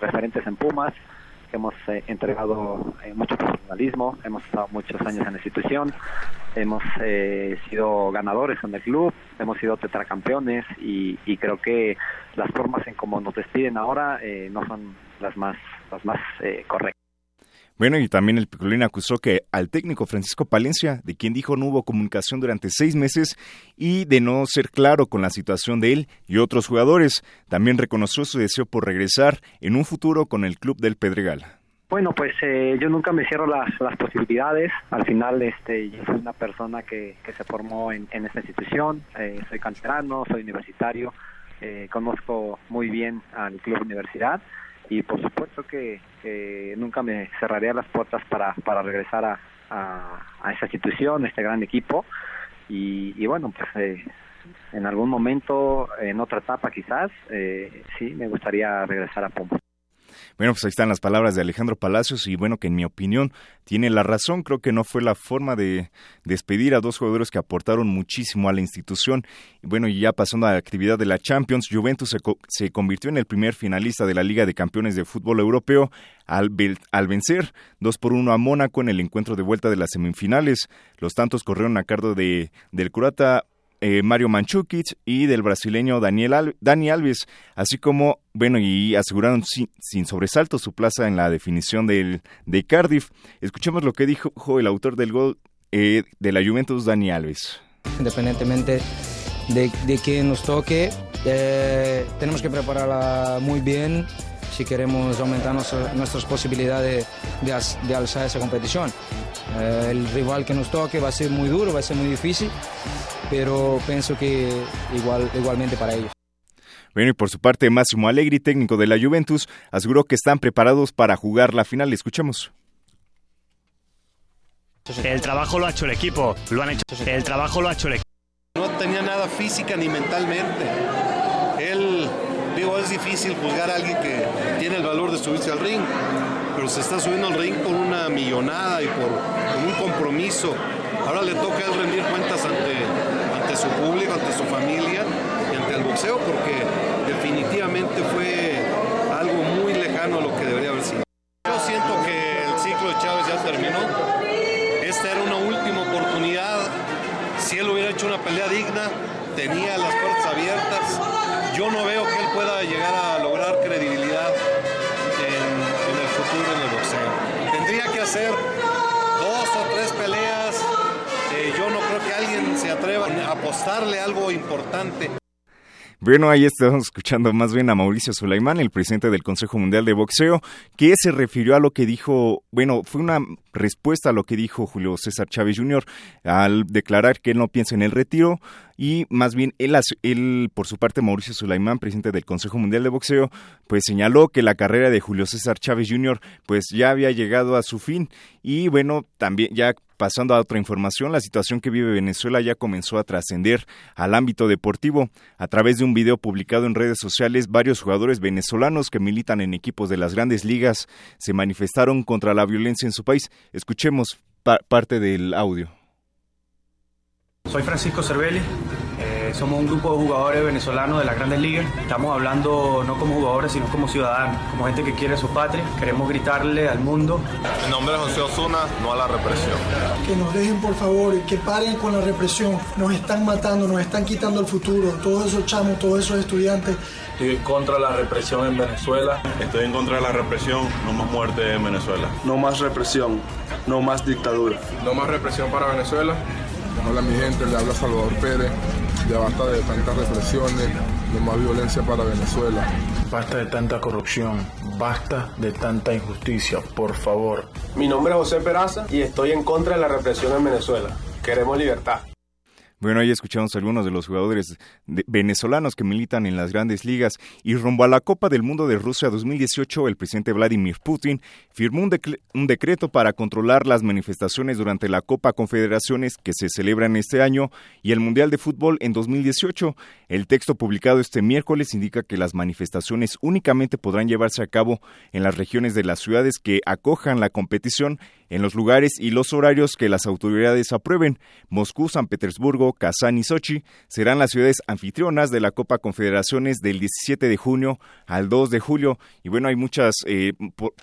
referentes en Pumas hemos eh, entregado eh, mucho profesionalismo, hemos estado muchos años en la institución, hemos eh, sido ganadores en el club, hemos sido tetracampeones y, creo que las formas en cómo nos despiden ahora no son las más, las más correctas. Bueno, y también el Picolín acusó que al técnico Francisco Palencia, de quien dijo no hubo comunicación durante seis meses y de no ser claro con la situación de él y otros jugadores, también reconoció su deseo por regresar en un futuro con el club del Pedregal. Bueno, pues eh, yo nunca me cierro las, posibilidades. Al final, este, yo soy una persona que, que se formó en, en esta institución. Eh, soy canterano, soy universitario, eh, conozco muy bien al club universidad y por supuesto que, nunca me cerraría las puertas para, para regresar a, a, esa institución, este gran equipo y, bueno, pues eh, en algún momento, en otra etapa quizás, eh, sí, me gustaría regresar a Pumas. Bueno, pues ahí están las palabras de Alejandro Palacios y bueno, que en mi opinión tiene la razón. Creo que no fue la forma de despedir a dos jugadores que aportaron muchísimo a la institución. Y bueno, y ya pasando a la actividad de la Champions, Juventus se, convirtió en el primer finalista de la Liga de Campeones de Fútbol Europeo al, al vencer 2 por 1 a Mónaco en el encuentro de vuelta de las semifinales. Los tantos corrieron a cargo de, del croata eh, Mario Manchukic y del brasileño Daniel Dani Alves, así como, bueno, y aseguraron sin, sobresalto su plaza en la definición del, de Cardiff. Escuchemos lo que dijo el autor del gol eh, de la Juventus, Dani Alves. Independientemente de, de quién nos toque, eh, tenemos que prepararla muy bien si queremos aumentar nuestras posibilidades de, de, alzar esa competición. el rival que nos toque va a ser muy duro, va a ser muy difícil pero pienso que igual, igualmente para ellos. Bueno, y por su parte, Máximo Allegri, técnico de la Juventus, aseguró que están preparados para jugar la final. Escuchemos. El trabajo lo ha hecho el equipo, lo han hecho. El trabajo lo ha hecho el equipo. No tenía nada física ni mentalmente. Es difícil juzgar a alguien que tiene el valor de subirse al ring, pero se está subiendo al ring con una millonada y por, un compromiso. Ahora le toca a él rendir cuentas ante su público, ante su familia y ante el boxeo, porque definitivamente fue algo muy lejano a lo que debería haber sido. Yo siento que el ciclo de Chávez ya terminó. Esta era una última oportunidad. Si él hubiera hecho una pelea digna, tenía las puertas abiertas. Yo no veo que él pueda llegar a lograr credibilidad en, el futuro en el boxeo. Tendría que hacer dos o tres peleas. Eh, yo no creo que alguien se atreva a apostarle algo importante. Bueno, ahí estamos escuchando más bien a Mauricio Sulaimán, el presidente del Consejo Mundial de Boxeo, que se refirió a lo que dijo, bueno, fue una respuesta a lo que dijo Julio César Chávez Jr. al declarar que él no piensa en el retiro, y más bien él, por su parte, Mauricio Sulaimán, presidente del Consejo Mundial de Boxeo, pues señaló que la carrera de Julio César Chávez Jr. pues ya había llegado a su fin y bueno, también ya Pasando a otra información, la situación que vive Venezuela ya comenzó a trascender al ámbito deportivo. A través de un video publicado en redes sociales, varios jugadores venezolanos que militan en equipos de las grandes ligas se manifestaron contra la violencia en su país. Escuchemos parte del audio. Soy Francisco Cervelli, eh, somos un grupo de jugadores venezolanos de las grandes ligas. Estamos hablando no como jugadores, sino como ciudadanos, como gente que quiere su patria. Queremos gritarle al mundo. Mi nombre es José Osuna, no a la represión. Que nos dejen por favor y que paren con la represión. Nos están matando, nos están quitando el futuro. Todos esos chamos, todos esos estudiantes. Estoy en contra de la represión en Venezuela. Estoy en contra de la represión. No más muerte en Venezuela. No más represión. No más dictadura. No más represión para Venezuela. Hola mi gente, le habla Salvador Pérez ya basta de tantas represiones, de más violencia para Venezuela. Basta de tanta corrupción, basta de tanta injusticia, por favor. Mi nombre es José Peraza y estoy en contra de la represión en Venezuela. Queremos libertad. Bueno, ahí escuchamos algunos de los jugadores venezolanos que militan en las grandes ligas y rumbo a la Copa del Mundo de Rusia 2018, el presidente Vladimir Putin firmó un, un, decreto para controlar las manifestaciones durante la Copa Confederaciones que se celebran este año y el Mundial de Fútbol en 2018. El texto publicado este miércoles indica que las manifestaciones únicamente podrán llevarse a cabo en las regiones de las ciudades que acojan la competición en los lugares y los horarios que las autoridades aprueben. Moscú, San Petersburgo, Kazán y Sochi serán las ciudades anfitrionas de la Copa Confederaciones del 17 de junio al 2 de julio. Y bueno, hay muchas, eh,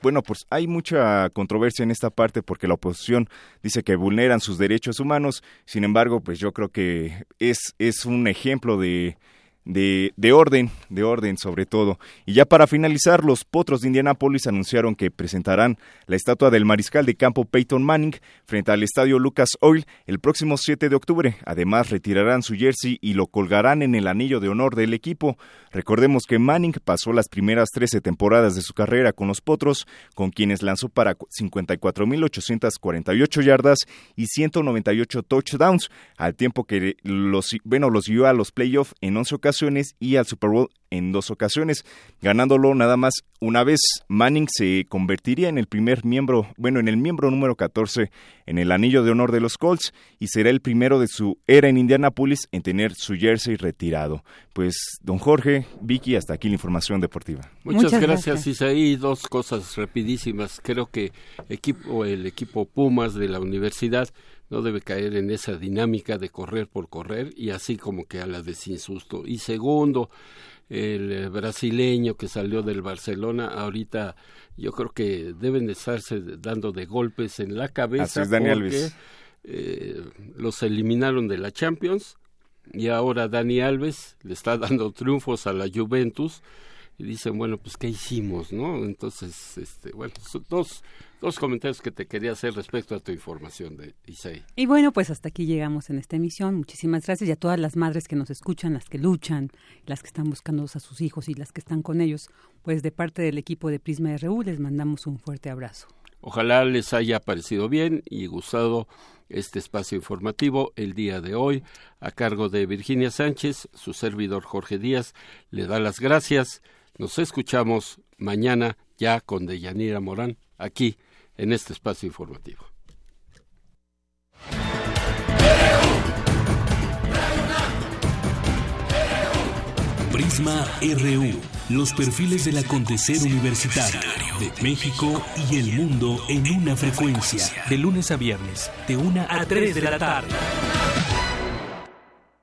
bueno, pues hay mucha controversia en esta parte porque la oposición dice que vulneran sus derechos humanos. Sin embargo, pues yo creo que es, es un ejemplo de de, de, orden, de orden sobre todo. Y ya para finalizar, los Potros de Indianápolis anunciaron que presentarán la estatua del mariscal de campo Peyton Manning frente al estadio Lucas Oil el próximo 7 de octubre. Además, retirarán su jersey y lo colgarán en el anillo de honor del equipo. Recordemos que Manning pasó las primeras 13 temporadas de su carrera con los Potros, con quienes lanzó para 54.848 yardas y 198 touchdowns, al tiempo que los, bueno, los guió a los playoffs en 11 ocasiones y al Super Bowl en dos ocasiones, ganándolo nada más una vez. Manning se convertiría en el primer miembro, bueno, en el miembro número 14 en el anillo de honor de los Colts y será el primero de su era en Indianapolis en tener su jersey retirado. Pues, don Jorge, Vicky, hasta aquí la información deportiva. Muchas, gracias, gracias, Isaí. Dos cosas rapidísimas. Creo que equipo, el equipo Pumas de la universidad no debe caer en esa dinámica de correr por correr y así como que a la desinsusto. Y segundo, el eh, brasileño que salió del Barcelona, ahorita yo creo que deben de estarse dando de golpes en la cabeza porque eh, los eliminaron de la Champions y ahora Dani Alves le está dando triunfos a la Juventus y dicen, bueno, pues ¿qué hicimos? ¿no? Entonces, este, bueno, son dos dos comentarios que te quería hacer respecto a tu información de Isaí. Y bueno, pues hasta aquí llegamos en esta emisión. Muchísimas gracias y a todas las madres que nos escuchan, las que luchan, las que están buscando a sus hijos y las que están con ellos. Pues de parte del equipo de Prisma RU les mandamos un fuerte abrazo. Ojalá les haya parecido bien y gustado este espacio informativo el día de hoy a cargo de Virginia Sánchez, su servidor Jorge Díaz le da las gracias. Nos escuchamos mañana ya con Deyanira Morán aquí en este espacio informativo. Prisma RU, los perfiles del acontecer universitario de México y el mundo en una frecuencia. De lunes a viernes, de una a 3 de la tarde.